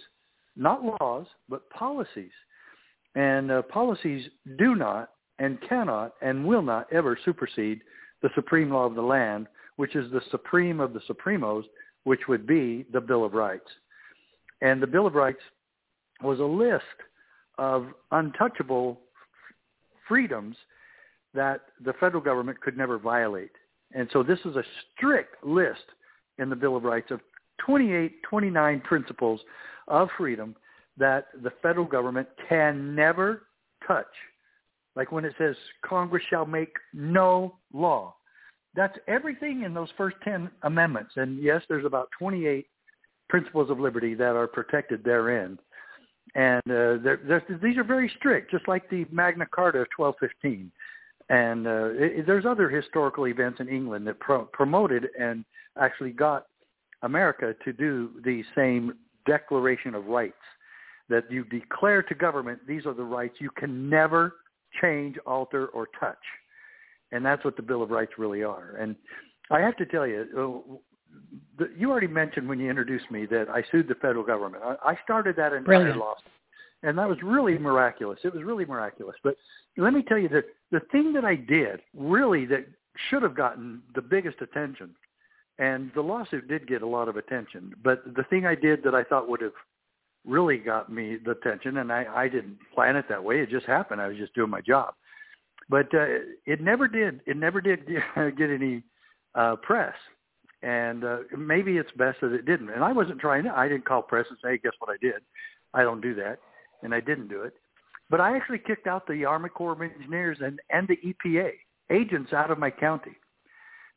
not laws, but policies. And uh, policies do not and cannot and will not ever supersede the supreme law of the land, which is the supreme of the supremos, which would be the Bill of Rights. And the Bill of Rights was a list of untouchable freedoms that the federal government could never violate. And so this is a strict list in the Bill of Rights of 28, 29 principles of freedom that the federal government can never touch. Like when it says Congress shall make no law. That's everything in those first 10 amendments. And yes, there's about 28 principles of liberty that are protected therein. And uh, they're, they're, these are very strict, just like the Magna Carta of 1215. And uh, it, there's other historical events in England that pro- promoted and actually got America to do the same Declaration of Rights, that you declare to government these are the rights you can never change, alter, or touch. And that's what the Bill of Rights really are. And I have to tell you, uh, the, you already mentioned when you introduced me that I sued the federal government. I, I started that entire Brilliant. lawsuit, and that was really miraculous. It was really miraculous. But let me tell you that the thing that I did really that should have gotten the biggest attention, and the lawsuit did get a lot of attention. But the thing I did that I thought would have really got me the attention, and I, I didn't plan it that way. It just happened. I was just doing my job. But uh, it never did. It never did get any uh, press and uh, maybe it's best that it didn't. And I wasn't trying to. I didn't call press and say, "Guess what I did?" I don't do that, and I didn't do it. But I actually kicked out the Army Corps of Engineers and and the EPA agents out of my county.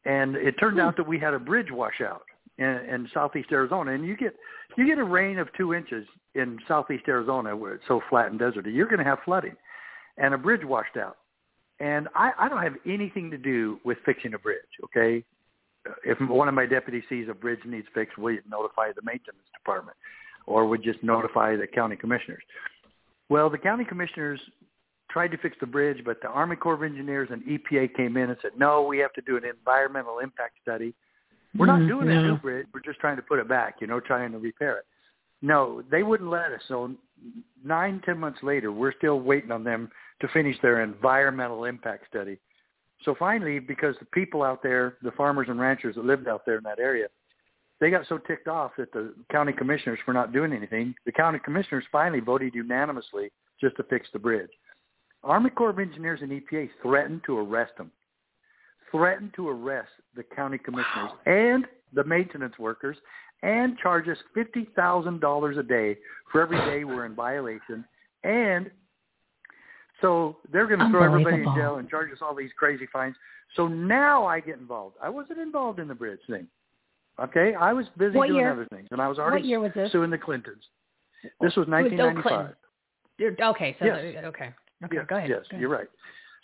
And it turned out that we had a bridge washout in, in southeast Arizona, and you get you get a rain of two inches in southeast Arizona where it's so flat and deserty. You're going to have flooding, and a bridge washed out. And I, I don't have anything to do with fixing a bridge. Okay, if one of my deputies sees a bridge needs fixed, we notify the maintenance department, or we just notify the county commissioners. Well, the county commissioners tried to fix the bridge, but the Army Corps of Engineers and EPA came in and said, no, we have to do an environmental impact study. We're not Mm, doing a new bridge. We're just trying to put it back, you know, trying to repair it. No, they wouldn't let us. So nine, ten months later, we're still waiting on them to finish their environmental impact study. So finally, because the people out there, the farmers and ranchers that lived out there in that area, they got so ticked off at the county commissioners for not doing anything, the county commissioners finally voted unanimously just to fix the bridge. Army Corps of Engineers and EPA threatened to arrest them, threatened to arrest the county commissioners and the maintenance workers and charge us $50,000 a day for every day we're in violation. And so they're going to throw everybody in jail and charge us all these crazy fines. So now I get involved. I wasn't involved in the bridge thing. Okay, I was busy What doing year? other things, and I was already year was this? suing the Clintons. This was It was 1995. You're- Okay, so Yes. okay, okay, Yes, go ahead. Yes, go ahead. you're right.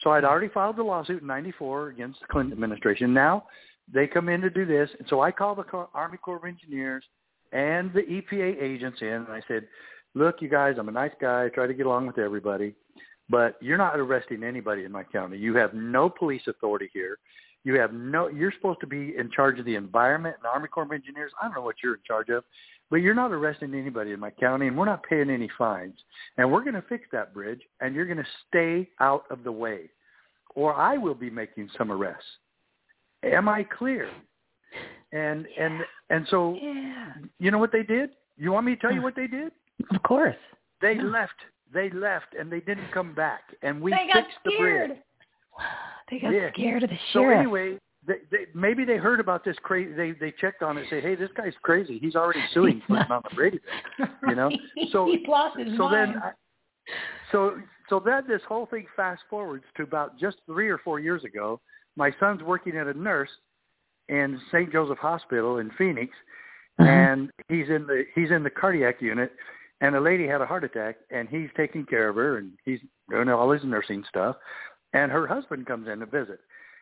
So I'd already filed the lawsuit in '94 against the Clinton administration. Now they come in to do this, and so I called the Army Corps of Engineers and the EPA agents in, and I said, "Look, you guys, I'm a nice guy. I try to get along with everybody, but you're not arresting anybody in my county. You have no police authority here. You have no. You're supposed to be in charge of the environment and Army Corps of Engineers. I don't know what you're in charge of, but you're not arresting anybody in my county, and we're not paying any fines. And we're going to fix that bridge, and you're going to stay out of the way, or I will be making some arrests. Am I clear? And yeah. and and so, yeah. you know what they did? You want me to tell you what they did? Of course. They yeah. left. They left, and they didn't come back. And we they fixed the bridge. They got yeah. scared of the so sheriff. So anyway, they, they, maybe they heard about this crazy. They they checked on it, and say, "Hey, this guy's crazy. He's already suing for on the Brady. You know. So he lost his so mind. then, I, so so then this whole thing fast forwards to about just three or four years ago. My son's working at a nurse in St. Joseph Hospital in Phoenix, uh-huh. and he's in the he's in the cardiac unit. And a lady had a heart attack, and he's taking care of her, and he's doing all his nursing stuff. And her husband comes in to visit,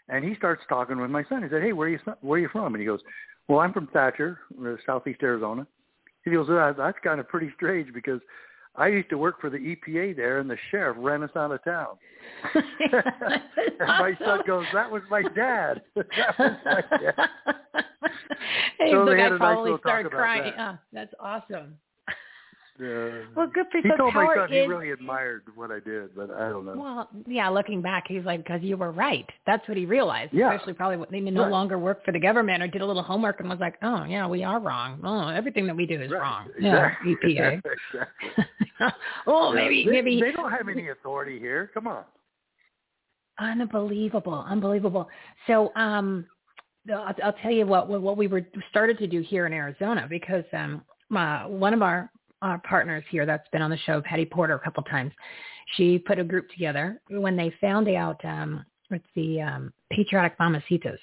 and he starts talking with my son. He said, "Hey, where are you where are you from?" And he goes, "Well, I'm from Thatcher, uh, southeast Arizona." He goes, "That's kind of pretty strange because I used to work for the EPA there, and the sheriff ran us out of town." and my son goes, "That was my dad. that was my dad." hey, so the guy had probably nice started crying. That. Yeah, that's awesome. Yeah. Well, good for He so told my power son he really admired what I did, but I don't know. Well, yeah, looking back, he's like, because you were right. That's what he realized. Yeah. Especially probably when they no Right. longer work for the government or did a little homework and was like, oh, yeah, we are wrong. Oh, everything that we do is wrong. Yeah, E EPA. exactly. oh, Yeah. maybe, they, maybe. they don't have any authority here. Come on. Unbelievable, unbelievable. So, um, I'll, I'll tell you what what we were started to do here in Arizona because um, my, one of our our partners here that's been on the show, Patty Porter, a couple times, she put a group together when they found out um, it's the um, patriotic mamacitas.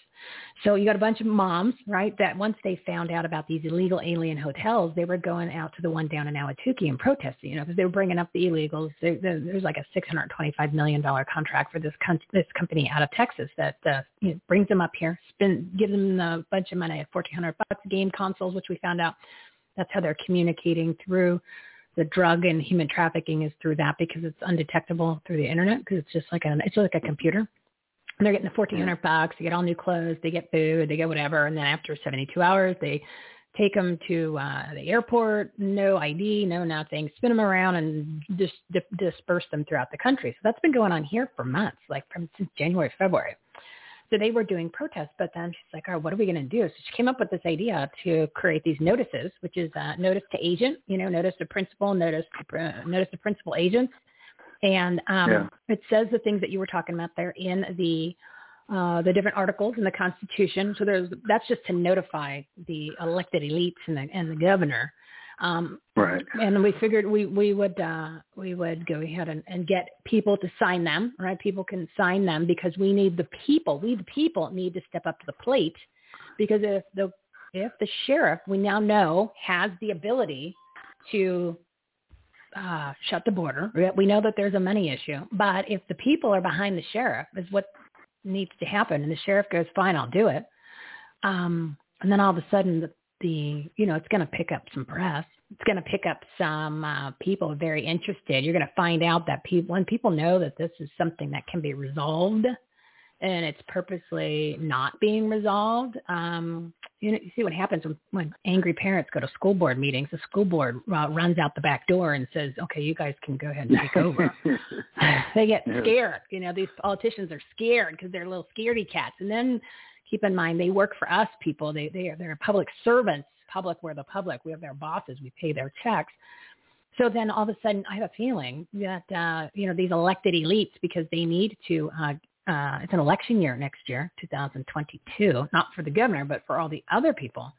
So you got a bunch of moms, right? That once they found out about these illegal alien hotels, they were going out to the one down in Ahwatukee and protesting. You know, because they were bringing up the illegals. There, there, there's like a 625 million dollar contract for this con- this company out of Texas that uh, you know, brings them up here, spend gives them a bunch of money, 1,400 bucks, game consoles, which we found out that's how they're communicating through the drug and human trafficking is through that because it's undetectable through the internet because it's just like a it's like a computer. And they're getting the fourteen hundred bucks. They get all new clothes. They get food. They get whatever. And then after seventy two hours, they take them to uh, the airport. No ID, no nothing. Spin them around and just di- disperse them throughout the country. So that's been going on here for months, like from since January, February. So they were doing protests, but then she's like, right, what are we going to do? So she came up with this idea to create these notices, which is uh, notice to agent, you know, notice to principal, notice to, uh, notice to principal agents. And um, Yeah. it says the things that you were talking about there in the uh, the different articles in the Constitution. So there's that's just to notify the elected elites and the and the governor. Um, Right. and we figured we we would uh, we would go ahead and, and get people to sign them. Right, people can sign them because we need the people. We the people need to step up to the plate because if the if the sheriff we now know has the ability to uh, shut the border, we know that there's a money issue. But if the people are behind the sheriff, is what needs to happen, and the sheriff goes, "Fine, I'll do it," um, and then all of a sudden the, the you know it's going to pick up some press. It's going to pick up some uh, people very interested. You're going to find out that people when people know that this is something that can be resolved, and it's purposely not being resolved. Um, you know, you see what happens when, when angry parents go to school board meetings. The school board uh, runs out the back door and says, "Okay, you guys can go ahead and take over." they get scared. You know, these politicians are scared because they're little scaredy cats. And then keep in mind, they work for us people. They they are they're public servants. Public, we're the public. We have their bosses. We pay their checks. So then all of a sudden, I have a feeling that uh, you know these elected elites, because they need to. Uh, uh, it's an election year next year, 2022, not for the governor, but for all the other people.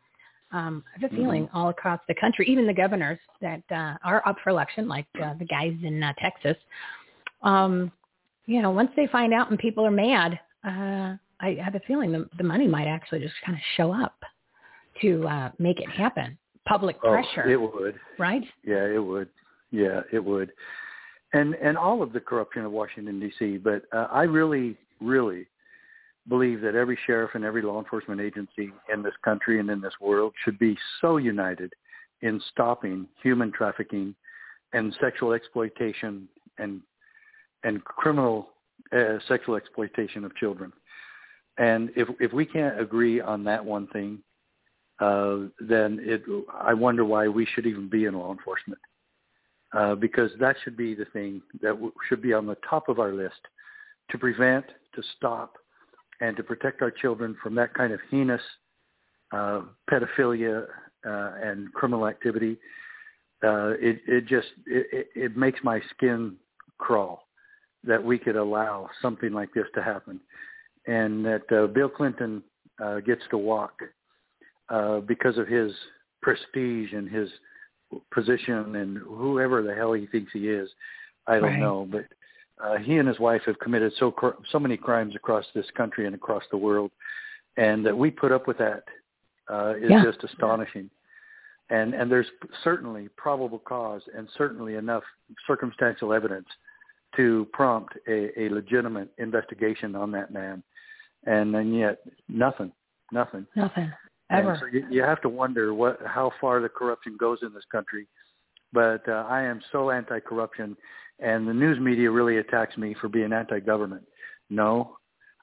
Um, I have a feeling all across the country, even the governors that uh, are up for election, like uh, the guys in uh, Texas, um, you know, once they find out and people are mad, uh, I have a feeling the, the money might actually just kind of show up to uh, make it happen. Public pressure. Oh, pressure, it would. right? Yeah, it would. Yeah, it would. And and all of the corruption of Washington D.C. But uh, I really, really believe that every sheriff and every law enforcement agency in this country and in this world should be so united in stopping human trafficking and sexual exploitation and and criminal uh, sexual exploitation of children. And if if we can't agree on that one thing, uh, then it I wonder why we should even be in law enforcement. Uh, because that should be the thing that w- should be on the top of our list to prevent, to stop, and to protect our children from that kind of heinous uh, pedophilia uh, and criminal activity. Uh, it, it just it, it makes my skin crawl that we could allow something like this to happen, and that uh, Bill Clinton uh, gets to walk uh, because of his prestige and his position and whoever the hell he thinks he is. I don't Right. know, but uh, he and his wife have committed so cr- so many crimes across this country and across the world, and that we put up with that uh, is Yeah. just astonishing. And and there's certainly probable cause and certainly enough circumstantial evidence to prompt a, a legitimate investigation on that man, and and yet nothing, nothing. Nothing. And Ever. so you, you have to wonder what how far the corruption goes in this country. But uh, I am so anti-corruption, and the news media really attacks me for being anti-government. No,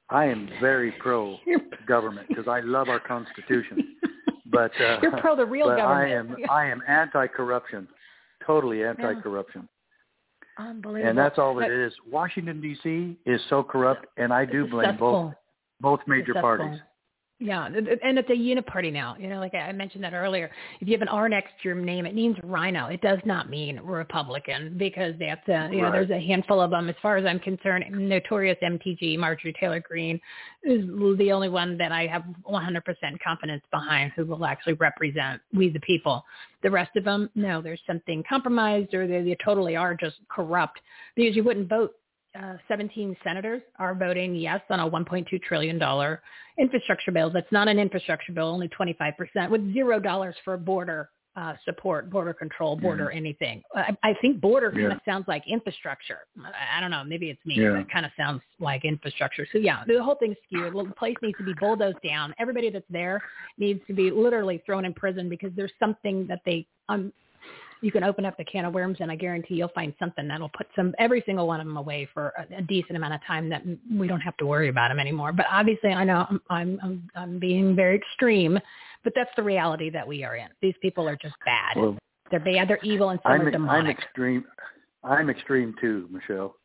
I am very pro-government because I love our Constitution. But uh, You're pro the real but government. I am I am anti-corruption, totally anti-corruption. Unbelievable. And that's all But- it is. Washington D.C. is so corrupt, and I do blame Successful. both major Successful. parties. Yeah, and it's a uniparty now. You know, like I mentioned that earlier. If you have an R next to your name, it means RINO. It does not mean Republican because that's a, you know, there's a handful of them. As far as I'm concerned, notorious MTG Marjorie Taylor Greene is the only one that I have 100% confidence behind who will actually represent we the people. The rest of them, no, there's something compromised or they, they totally are just corrupt because you wouldn't vote uh, 17 senators are voting yes on a 1.2 trillion dollar infrastructure bill. That's not an infrastructure bill, only 25 percent, with zero dollars for border uh, support, border control, border anything. I, I think border kind of sounds like infrastructure. I, I don't know. Maybe it's me. Yeah. It kind of sounds like infrastructure. So yeah, the whole thing's skewed. The place needs to be bulldozed down. Everybody that's there needs to be literally thrown in prison because there's something that they um, you can open up the can of worms and I guarantee you'll find something that'll put some every single one of them away for a, a decent amount of time that we don't have to worry about them anymore. But obviously, I know I'm I'm I'm, I'm being very extreme, but that's the reality that we are in. These people are just bad. Well, they're bad. They're evil, and some I'm are I'm extreme. I'm extreme too, Michele,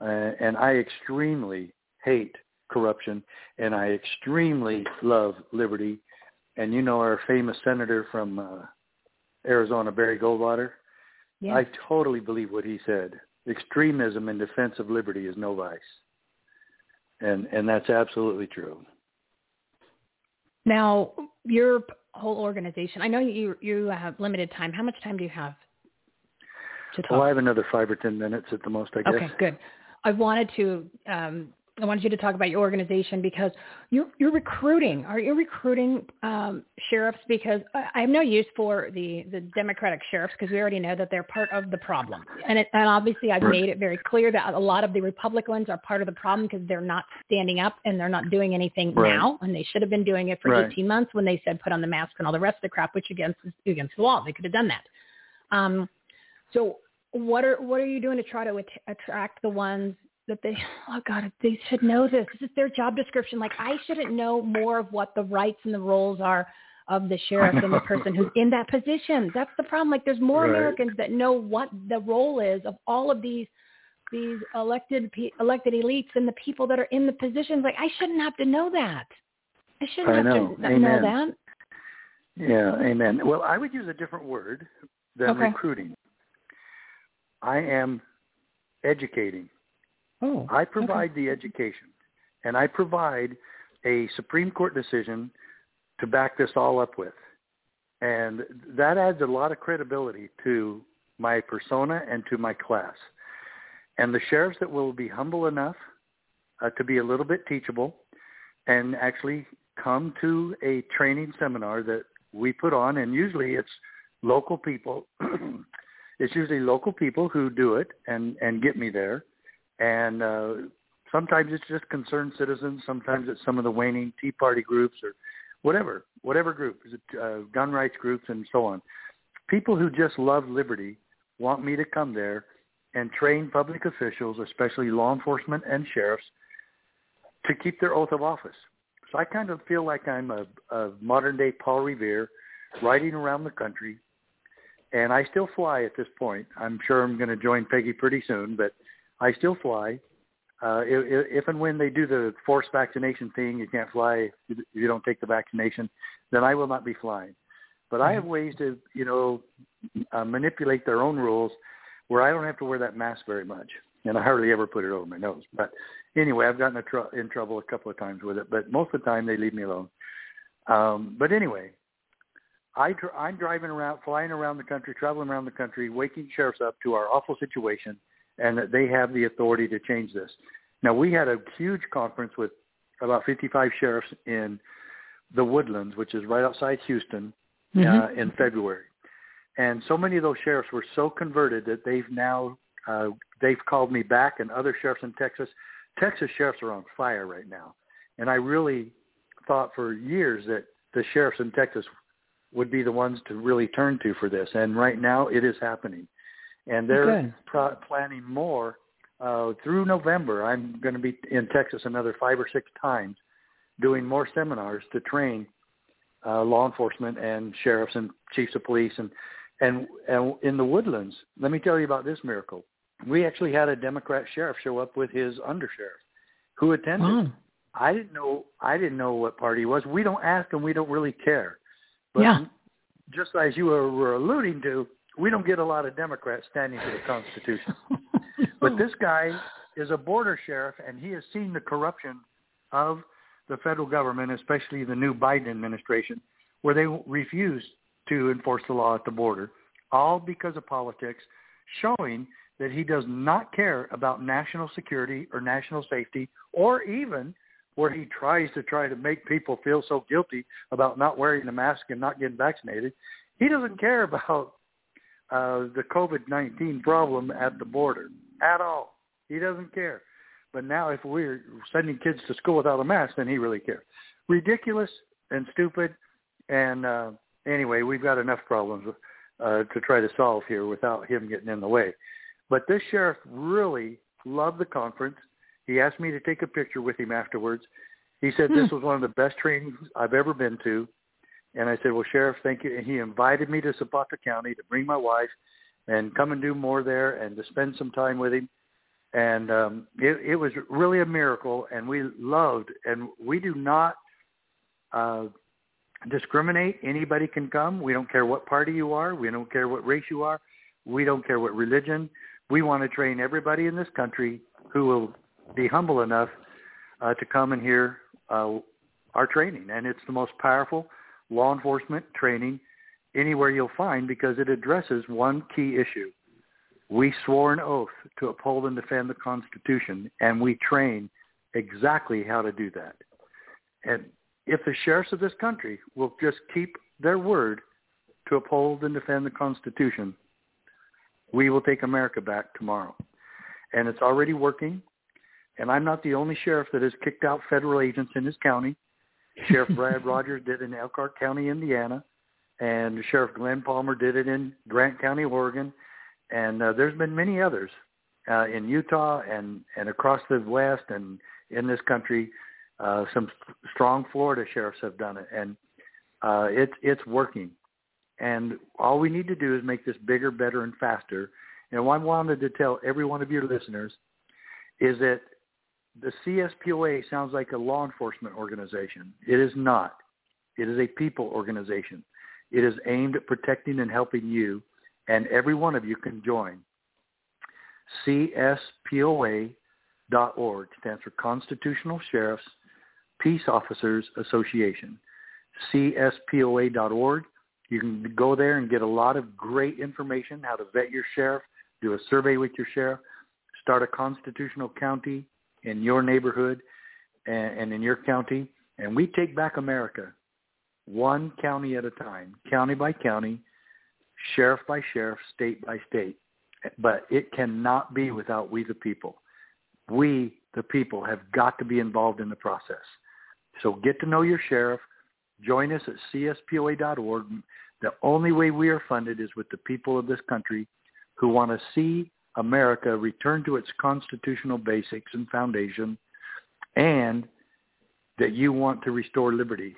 uh, and I extremely hate corruption, and I extremely love liberty. And you know our famous senator from uh, Arizona, Barry Goldwater. Yeah. I totally believe what he said. Extremism in defense of liberty is no vice, and and that's absolutely true. Now, your whole organization. I know you you have limited time. How much time do you have to talk? Well, I have another five or ten minutes at the most, I guess. Okay, good. I wanted to um, I wanted you to talk about your organization because you're you're recruiting. Are you recruiting um, sheriffs? Because I, I have no use for the the Democratic sheriffs because we already know that they're part of the problem. And it, and obviously I've made it very clear that a lot of the Republicans are part of the problem because they're not standing up and they're not doing anything Right. now, and they should have been doing it for Right. 18 months when they said put on the mask and all the rest of the crap, which against against the law. They could have done that. Um, so what are what are you doing to try to at- attract the ones that they oh god they should know this this is their job description like i shouldn't know more of what the rights and the roles are of the sheriff than the person who's in that position that's the problem like there's more Right. americans that know what the role is of all of these these elected pe- elected elites and the people that are in the positions like i shouldn't have to know that i shouldn't I have know. to know that Yeah, amen. Well, I would use a different word than Okay. recruiting. I am educating. Oh, I provide the education, and I provide a Supreme Court decision to back this all up with. And that adds a lot of credibility to my persona and to my class. And the sheriffs that will be humble enough uh, to be a little bit teachable and actually come to a training seminar that we put on, and usually it's local people. it's usually local people who do it and and get me there, and uh, sometimes it's just concerned citizens. Sometimes it's some of the waning Tea Party groups or whatever, whatever group, is it, uh, gun rights groups and so on. People who just love liberty want me to come there and train public officials, especially law enforcement and sheriffs, to keep their oath of office. So I kind of feel like I'm a, a modern day Paul Revere riding around the country. And I still fly at this point. I'm sure I'm going to join Peggy pretty soon, but I still fly. Uh, if, if and when they do the forced vaccination thing, you can't fly if you don't take the vaccination, then I will not be flying. But I have ways to, you know, uh, manipulate their own rules where I don't have to wear that mask very much, and I hardly ever put it over my nose. But anyway, I've gotten a tr- in trouble a couple of times with it, but most of the time they leave me alone. Um, but anyway, I dr- I'm driving around, flying around the country, traveling around the country, waking sheriffs up to our awful situation, and that they have the authority to change this. Now we had a huge conference with about 55 sheriffs in the Woodlands, which is right outside Houston, mm-hmm. uh, in February. And so many of those sheriffs were so converted that they've now uh, they've called me back, and other sheriffs in Texas. Texas sheriffs are on fire right now, and I really thought for years that the sheriffs in Texas would be the ones to really turn to for this. And right now, it is happening, and they're pro- planning more uh, through November. I'm going to be in Texas another five or six times, doing more seminars to train uh, law enforcement and sheriffs and chiefs of police and and and in the woodlands. Let me tell you about this miracle. We actually had a Democrat sheriff show up with his undersheriff, who attended. Oh. I didn't know. I didn't know what party he was. We don't ask, and we don't really care. But yeah. just as you were alluding to, we don't get a lot of Democrats standing for the Constitution. but this guy is a border sheriff, and he has seen the corruption of the federal government, especially the new Biden administration, where they refuse to enforce the law at the border, all because of politics, showing that he does not care about national security or national safety, or even where he tries to try to make people feel so guilty about not wearing a mask and not getting vaccinated. He doesn't care about uh, the COVID-19 problem at the border at all. He doesn't care. But now if we're sending kids to school without a mask, then he really cares. Ridiculous and stupid. And uh, anyway, we've got enough problems uh, to try to solve here without him getting in the way. But this sheriff really loved the conference. He asked me to take a picture with him afterwards. He said this was one of the best trainings I've ever been to. And I said, well, Sheriff, thank you. And he invited me to Zapata County to bring my wife and come and do more there and to spend some time with him and um, it, it was really a miracle. And we loved, and we do not uh, discriminate. Anybody can come. We don't care what party you are. We don't care what race you are. We don't care what religion. We want to train everybody in this country who will be humble enough uh, to come and hear uh, our training. And it's the most powerful law enforcement training anywhere you'll find because it addresses one key issue we swore an oath to uphold and defend the Constitution, and we train exactly how to do that. And if the sheriffs of this country will just keep their word to uphold and defend the Constitution, we will take America back tomorrow. And it's already working. And I'm not the only sheriff that has kicked out federal agents in his county. Sheriff Brad Rogers did it in Elkhart County, Indiana, and Sheriff Glenn Palmer did it in Grant County, Oregon, and uh, there's been many others uh, in Utah and and across the West and in this country. Uh, some strong Florida sheriffs have done it, and uh, it's it's working. And all we need to do is make this bigger, better, and faster. And what I wanted to tell every one of your listeners is that the CSPOA sounds like a law enforcement organization. It is not. It is a people organization. It is aimed at protecting and helping you and every one of you can join. CSPOA.org stands for Constitutional Sheriffs Peace Officers Association. CSPOA.org. You can go there and get a lot of great information, how to vet your sheriff, do a survey with your sheriff, start a constitutional county in your neighborhood and, and in your county. And we take back America one county at a time, county by county, sheriff by sheriff, state by state. But it cannot be without we the people. We, the people, have got to be involved in the process. So get to know your sheriff. Join us at cspoa.org. The only way we are funded is with the people of this country who want to see America return to its constitutional basics and foundation, and that you want to restore liberty,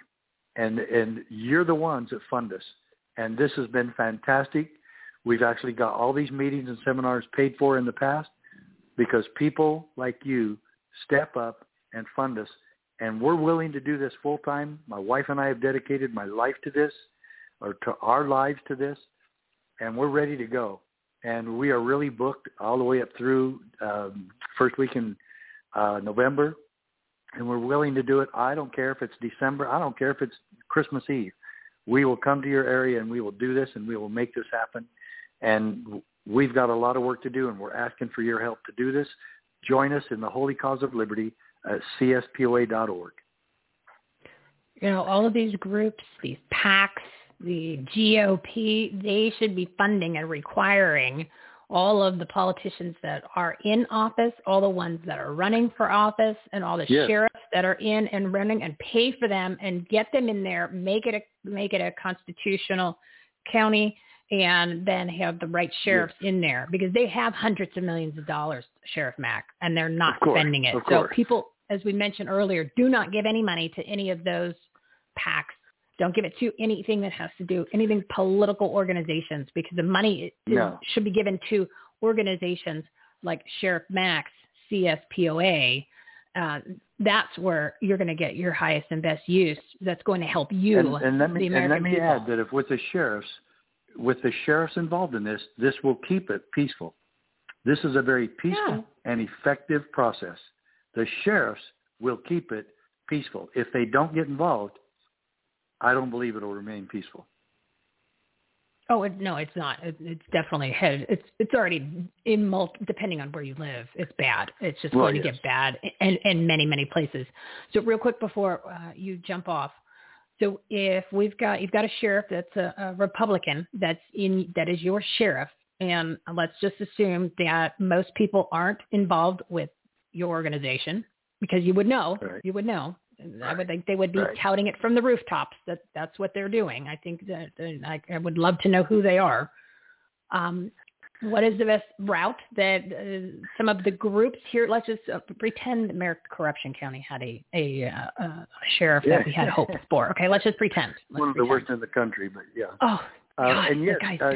and and you're the ones that fund us, and this has been fantastic. We've actually got all these meetings and seminars paid for in the past because people like you step up and fund us, and we're willing to do this full time. My wife and I have dedicated my life to this, or to our lives to this, and we're ready to go. And we are really booked all the way up through um, first week in uh, November, and we're willing to do it. I don't care if it's December. I don't care if it's Christmas Eve. We will come to your area and we will do this and we will make this happen. And we've got a lot of work to do, and we're asking for your help to do this. Join us in the holy cause of liberty at cspoa.org. You know, all of these groups, these PACs, the GOP, they should be funding and requiring all of the politicians that are in office, all the ones that are running for office, and all the yes. sheriffs that are in and running, and pay for them and get them in there, make it a make it a constitutional county, and then have the right sheriffs yes. in there because they have hundreds of millions of dollars, Sheriff Mack, and they're not course, spending it. So people, as we mentioned earlier, do not give any money to any of those PACs don't give it to anything that has to do anything political organizations because the money no. should be given to organizations like Sheriff Mack's, CSPOA. Uh, that's where you're going to get your highest and best use. That's going to help you. And, and let me, and let me people. add that if with the sheriffs, with the sheriffs involved in this, this will keep it peaceful. This is a very peaceful Yeah. and effective process. The sheriffs will keep it peaceful. If they don't get involved, I don't believe it'll remain peaceful. Oh it, no, it's not. It, it's definitely headed. It's it's already in mul- depending on where you live. It's bad. It's just Well, going to get bad in, in many many places. So real quick before uh, you jump off, so if we've got you've got a sheriff that's a, a Republican that's in that is your sheriff, and let's just assume that most people aren't involved with your organization because you would know Right. you would know. I would think they would be Right. touting it from the rooftops that that's what they're doing. I think that that I, I would love to know who they are. Um, what is the best route that uh, some of the groups here? Let's just uh, pretend American Corruption County had a a, uh, a sheriff Yeah. that we had hopes for. Okay, let's just pretend. Let's One of the worst in the country, but yeah. Oh, Uh, God, and yes, uh.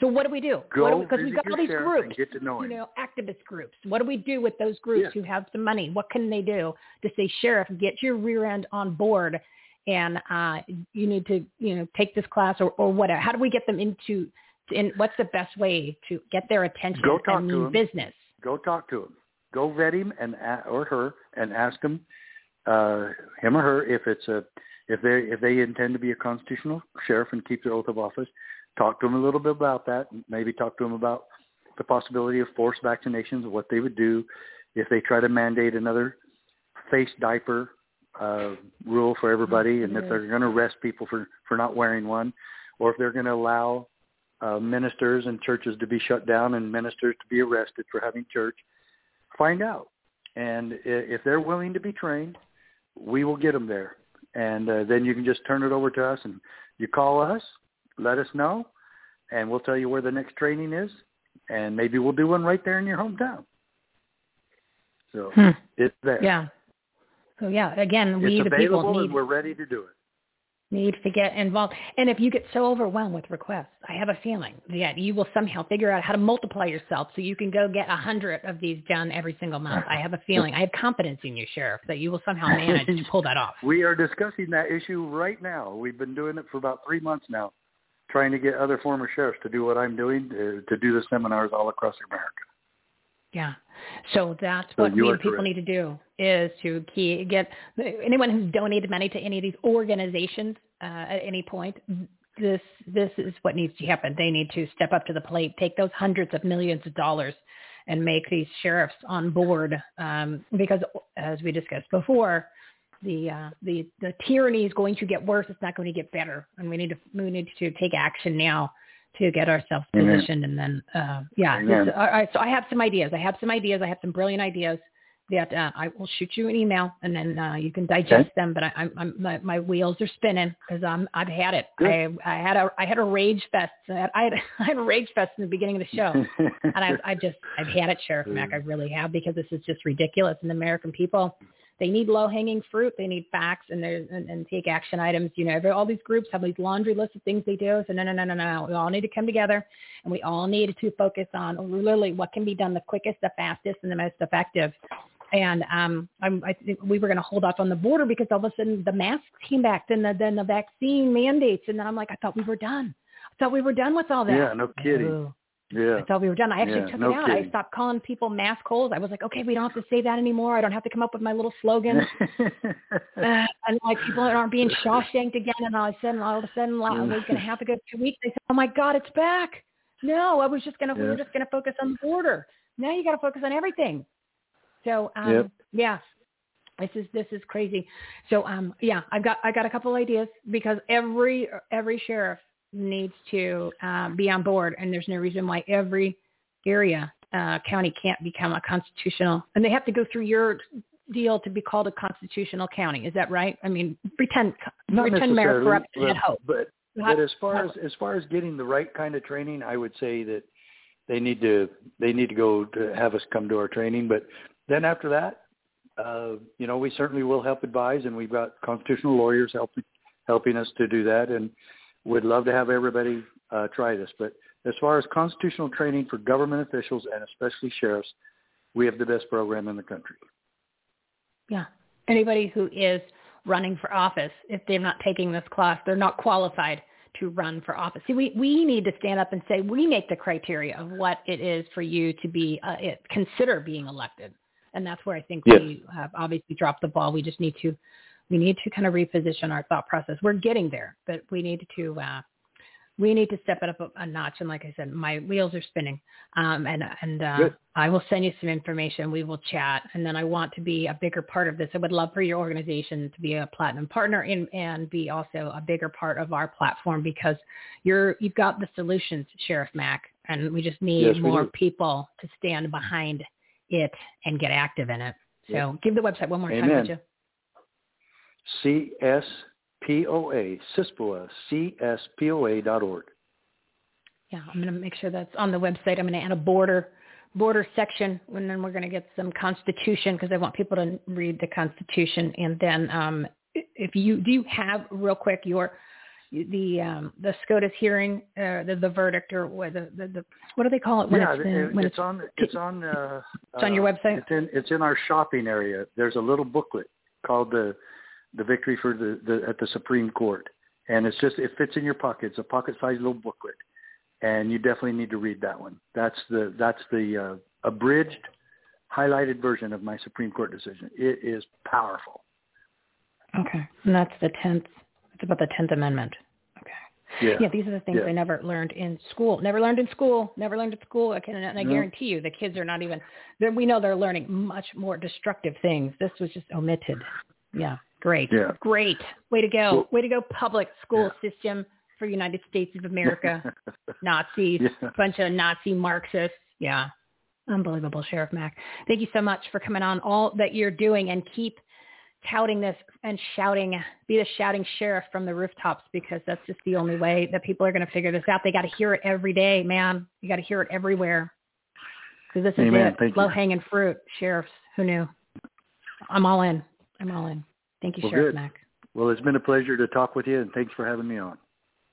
So what do we do? Go What we- because we've got all these groups, get to know you know, activist groups. What do we do with those groups Yeah. who have some money? What can they do to say, sheriff, get your rear end on board, and uh, you need to, you know, take this class or, or whatever. How do we get them into? And what's the best way to get their attention Go talk and to them. business? Go talk to him. Go vet him and or her and ask him, uh, him or her, if it's a if they if they intend to be a constitutional sheriff and keep their oath of office. Talk to them a little bit about that. Maybe talk to them about the possibility of forced vaccinations, what they would do if they try to mandate another face diaper uh, rule for everybody, and if they're going to arrest people for for not wearing one, or if they're going to allow uh, ministers and churches to be shut down and ministers to be arrested for having church. Find out, and if they're willing to be trained, we will get them there, and uh, then you can just turn it over to us, and you call us, let us know, and we'll tell you where the next training is, and maybe we'll do one right there in your hometown. So Hmm. it's there. Yeah. So yeah, again, we it's the available, people need and we're ready to do it. need to get involved. And if you get so overwhelmed with requests, I have a feeling that you will somehow figure out how to multiply yourself so you can go get a hundred of these done every single month. I have a feeling. I have confidence in you, Sheriff, that you will somehow manage to pull that off. We are discussing that issue right now. We've been doing it for about three months now, trying to get other former sheriffs to do what I'm doing, uh, to do the seminars all across America. Yeah. So that's So what we people correct. need to do is to key, get anyone who's donated money to any of these organizations uh, at any point. This this is what needs to happen. They need to step up to the plate, take those hundreds of millions of dollars, and make these sheriffs on board. Um, because as we discussed before, the uh, the the tyranny is going to get worse. It's not going to get better, and we need to we need to take action now to get ourselves Amen. positioned. And then, uh, yeah. This, all right. So I have some ideas. I have some ideas. I have some brilliant ideas. that uh, I will shoot you an email, and then uh, you can digest Okay. them. But I, I'm, I'm my, my wheels are spinning because I'm I've had it. Good. I I had a I had a rage fest. I had I had, I had a rage fest in the beginning of the show, and I I just I've had it, Sheriff Mack. I really have because this is just ridiculous. And the American people, they need low hanging fruit. They need facts and there's and, and take action items. You know, every, all these groups have these laundry lists of things they do. So no, no, no, no, no. We all need to come together, and we all need to focus on literally what can be done the quickest, the fastest, and the most effective. And um, I'm, I think we were going to hold off on the border because all of a sudden the masks came back, then the then the vaccine mandates, and then I'm like, I thought we were done. I thought we were done with all that. Yeah, no kidding. No. Yeah. I thought we were done. I actually Yeah, took no it out. I stopped calling people mask holes. I was like, okay, we don't have to say that anymore. I don't have to come up with my little slogan. uh, and like people aren't being Shawshanked again. And all of a sudden, all of a sudden, like, a week and a half ago, two weeks, they said, oh my God, it's back. No, I was just gonna. We were just gonna focus on the border. Now you got to focus on everything. So um, Yep. yeah, this is this is crazy. So um, yeah, I've got I got a couple ideas because every every sheriff needs to um, be on board, and there's no reason why every area uh, county can't become a constitutional, and they have to go through your deal to be called a constitutional county. Is that right? I mean, pretend Not pretend Mayor corrupted but, at hope. but but as far as as far as getting the right kind of training, I would say that they need to they need to go to have us come to our training. But then after that, uh, you know, we certainly will help advise, and we've got constitutional lawyers helping helping us to do that, and would love to have everybody uh, try this. But as far as constitutional training for government officials and especially sheriffs, we have the best program in the country. Yeah. Anybody who is running for office, if they're not taking this class, they're not qualified to run for office. See, we, we need to stand up and say we make the criteria of what it is for you to be uh, it, consider being elected, and that's where I think Yes. we have obviously dropped the ball. We just need to we need to kind of reposition our thought process. We're getting there, but we need to uh, we need to step it up a, a notch. And like I said, my wheels are spinning. Um, and and uh, I will send you some information. We will chat. And then I want to be a bigger part of this. I would love for your organization to be a platinum partner and, and be also a bigger part of our platform because you're you've got the solutions, Sheriff Mack, and we just need Yes, we more do. people to stand behind it and get active in it. So Yeah. give the website one more time, would you? CSPOA, CISPOA, org. Yeah, I'm going to make sure that's on the website. I'm going to add a border border section, and then we're going to get some Constitution because I want people to read the Constitution. And then, um, if you do you have real quick your the um, the SCOTUS hearing, uh, the the verdict, or what the, the, the what do they call it when yeah, it's it- uh, when it's, on. It's on. Uh, It's on your uh, website? It's in. It's in our shopping area. There's a little booklet called the the victory for the, the at the Supreme Court, and it's just it fits in your pocket. It's a pocket-sized little booklet, and you definitely need to read that one. That's the that's the uh, abridged, highlighted version of my Supreme Court decision. It is powerful. Okay, and that's the tenth. It's about the Tenth Amendment. Okay. Yeah. Yeah, these are the things Yeah. I never learned in school. Never learned in school. Never learned at school. I can, and I No. guarantee you, the kids are not even. We know they're learning much more destructive things. This was just omitted. Yeah, great, Yeah. great. Way to go. Well- Way to go, public school system for United States of America. Nazis, Yeah. bunch of Nazi Marxists. Yeah, unbelievable, Sheriff Mack. Thank you so much for coming on. All that you're doing, and keep touting this and shouting, be the shouting sheriff from the rooftops because that's just the only way that people are going to figure this out. They got to hear it every day, man. You got to hear it everywhere because this is Amen. it. Thank you. Low hanging fruit, sheriffs. Who knew? I'm all in. I'm all in. Thank you, Well, Sheriff good. Mack. Well, it's been a pleasure to talk with you, and thanks for having me on.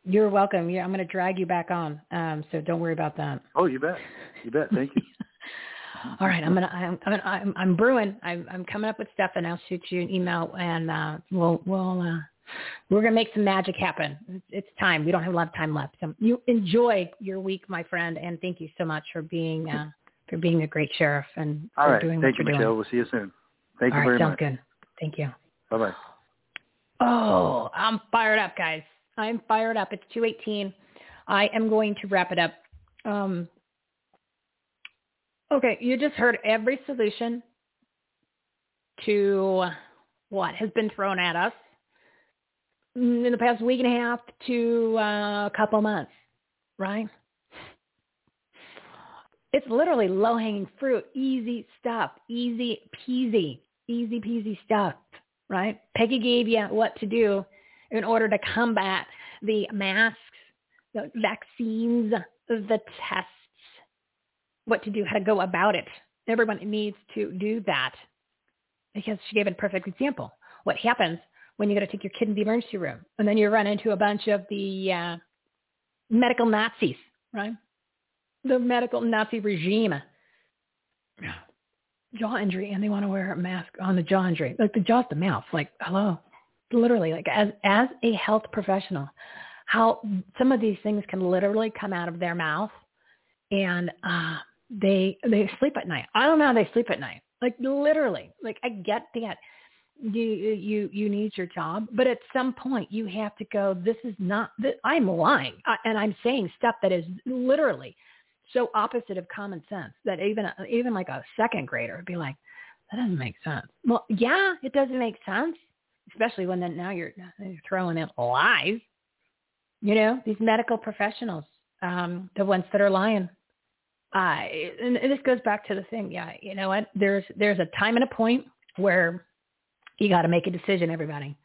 You're welcome. Yeah, I'm going to drag you back on. Um, so don't worry about that. Oh, you bet. You bet. Thank you. All right, I'm gonna I'm I'm I'm, I'm brewing. I'm I'm coming up with stuff, and I'll shoot you an email, and uh, we'll we'll uh, we're gonna make some magic happen. It's, it's time. We don't have a lot of time left. So you enjoy your week, my friend, and thank you so much for being uh, for being a great sheriff and All for right. doing Thank what you, you're Michele. doing. We'll see you soon. Thank All you right, very sounds much. good. Thank you. Bye bye. Oh, I'm fired up, guys. I'm fired up. It's 218. I am going to wrap it up. Um, okay, you just heard every solution to what has been thrown at us in the past week and a half to uh, a couple months, right? It's literally low-hanging fruit, easy stuff, easy peasy, easy peasy stuff, right? Peggy gave you what to do in order to combat the masks, the vaccines, the tests, what to do, how to go about it. Everyone needs to do that because she gave a perfect example. What happens when you got to take your kid in the emergency room and then you run into a bunch of the uh, medical Nazis, right? The medical Nazi regime. Jaw injury and they want to wear a mask on the jaw injury. Like the jaw's the mouth. Like, hello. Literally, like as as a health professional, how some of these things can literally come out of their mouth and uh they they sleep at night. I don't know how they sleep at night. Like literally. Like I get that you you you need your job, but at some point you have to go. This is not. This, I'm lying, and I'm saying stuff that is literally so opposite of common sense that even even like a second grader would be like, that doesn't make sense. Well, yeah, it doesn't make sense, especially when then now you're, you're throwing in lies. You know, these medical professionals, um, the ones that are lying. Uh, and this goes back to the thing. Yeah, you know what? There's there's a time and a point where you got to make a decision, everybody.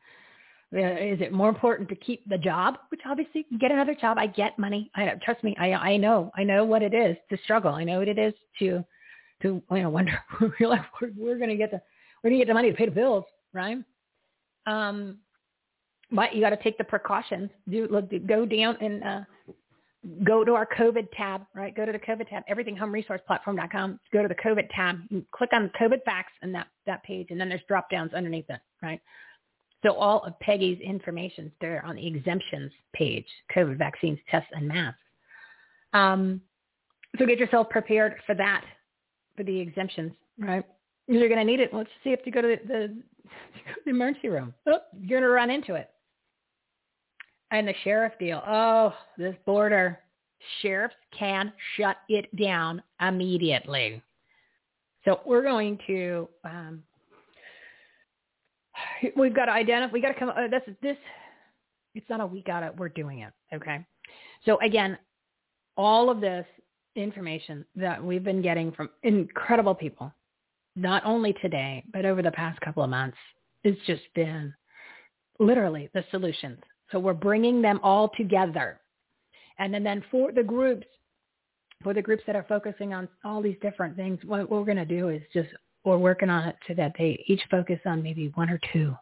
Is it more important to keep the job, which obviously you can get another job? I get money. I trust me. I I know. I know what it is to struggle. I know what it is to to you know wonder. We're like we're, we're to get the we're to get the money to pay the bills, right? Um, but you got to take the precautions. Do look, go down and uh, go to our COVID tab, right? Go to the COVID tab, everythinghomeresourceplatform.com. Go to the COVID tab. Click on COVID facts and that, that page, and then there's drop downs underneath it, right? So all of Peggy's information is there on the exemptions page, COVID vaccines, tests, and masks. Um, so get yourself prepared for that, for the exemptions, right? You're going to need it. Let's see if you go to the, the, the emergency room. Oh, you're going to run into it and the sheriff deal. Oh, this border sheriffs can shut it down immediately. So we're going to um, we've got to identify. We got to come. Uh, this this. It's not a we got it. We're doing it. Okay. So again, all of this information that we've been getting from incredible people, not only today but over the past couple of months, has just been literally the solutions so we're bringing them all together. And then, then for the groups, for the groups that are focusing on all these different things, what we're going to do is just, we're working on it so that they each focus on maybe one or two.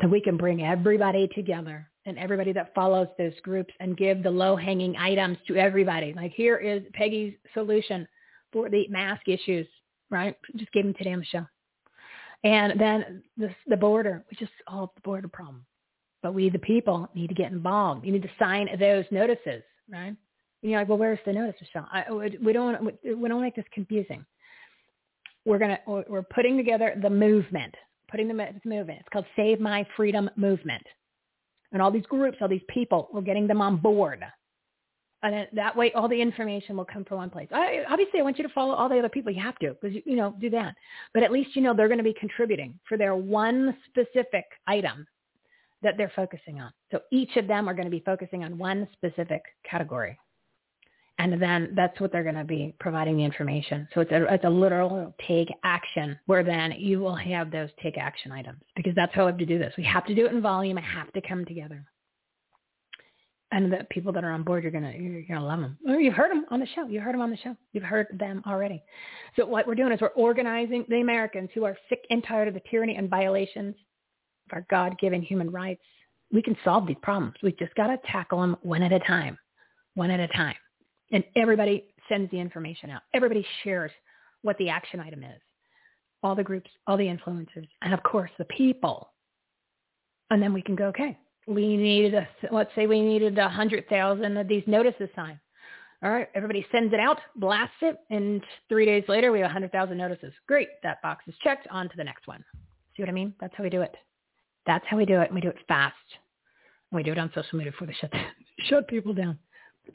So we can bring everybody together and everybody that follows those groups and give the low-hanging items to everybody. Like here is Peggy's solution for the mask issues, right? Just gave them today on the show. And then the, the border, we just solved the border problem. But we, the people, need to get involved. You need to sign those notices, right? And you're like, well, where's the notice, Michele? I, we don't we don't make this confusing. We're gonna we're putting together the movement, putting the movement. It's called Save My Freedom Movement, and all these groups, all these people, we're getting them on board. And that way, all the information will come from one place. I, obviously, I want you to follow all the other people. You have to, because you, you know, do that. But at least you know they're going to be contributing for their one specific item that they're focusing on. So each of them are going to be focusing on one specific category. And then that's what they're going to be providing the information. So it's a, it's a literal take action where then you will have those take action items because that's how we have to do this. We have to do it in volume. It have to come together. And the people that are on board, you're gonna you're gonna love them. Well, oh, you've heard them on the show. You heard them on the show. You've heard them already. So what we're doing is we're organizing the Americans who are sick and tired of the tyranny and violations of our God-given human rights, we can solve these problems. We've just got to tackle them one at a time, one at a time. And everybody sends the information out. Everybody shares what the action item is. All the groups, all the influencers, and of course the people. And then we can go, okay, we needed a, let's say we needed a hundred thousand of these notices signed. All right, everybody sends it out, blasts it, and three days later we have a hundred thousand notices. Great, that box is checked. On to the next one. See what I mean? That's how we do it. That's how we do it. And we do it fast. We do it on social media before they shut, shut people down.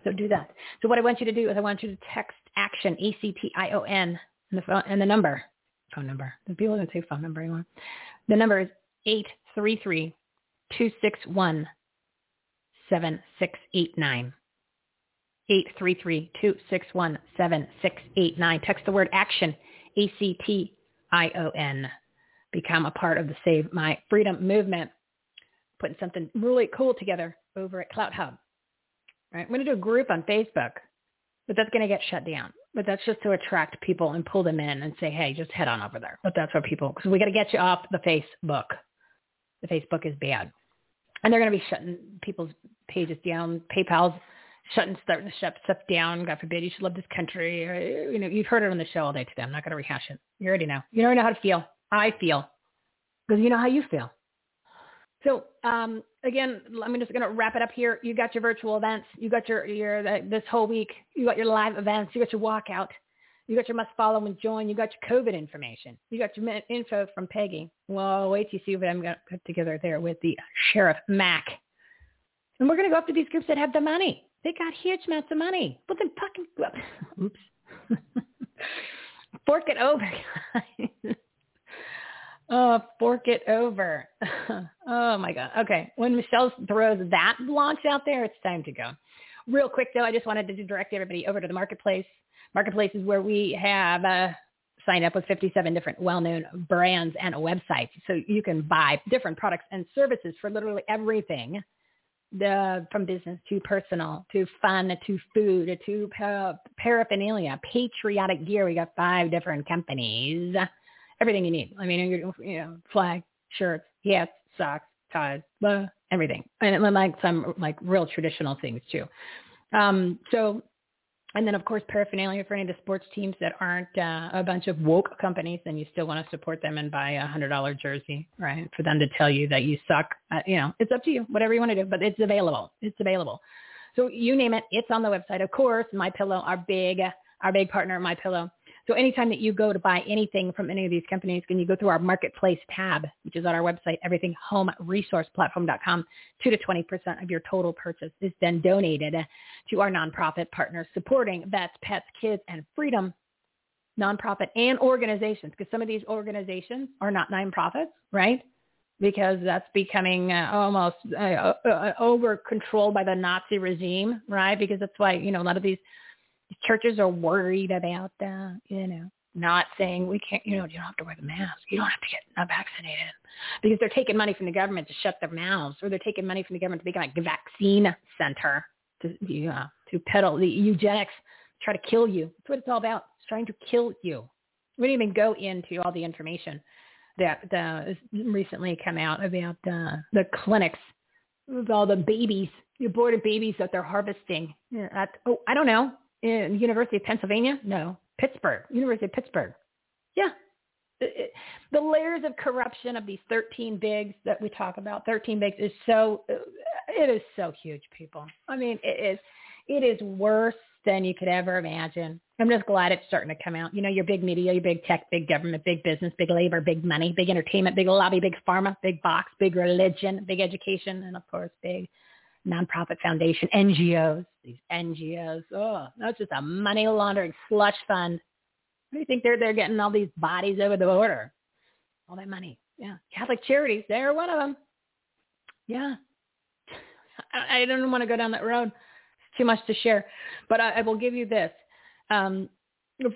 So do that. So what I want you to do is I want you to text action, A-C-T-I-O-N, and the, phone, and the number, phone number. The people don't say phone number anymore. The number is 833 261 7689. 833-261-7689. Text the word action, A-C-T-I-O-N. Become a part of the Save My Freedom movement. Putting something really cool together over at Clout Hub. Right? I'm going to do a group on Facebook, but that's going to get shut down. But that's just to attract people and pull them in and say, hey, just head on over there. But that's what people, because we got to get you off the Facebook. The Facebook is bad. And they're going to be shutting people's pages down. PayPal's shutting starting to shut stuff down. God forbid, you should love this country. Or, you know, you've heard it on the show all day today. I'm not going to rehash it. You already know. You already know how to feel. I feel because you know how you feel. So um, again, I'm just going to wrap it up here. You got your virtual events. You got your your this whole week. You got your live events. You got your walkout. You got your must follow and join. You got your COVID information. You got your info from Peggy. Well, wait till you see what I'm going to put together there with the Sheriff Mack. And we're going to go after these groups that have the money. They got huge amounts of money. But then fucking, oops. Fork it over, guys. Oh, fork it over. oh my God. Okay. When Michele throws that launch out there, it's time to go. Real quick though, I just wanted to direct everybody over to the marketplace. Marketplace is where we have uh, signed up with 57 different well-known brands and websites. So you can buy different products and services for literally everything. The, from business to personal to fun to food to paraphernalia, patriotic gear. We got five different companies everything you need. I mean, you know, flag, shirts, hats, socks, ties, blah, everything, and like some like real traditional things too. Um, so, and then of course paraphernalia for any of the sports teams that aren't uh, a bunch of woke companies, and you still want to support them and buy a hundred dollar jersey, right? For them to tell you that you suck, uh, you know, it's up to you, whatever you want to do, but it's available. It's available. So you name it, it's on the website. Of course, My Pillow, our big, our big partner, My Pillow so anytime that you go to buy anything from any of these companies, can you go through our marketplace tab, which is on our website, everythinghomeresourceplatform.com, 2 to 20% of your total purchase is then donated to our nonprofit partners supporting vets, pets, kids, and freedom nonprofit and organizations because some of these organizations are not nonprofits, right? Because that's becoming uh, almost uh, uh, uh over controlled by the Nazi regime, right? Because that's why, you know, a lot of these churches are worried about that, you know, not saying we can't, you know, you don't have to wear the mask. You don't have to get not vaccinated because they're taking money from the government to shut their mouths or they're taking money from the government to make like a vaccine center to, yeah, to peddle the eugenics, try to kill you. That's what it's all about. It's trying to kill you. We didn't even go into all the information that uh, recently come out about uh, the clinics with all the babies, the aborted babies that they're harvesting. At, oh, I don't know, in University of Pennsylvania? No, Pittsburgh, University of Pittsburgh. Yeah. The layers of corruption of these 13 bigs that we talk about, 13 bigs is so, it is so huge, people. I mean, it is, it is worse than you could ever imagine. I'm just glad it's starting to come out. You know, your big media, your big tech, big government, big business, big labor, big money, big entertainment, big lobby, big pharma, big box, big religion, big education, and of course, big nonprofit foundation, NGOs, these NGOs. Oh, that's just a money laundering slush fund. What do you think they're they're getting all these bodies over the border? All that money. Yeah. Catholic Charities, they're one of them. Yeah. I, I don't want to go down that road. It's too much to share. But I, I will give you this. Um,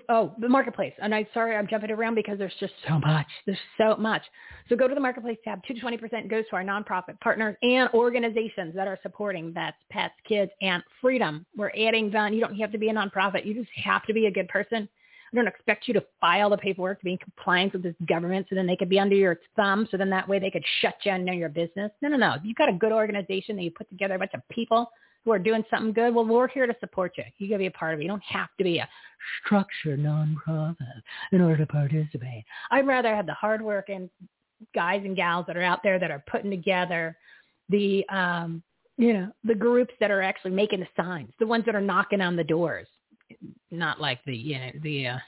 Oh, the marketplace. And I'm sorry, I'm jumping around because there's just so much. There's so much. So go to the marketplace tab. Two to twenty percent goes to our nonprofit partners and organizations that are supporting vets, pets, kids, and freedom. We're adding done. You don't have to be a nonprofit. You just have to be a good person. I don't expect you to file the paperwork to be in compliance with this government so then they could be under your thumb so then that way they could shut you and know your business. No, no, no. You've got a good organization that you put together a bunch of people who are doing something good, well, we're here to support you. You got to be a part of it. You don't have to be a structured nonprofit in order to participate. I'd rather have the hardworking guys and gals that are out there that are putting together the, um, you know, the groups that are actually making the signs, the ones that are knocking on the doors, not like the, you know, the uh,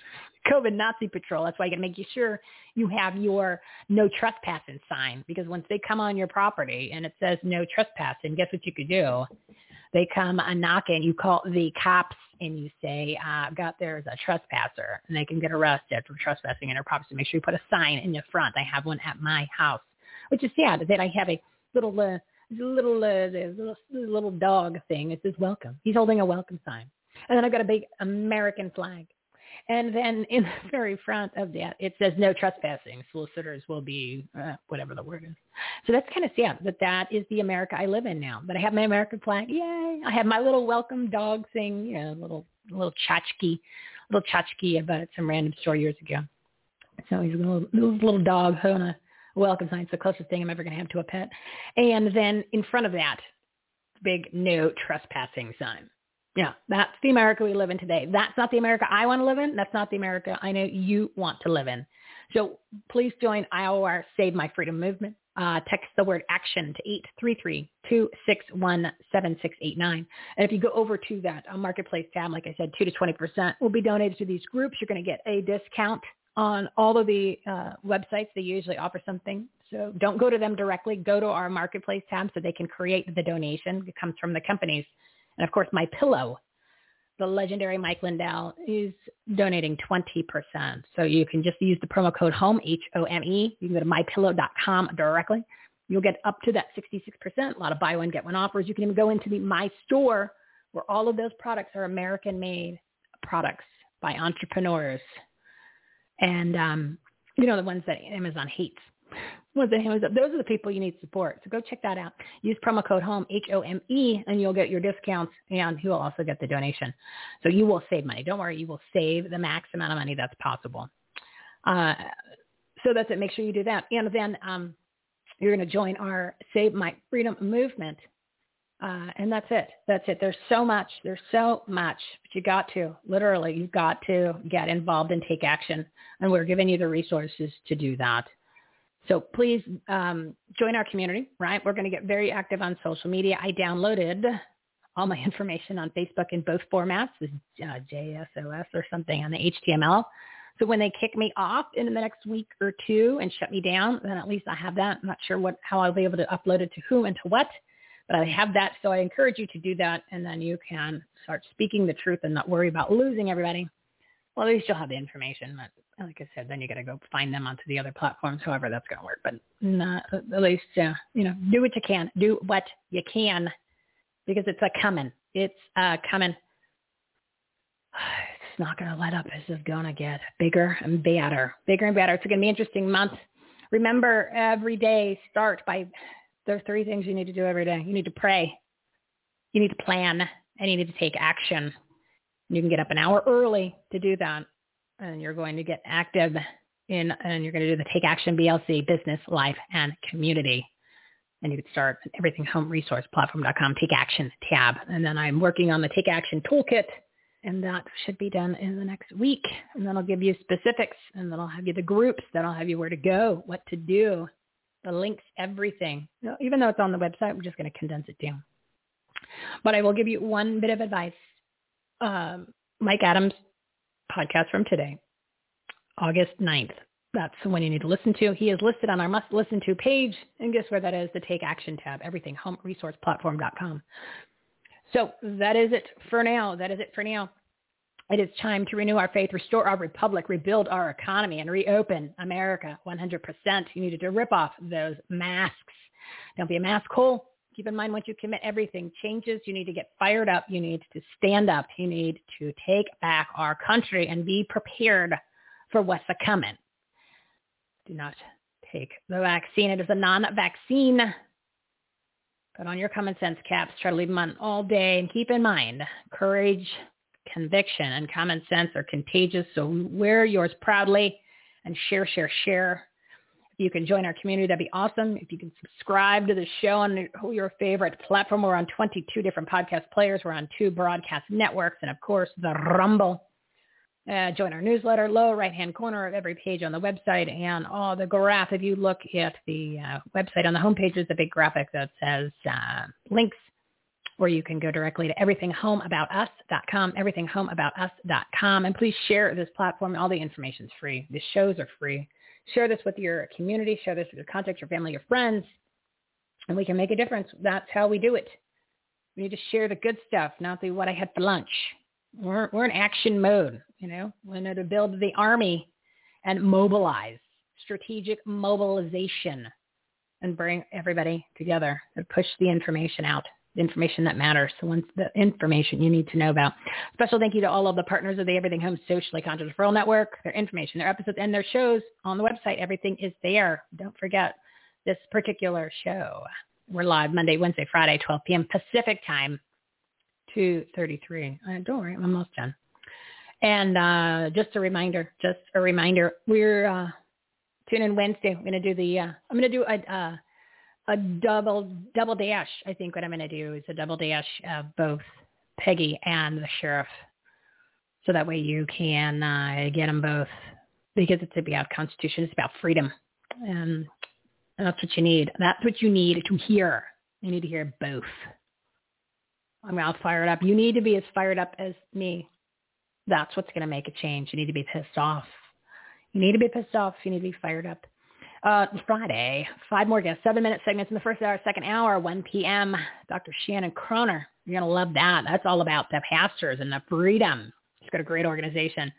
COVID Nazi patrol. That's why you got to make sure you have your no trespassing sign because once they come on your property and it says no trespassing, guess what you could do? They come a knocking. You call the cops and you say, uh, "I've got there's a trespasser," and they can get arrested for trespassing in their property. So make sure you put a sign in the front. I have one at my house, which is sad that I have a little uh, little uh, little little dog thing. It says welcome. He's holding a welcome sign. And then I've got a big American flag. And then in the very front of that, it says no trespassing. Solicitors will be uh, whatever the word is. So that's kind of sad that that is the America I live in now. That I have my American flag. Yay! I have my little welcome dog thing. You know, little little tchotchke, little tchotchke bought at some random store years ago. So he's a little, little dog on a welcome sign. It's the closest thing I'm ever going to have to a pet. And then in front of that, big no trespassing sign. Yeah, that's the America we live in today. That's not the America I want to live in. That's not the America I know you want to live in. So please join our Save My Freedom movement. Uh, text the word action to 833-261-7689. And if you go over to that uh, marketplace tab, like I said, 2 to 20% will be donated to these groups. You're going to get a discount on all of the uh, websites. They usually offer something. So don't go to them directly. Go to our marketplace tab so they can create the donation. It comes from the companies. And of course, my pillow, the legendary Mike Lindell, is donating 20%. So you can just use the promo code HOME, H-O-M-E. You can go to mypillow.com directly. You'll get up to that 66%. A lot of buy one, get one offers. You can even go into the My Store where all of those products are American-made products by entrepreneurs. And, um, you know, the ones that Amazon hates with the Amazon. Those are the people you need support. So go check that out. Use promo code HOME, H-O-M-E, and you'll get your discounts and you'll also get the donation. So you will save money. Don't worry. You will save the max amount of money that's possible. Uh, so that's it. Make sure you do that. And then um, you're going to join our Save My Freedom movement. Uh, and that's it. That's it. There's so much. There's so much. But you got to, literally, you've got to get involved and take action. And we're giving you the resources to do that. So please um, join our community, right? We're going to get very active on social media. I downloaded all my information on Facebook in both formats, uh, JSON or something on the HTML. So when they kick me off in the next week or two and shut me down, then at least I have that. I'm not sure what how I'll be able to upload it to who and to what, but I have that. So I encourage you to do that, and then you can start speaking the truth and not worry about losing everybody. Well, at least you'll have the information. But like I said, then you got to go find them onto the other platforms, however that's going to work. But not, at least, uh, you know, do what you can. Do what you can because it's a coming. It's uh, coming. It's not going to let up. It's just going to get bigger and badder, bigger and badder. It's going to be an interesting month. Remember, every day start by, there are three things you need to do every day. You need to pray. You need to plan and you need to take action. You can get up an hour early to do that and you're going to get active in, and you're going to do the Take Action BLC Business, Life, and Community. And you can start at Everything Home Resource Platform.com, Take Action tab. And then I'm working on the Take Action Toolkit, and that should be done in the next week. And then I'll give you specifics, and then I'll have you the groups, then I'll have you where to go, what to do, the links, everything. Even though it's on the website, we're just going to condense it down. But I will give you one bit of advice. Um, Mike Adams podcast from today, August 9th. That's the one you need to listen to. He is listed on our must listen to page. And guess where that is? The Take Action tab, everything, homeresourceplatform.com. So that is it for now. That is it for now. It is time to renew our faith, restore our republic, rebuild our economy, and reopen America 100%. You needed to rip off those masks. Don't be a mask hole. Keep in mind once you commit everything changes. You need to get fired up. You need to stand up. You need to take back our country and be prepared for what's a coming. Do not take the vaccine. It is a non-vaccine. Put on your common sense caps. Try to leave them on all day. And keep in mind, courage, conviction, and common sense are contagious. So wear yours proudly and share, share, share you can join our community. That'd be awesome. If you can subscribe to the show on your favorite platform. We're on 22 different podcast players. We're on two broadcast networks and, of course, the Rumble. Uh, join our newsletter, lower right-hand corner of every page on the website and all the graph. If you look at the uh, website on the homepage, there's a big graphic that says uh, links or you can go directly to everythinghomeaboutus.com, everythinghomeaboutus.com. And please share this platform. All the information is free. The shows are free. Share this with your community. Share this with your contacts, your family, your friends, and we can make a difference. That's how we do it. We need to share the good stuff, not the what I had for lunch. We're we're in action mode, you know. We need to build the army and mobilize, strategic mobilization, and bring everybody together and push the information out information that matters, the ones, the information you need to know about. Special thank you to all of the partners of the Everything Home Socially Conscious Referral Network. Their information, their episodes, and their shows on the website. Everything is there. Don't forget this particular show. We're live Monday, Wednesday, Friday, 12 p.m. Pacific time, 2.33. Uh, don't worry, I'm almost done. And uh, just a reminder, just a reminder, we're uh, in Wednesday. We're going to do the, uh, I'm going to do a, uh, a double double dash. I think what I'm going to do is a double dash of both Peggy and the sheriff, so that way you can uh, get them both because it's about Constitution. It's about freedom, and that's what you need. That's what you need to hear. You need to hear both. I'm all fired up. You need to be as fired up as me. That's what's going to make a change. You need to be pissed off. You need to be pissed off. You need to be fired up. Uh, Friday, five more guests, seven minute segments in the first hour, second hour, 1 p.m. Dr. Shannon Kroner. You're going to love that. That's all about the pastors and the freedom. She's got a great organization.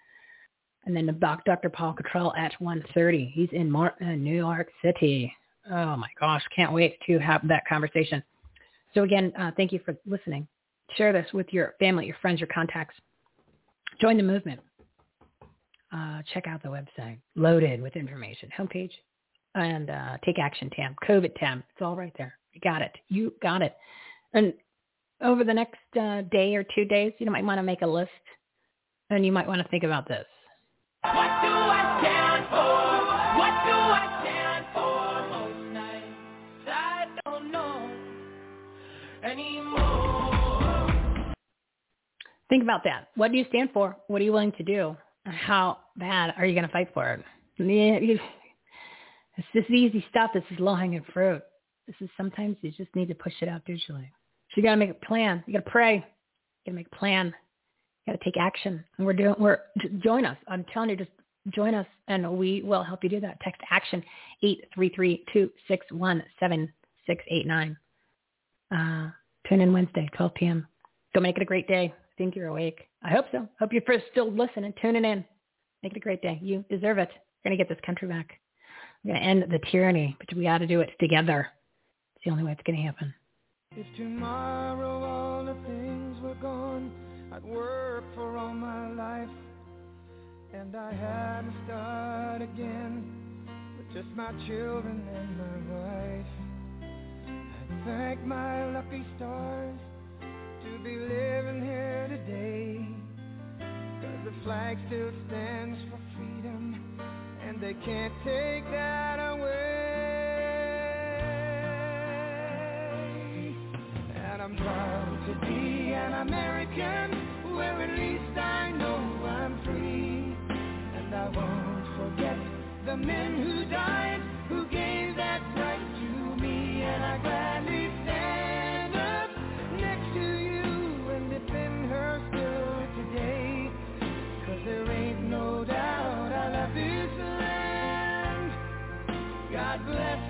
And then Dr. Paul Cottrell at 1.30. He's in Martin, New York City. Oh my gosh, can't wait to have that conversation. So again, uh, thank you for listening. Share this with your family, your friends, your contacts. Join the movement. Uh, check out the website, loaded with information, homepage, and uh, take action Tam. COVID Tam. It's all right there. You got it. You got it. And over the next uh, day or two days, you might want to make a list, and you might want to think about this. What do I stand for? What do I stand for? Most nights I don't know anymore. Think about that. What do you stand for? What are you willing to do? How bad are you going to fight for it? This easy stuff. This is low-hanging fruit. This is sometimes you just need to push it out digitally. So you got to make a plan. You got to pray. You got to make a plan. You got to take action. And we're doing. We're join us. I'm telling you, just join us, and we will help you do that. Text action eight three three two six one seven six eight nine. Uh, tune in Wednesday, 12 p.m. Go make it a great day. I think you're awake. I hope so. Hope you're still listening, tuning in. Make it a great day. You deserve it. You're going to get this country back. We're going to end the tyranny, but we got to do it together. It's the only way it's going to happen. If tomorrow all the things were gone, I'd work for all my life, and I had to start again with just my children and my wife. I'd thank my lucky stars to be living here today, cause the flag still stands for freedom and they can't take that away. And I'm proud to be an American, where at least I know I'm free. And I won't forget the men who died,